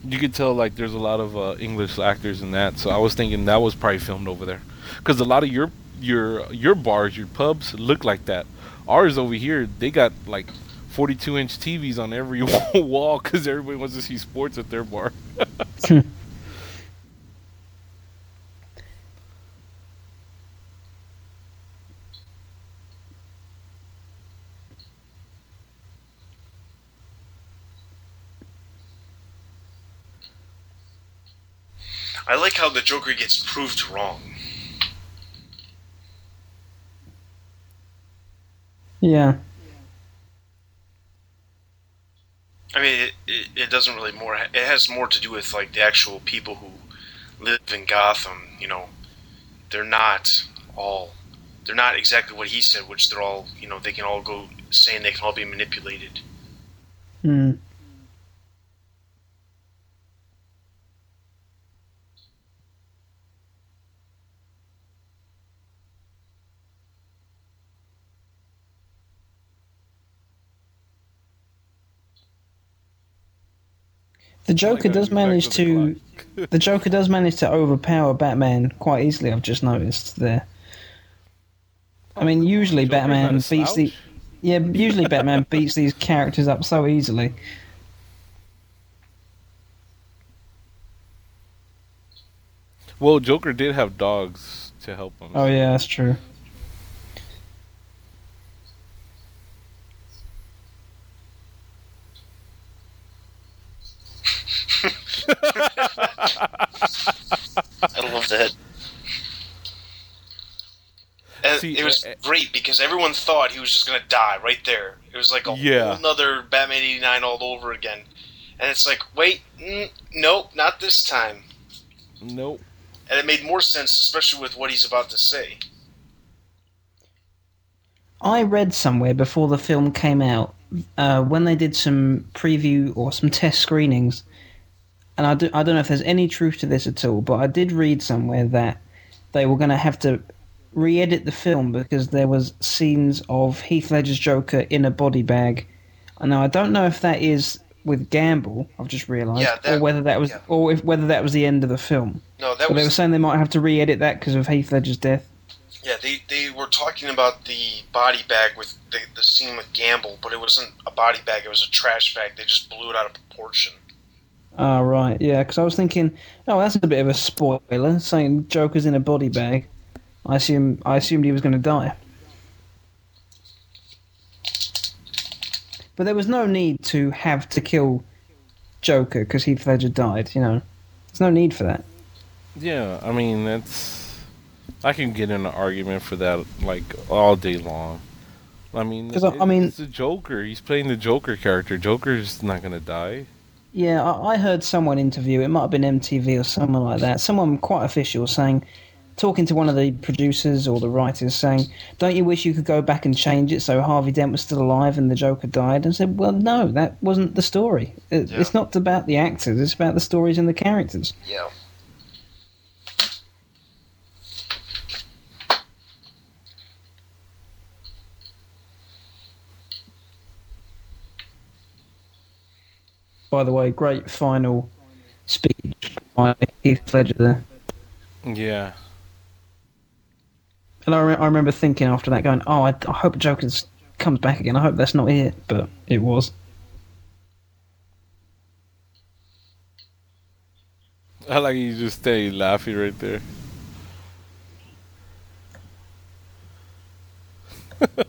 you could tell like there's a lot of uh, English actors in that. So I was thinking that was probably filmed over there, because a lot of your your your bars, your pubs look like that. Ours over here, they got like 42 inch TVs on every (laughs) wall because everybody wants to see sports at their bar. (laughs) I like how the Joker gets proved wrong. Yeah. I mean, it, it, it doesn't really more. It has more to do with like the actual people who live in Gotham. You know, they're not all. They're not exactly what he said, which they're all. You know, they can all go saying they can all be manipulated. Hmm. The Joker uh, does manage to the Joker does manage to overpower Batman quite easily. I've just noticed there. I mean, oh, usually Joker's not Batman beats the. Yeah, usually Batman (laughs) beats these characters up so easily. Well, Joker did have dogs to help him. Oh yeah, that's true. I love that. And See, it was uh, uh, great because everyone thought he was just gonna die right there. It was like a Yeah. whole nother Batman '89 all over again. And it's like, wait, mm, nope, not this time. Nope. And it made more sense, especially with what he's about to say. I read somewhere before the film came out uh, when they did some preview or some test screenings, and I, do, I don't know if there's any truth to this at all, but I did read somewhere that they were going to have to re-edit the film because there was scenes of Heath Ledger's Joker in a body bag. And now I don't know if that is with Gambol. I've just realised, Yeah, that- or whether that was, yeah. or if whether that was the end of the film. No, that But they were saying they might have to re-edit that because of Heath Ledger's death. yeah. They they were talking about the body bag with the the scene with Gambol, but it wasn't a body bag; it was a trash bag. They just blew it out of proportion. Ah, right, yeah, because I was thinking, oh, that's a bit of a spoiler, saying Joker's in a body bag. I assume I assumed he was going to die. But there was no need to have to kill Joker because Heath Ledger died. You know, there's no need for that. Yeah, I mean that's. I can get in an argument for that like all day long. I mean, 'Cause I- I mean- it's the Joker. He's playing the Joker character. Joker's not gonna die. Yeah, I, I heard someone interview. It might have been MTV or someone like that. Someone quite official saying, talking to one of the producers or the writers, saying, "Don't you wish you could go back and change it so Harvey Dent was still alive and the Joker died?" And said, "Well, no, that wasn't the story. It, Yeah. It's not about the actors. It's about the stories and the characters." Yeah. By the way, great final speech by Heath Ledger there. Yeah. And I, re- I remember thinking after that, going, "Oh, I, I hope Joker's comes back again. I hope that's not it, but it was. I like you just stay laughing right there. (laughs)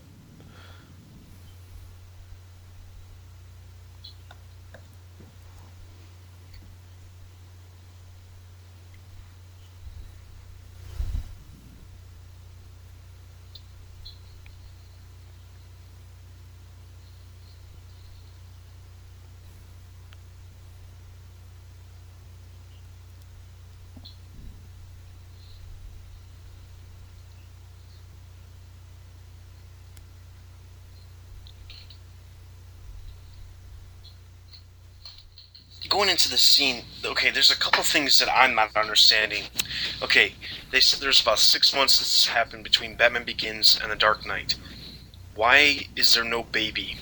going into the scene, okay, there's a couple things that I'm not understanding. Okay, they said there's about six months this happened between Batman Begins and The Dark Knight. Why is there no baby?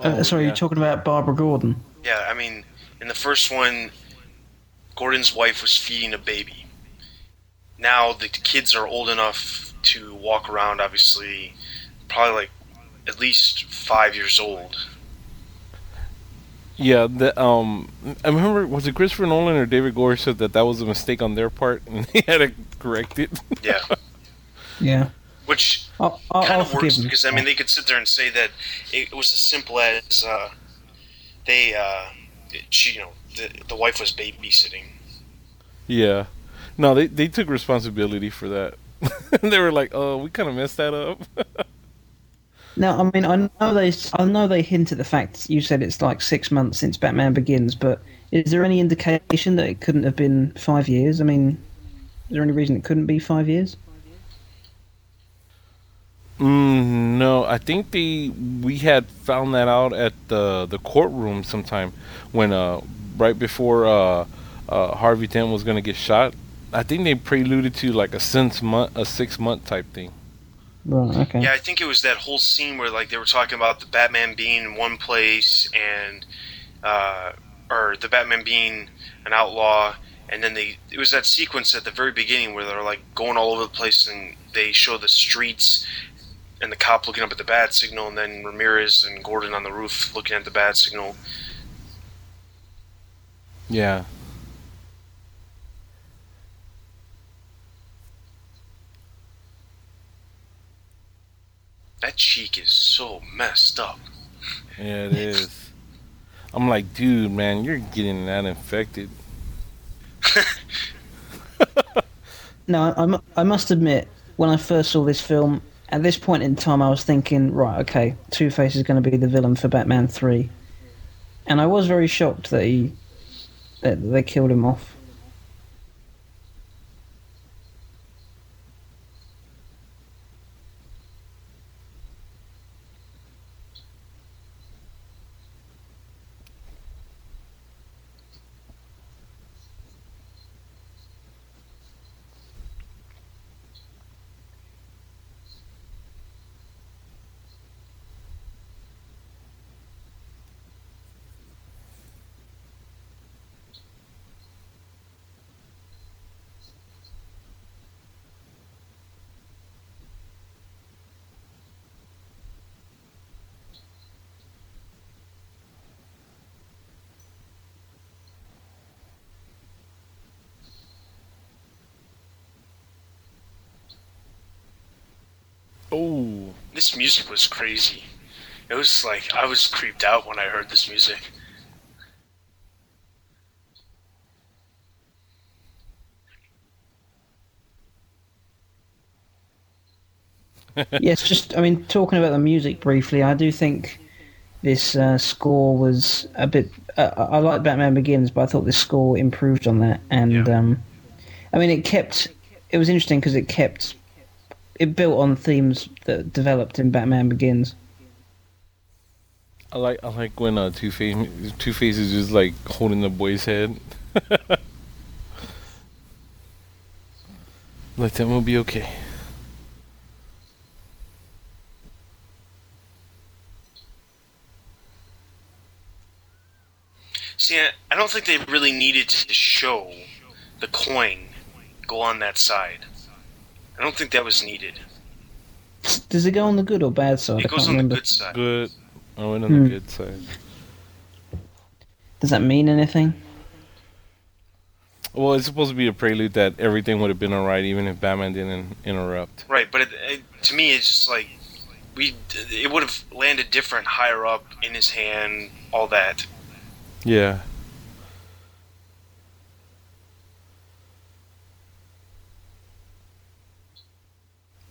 uh, Oh, sorry, yeah. you're talking about Barbara Gordon. Yeah, I mean, in the first one, Gordon's wife was feeding a baby. Now the kids are old enough to walk around, obviously, probably like at least five years old. Yeah, the, um, I remember was it Christopher Nolan or David Goyer said that that was a mistake on their part (laughs) and they had to correct it. Yeah. (laughs) Yeah, Which I'll, I'll, kind I'll of works them. because I mean they could sit there and say that it was as simple as uh, they uh, she you know the the wife was babysitting. yeah, no, they they took responsibility for that. (laughs) they were like, "Oh, we kind of messed that up." Now, I mean, I know they, I know they hint at the fact you said it's like six months since Batman Begins, but is there any indication that it couldn't have been five years? I mean, is there any reason it couldn't be five years? Mm, no, I think they we had found that out at the the courtroom sometime when uh right before uh, uh Harvey Dent was gonna get shot. I think they preluded to like a six month a six month type thing. Right. Okay. Yeah, I think it was that whole scene where like they were talking about the Batman being in one place and uh, or the Batman being an outlaw, and then they it was that sequence at the very beginning where they're like going all over the place and they show the streets and the cop looking up at the bat signal, and then Ramirez and Gordon on the roof looking at the bat signal. Yeah. That cheek is so messed up. Yeah, it is. I'm like, dude, man, you're getting that infected. (laughs) No, I, mu- I must admit, when I first saw this film, at this point in time, I was thinking, right, okay, Two Face is going to be the villain for Batman Three, and I was very shocked that he that they killed him off. Oh, This music was crazy. It was like I was creeped out when I heard this music. (laughs) yes, just I mean, talking about the music briefly, I do think this uh, score was a bit. Uh, I like Batman Begins, but I thought this score improved on that, and Yeah. um, I mean, it kept. It was interesting because it kept. It built on themes that developed in Batman Begins. I like I like when uh, Two Face Two Face is just like holding the boy's head. (laughs) like that will be okay. See, I- I don't think they really needed to show the coin go on that side. I don't think that was needed. Does it go on the good or bad side? It I goes can't on the good side. Good. I went on Hmm. the good side. Does that mean anything? Well, it's supposed to be a prelude that everything would have been alright even if Batman didn't interrupt. Right, but it, it, to me, it's just like we. It would have landed different higher up in his hand, all that. Yeah.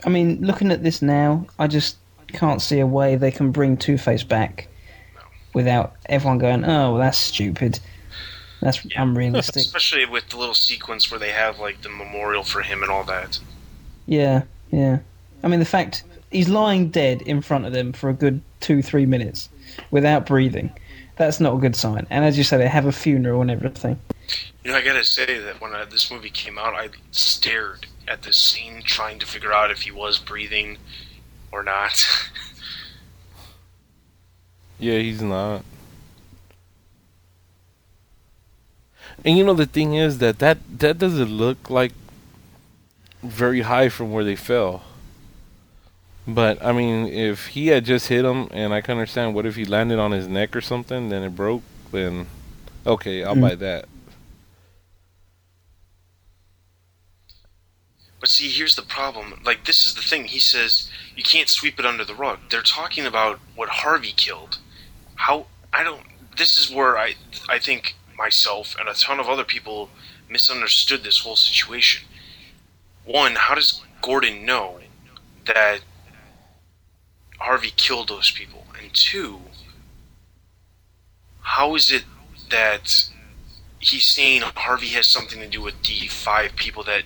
I mean, looking at this now, I just can't see a way they can bring Two Face back without everyone going, "Oh, well, that's stupid. That's Yeah. (laughs) unrealistic." Especially with the little sequence where they have like the memorial for him and all that. yeah, yeah. I mean, the fact he's lying dead in front of them for a good two, three minutes without breathing. That's not a good sign. And as you say, they have a funeral and everything. You know, I gotta say that when uh this movie came out, I stared at this scene trying to figure out if he was breathing or not. (laughs) Yeah, he's not. And you know the thing is that that that doesn't look like very high from where they fell. But I mean, if he had just hit him, and I can understand, what if he landed on his neck or something, then it broke? Then okay, I'll Mm. buy that. But see, here's the problem. Like, this is the thing. He says you can't sweep it under the rug. They're talking about what Harvey killed. How I don't. This is where I I think myself and a ton of other people misunderstood this whole situation. One, how does Gordon know that Harvey killed those people? And two, how is it that he's saying Harvey has something to do with the five people that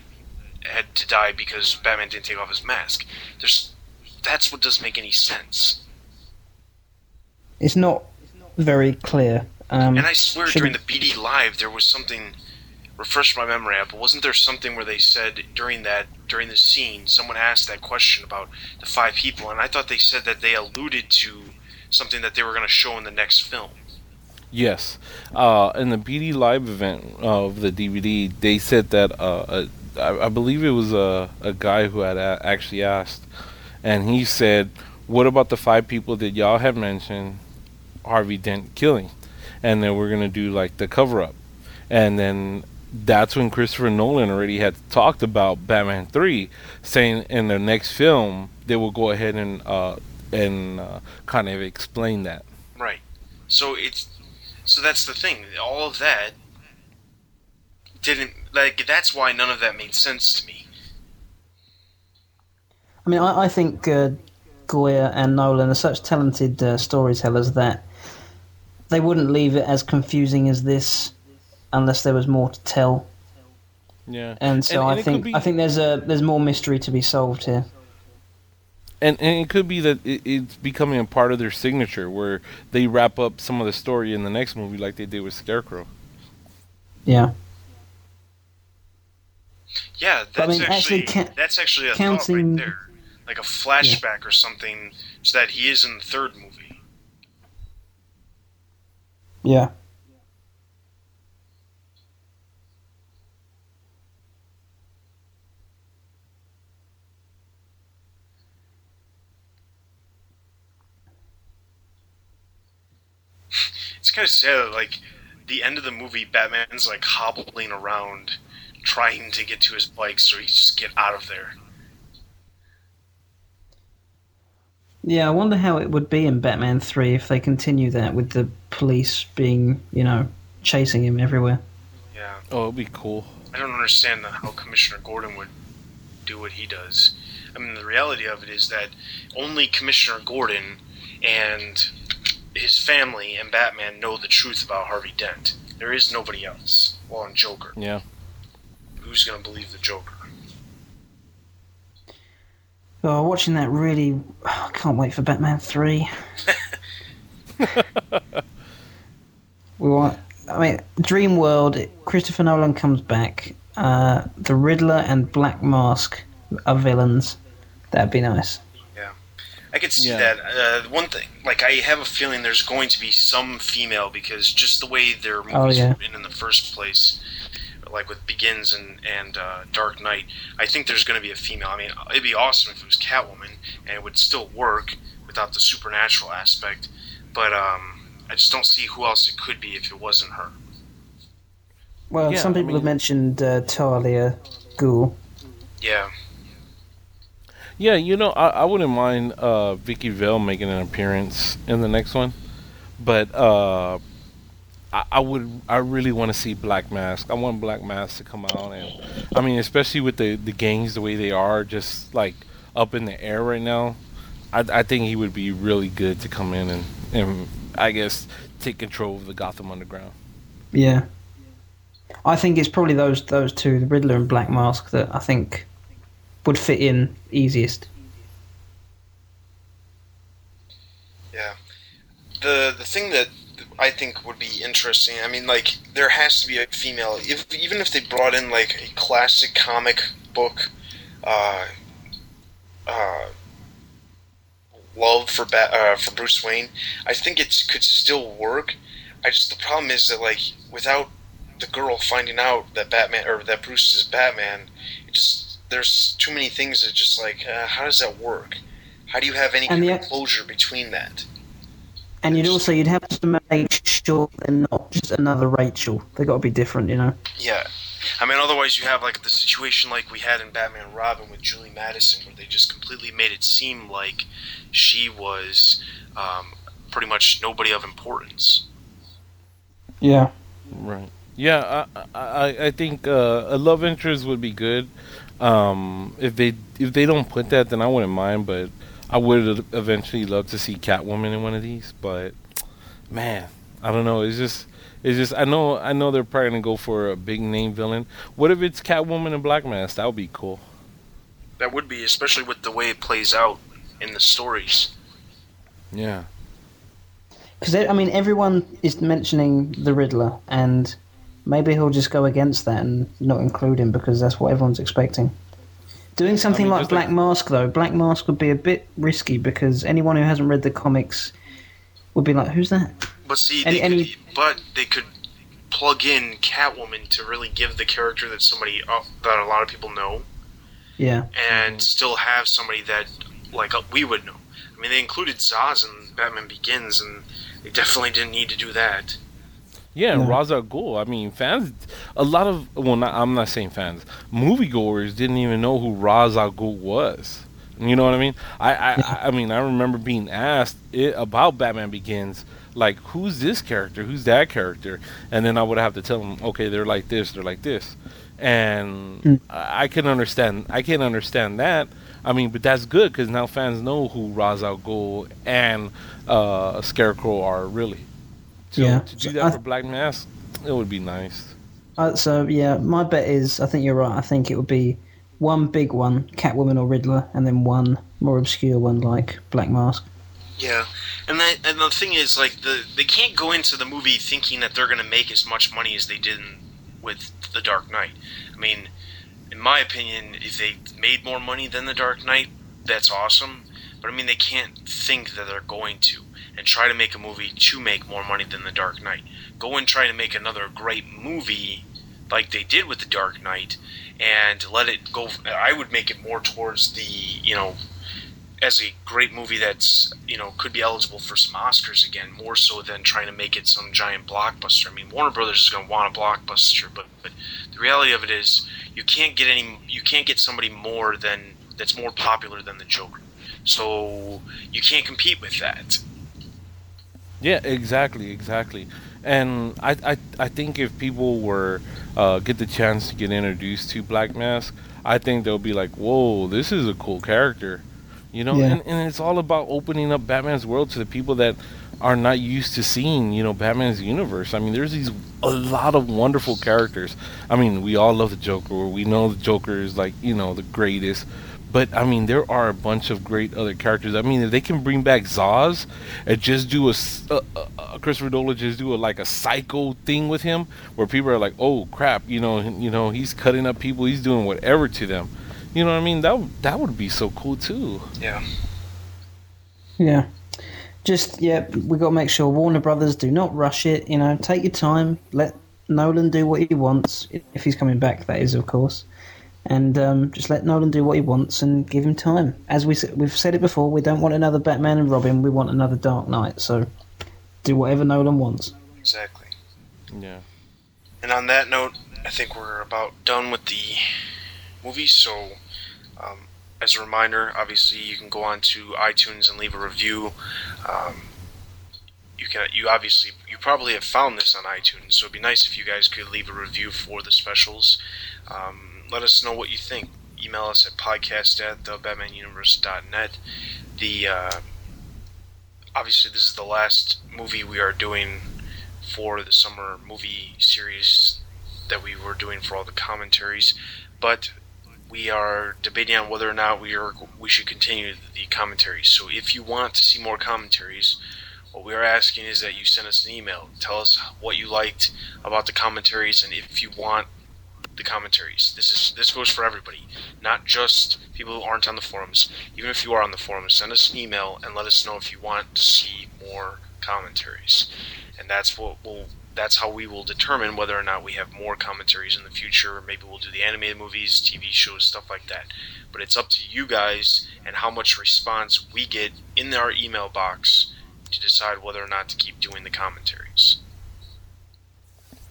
had to die because Batman didn't take off his mask. There's that's what doesn't make any sense. It's not very clear. Um, And I swear during the BD live there was something refresh my memory but wasn't there something where they said during that during the scene someone asked that question about the five people and I thought they said that they alluded to something that they were going to show in the next film. Yes, uh, in the BD Live event of the DVD, they said that uh, a, I, I believe it was a, a guy who had a- actually asked, and he said, "What about the five people that y'all have mentioned Harvey Dent killing?" And then we're gonna do like the cover up, and then that's when Christopher Nolan already had talked about Batman Three, saying in the next film they will go ahead and uh, and uh, kind of explain that. Right. So it's so that's the thing. All of that didn't like that's why none of that made sense to me. I mean, I, I think uh, Goyer and Nolan are such talented uh, storytellers that they wouldn't leave it as confusing as this unless there was more to tell. Yeah, And so And- and I think be- I think there's a there's more mystery to be solved here. and and it could be that it, it's becoming a part of their signature where they wrap up some of the story in the next movie like they did with Scarecrow. Yeah. Yeah, But I that's mean, actually, actually that's actually a counting- thought right there, like a flashback or something, so that he is in the third movie. Yeah. (laughs) It's kind of sad, like the end of the movie, Batman's like hobbling around, trying to get to his bike, so he just get out of there. Yeah, I wonder how it would be in Batman 3 if they continue that with the police being, you know, chasing him everywhere. Yeah, Oh, it'd be cool. I don't understand how Commissioner Gordon would do what he does. I mean, the reality of it is that only Commissioner Gordon and his family and Batman know the truth about Harvey Dent. There is nobody else. Well, and Joker. Yeah. Who's gonna believe the Joker? Oh, watching that really. I can't wait for Batman 3. (laughs) we want. I mean, Dream World, Christopher Nolan comes back. Uh, the Riddler and Black Mask are villains. That'd be nice. Yeah. I could see Yeah. that. Uh, one thing, like, I have a feeling there's going to be some female because just the way their movies Oh, yeah. were written in the first place, like with Begins and and uh, Dark Knight, I think there's going to be a female. I mean, it'd be awesome if it was Catwoman, and it would still work without the supernatural aspect. But um, I just don't see who else it could be if it wasn't her. Well, Yeah, some I people mean- have mentioned uh, Talia Ghul. Yeah, Yeah, you know, I, I wouldn't mind uh, Vicki Vale making an appearance in the next one, but uh, I, I would, I really want to see Black Mask. I want Black Mask to come out, and I mean, especially with the the gangs the way they are, just like up in the air right now. I, I think he would be really good to come in and, and I guess take control of the Gotham Underground. Yeah. I think it's probably those those two, the Riddler and Black Mask, that I think would fit in easiest. yeah. The the thing that I think would be interesting. I mean, like there has to be a female. If even if they brought in like a classic comic book, uh, uh, love for ba- uh, for Bruce Wayne, I think it could still work. I just the problem is that like without the girl finding out that Batman or that Bruce is Batman, it just there's too many things that just like uh, how does that work? How do you have any And kind the of closure between that? And you'd also you'd have to make sure they're not just another Rachel. They got to be different, you know. Yeah. I mean, otherwise you have like the situation like we had in Batman and Robin with Julie Madison, where they just completely made it seem like she was um, pretty much nobody of importance. Yeah. Right. Yeah, I I, I think uh, a love interest would be good. Um, if they if they don't put that, then I wouldn't mind. But I would eventually love to see Catwoman in one of these. But man, I don't know. It's just it's just I know I know they're probably gonna go for a big name villain. What if it's Catwoman and Black Mask? That would be cool. That would be, especially with the way it plays out in the stories. Yeah. Because I mean, everyone is mentioning the Riddler, and maybe he'll just go against that and not include him because that's what everyone's expecting. Doing something mean, like Black like- Mask, though, Black Mask would be a bit risky because anyone who hasn't read the comics would be like, "Who's that?" But see, Any- they any- could, but they could plug in Catwoman to really give the character that somebody uh, that a lot of people know, Yeah, and still have somebody that like uh, we would know. I mean, they included Zsasz in Batman Begins, and they definitely didn't need to do that. Yeah, Yeah. Ra's al Ghul. I mean, fans, a lot of well, not, I'm not saying fans. Moviegoers didn't even know who Ra's al Ghul was. You know what I mean? I, I, I, mean, I remember being asked it, about Batman Begins, like, who's this character? Who's that character? And then I would have to tell them, okay, they're like this, they're like this, and Hmm. I, I can understand. I can understand that. I mean, but that's good because now fans know who Ra's al Ghul and uh, Scarecrow are really. So Yeah. to do So that I- for Black Mask, it would be nice. uh, so yeah, my bet is I think you're right. I think it would be one big one, Catwoman or Riddler, and then one more obscure one like Black Mask. Yeah, and that and the thing is, like the they can't go into the movie thinking that they're going to make as much money as they did in, with The Dark Knight. I mean, in my opinion, if they made more money than The Dark Knight, that's awesome. But I mean, they can't think that they're going to and try to make a movie to make more money than The Dark Knight. Go and try to make another great movie like they did with The Dark Knight and let it go. I would make it more towards the you know as a great movie that's you know could be eligible for some Oscars again, more so than trying to make it some giant blockbuster. I mean, Warner Brothers is going to want a blockbuster, but, but the reality of it is you can't get any you can't get somebody more than that's more popular than the Joker. So you can't compete with that. Yeah, exactly, exactly. And I, I, I think if people were uh, get the chance to get introduced to Black Mask, I think they'll be like, "Whoa, this is a cool character," you know. Yeah. And, and it's all about opening up Batman's world to the people that are not used to seeing, you know, Batman's universe. I mean, there's these a lot of wonderful characters. I mean, we all love the Joker. We know the Joker is like, you know, the greatest. But I mean, there are a bunch of great other characters. I mean, if they can bring back Zsasz and just do a, uh, uh, Christopher Nolan just do a like a psycho thing with him, where people are like, "Oh crap," you know, you know, he's cutting up people, he's doing whatever to them. You know what I mean? That would- that would be so cool too. Yeah. Yeah. Just yeah, we got to make sure Warner Brothers do not rush it. You know, take your time. Let Nolan do what he wants, if he's coming back, that is, of course. And um, just let Nolan do what he wants and give him time. As we we've said it before, we don't want another Batman and Robin. We want another Dark Knight. So do whatever Nolan wants. Exactly. Yeah. And on that note, I think we're about done with the movie. So, um, as a reminder, obviously you can go on to iTunes and leave a review. Um, you can you obviously you probably have found this on iTunes, so it'd be nice if you guys could leave a review for the specials. Um, let us know what you think. Email us at podcast at thebatmanuniverse.net. The uh, obviously this is the last movie we are doing for the summer movie series that we were doing for all the commentaries, but we are debating on whether or not we are we should continue the commentaries. So if you want to see more commentaries, what we are asking is that you send us an email. Tell us what you liked about the commentaries and if you want the commentaries. This is this goes for everybody, not just people who aren't on the forums. Even if you are on the forums, send us an email and let us know if you want to see more commentaries. And that's what will that's how we will determine whether or not we have more commentaries in the future. Maybe we'll do the animated movies, TV shows, stuff like that. But it's up to you guys and how much response we get in our email box to decide whether or not to keep doing the commentaries.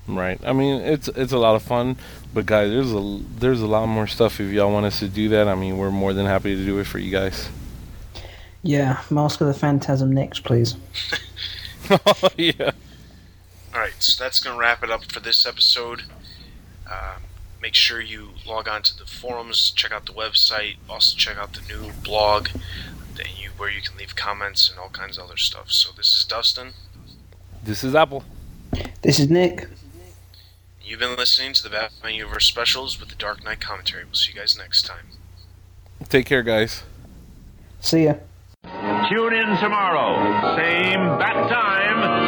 Right. I mean, it's it's a lot of fun, but guys, there's a there's a lot more stuff. If y'all want us to do that, I mean, we're more than happy to do it for you guys. Yeah, Mask of the Phantasm next, please. oh (laughs) yeah. All right, so that's gonna wrap it up for this episode. Uh, make sure you log on to the forums, check out the website, also check out the new blog that you where you can leave comments and all kinds of other stuff. So this is Dustin. This is Apple. This is Nick. You've been listening to the Batman Universe specials with the Dark Knight commentary. We'll see you guys next time. Take care, guys. See ya. Tune in tomorrow, same bat time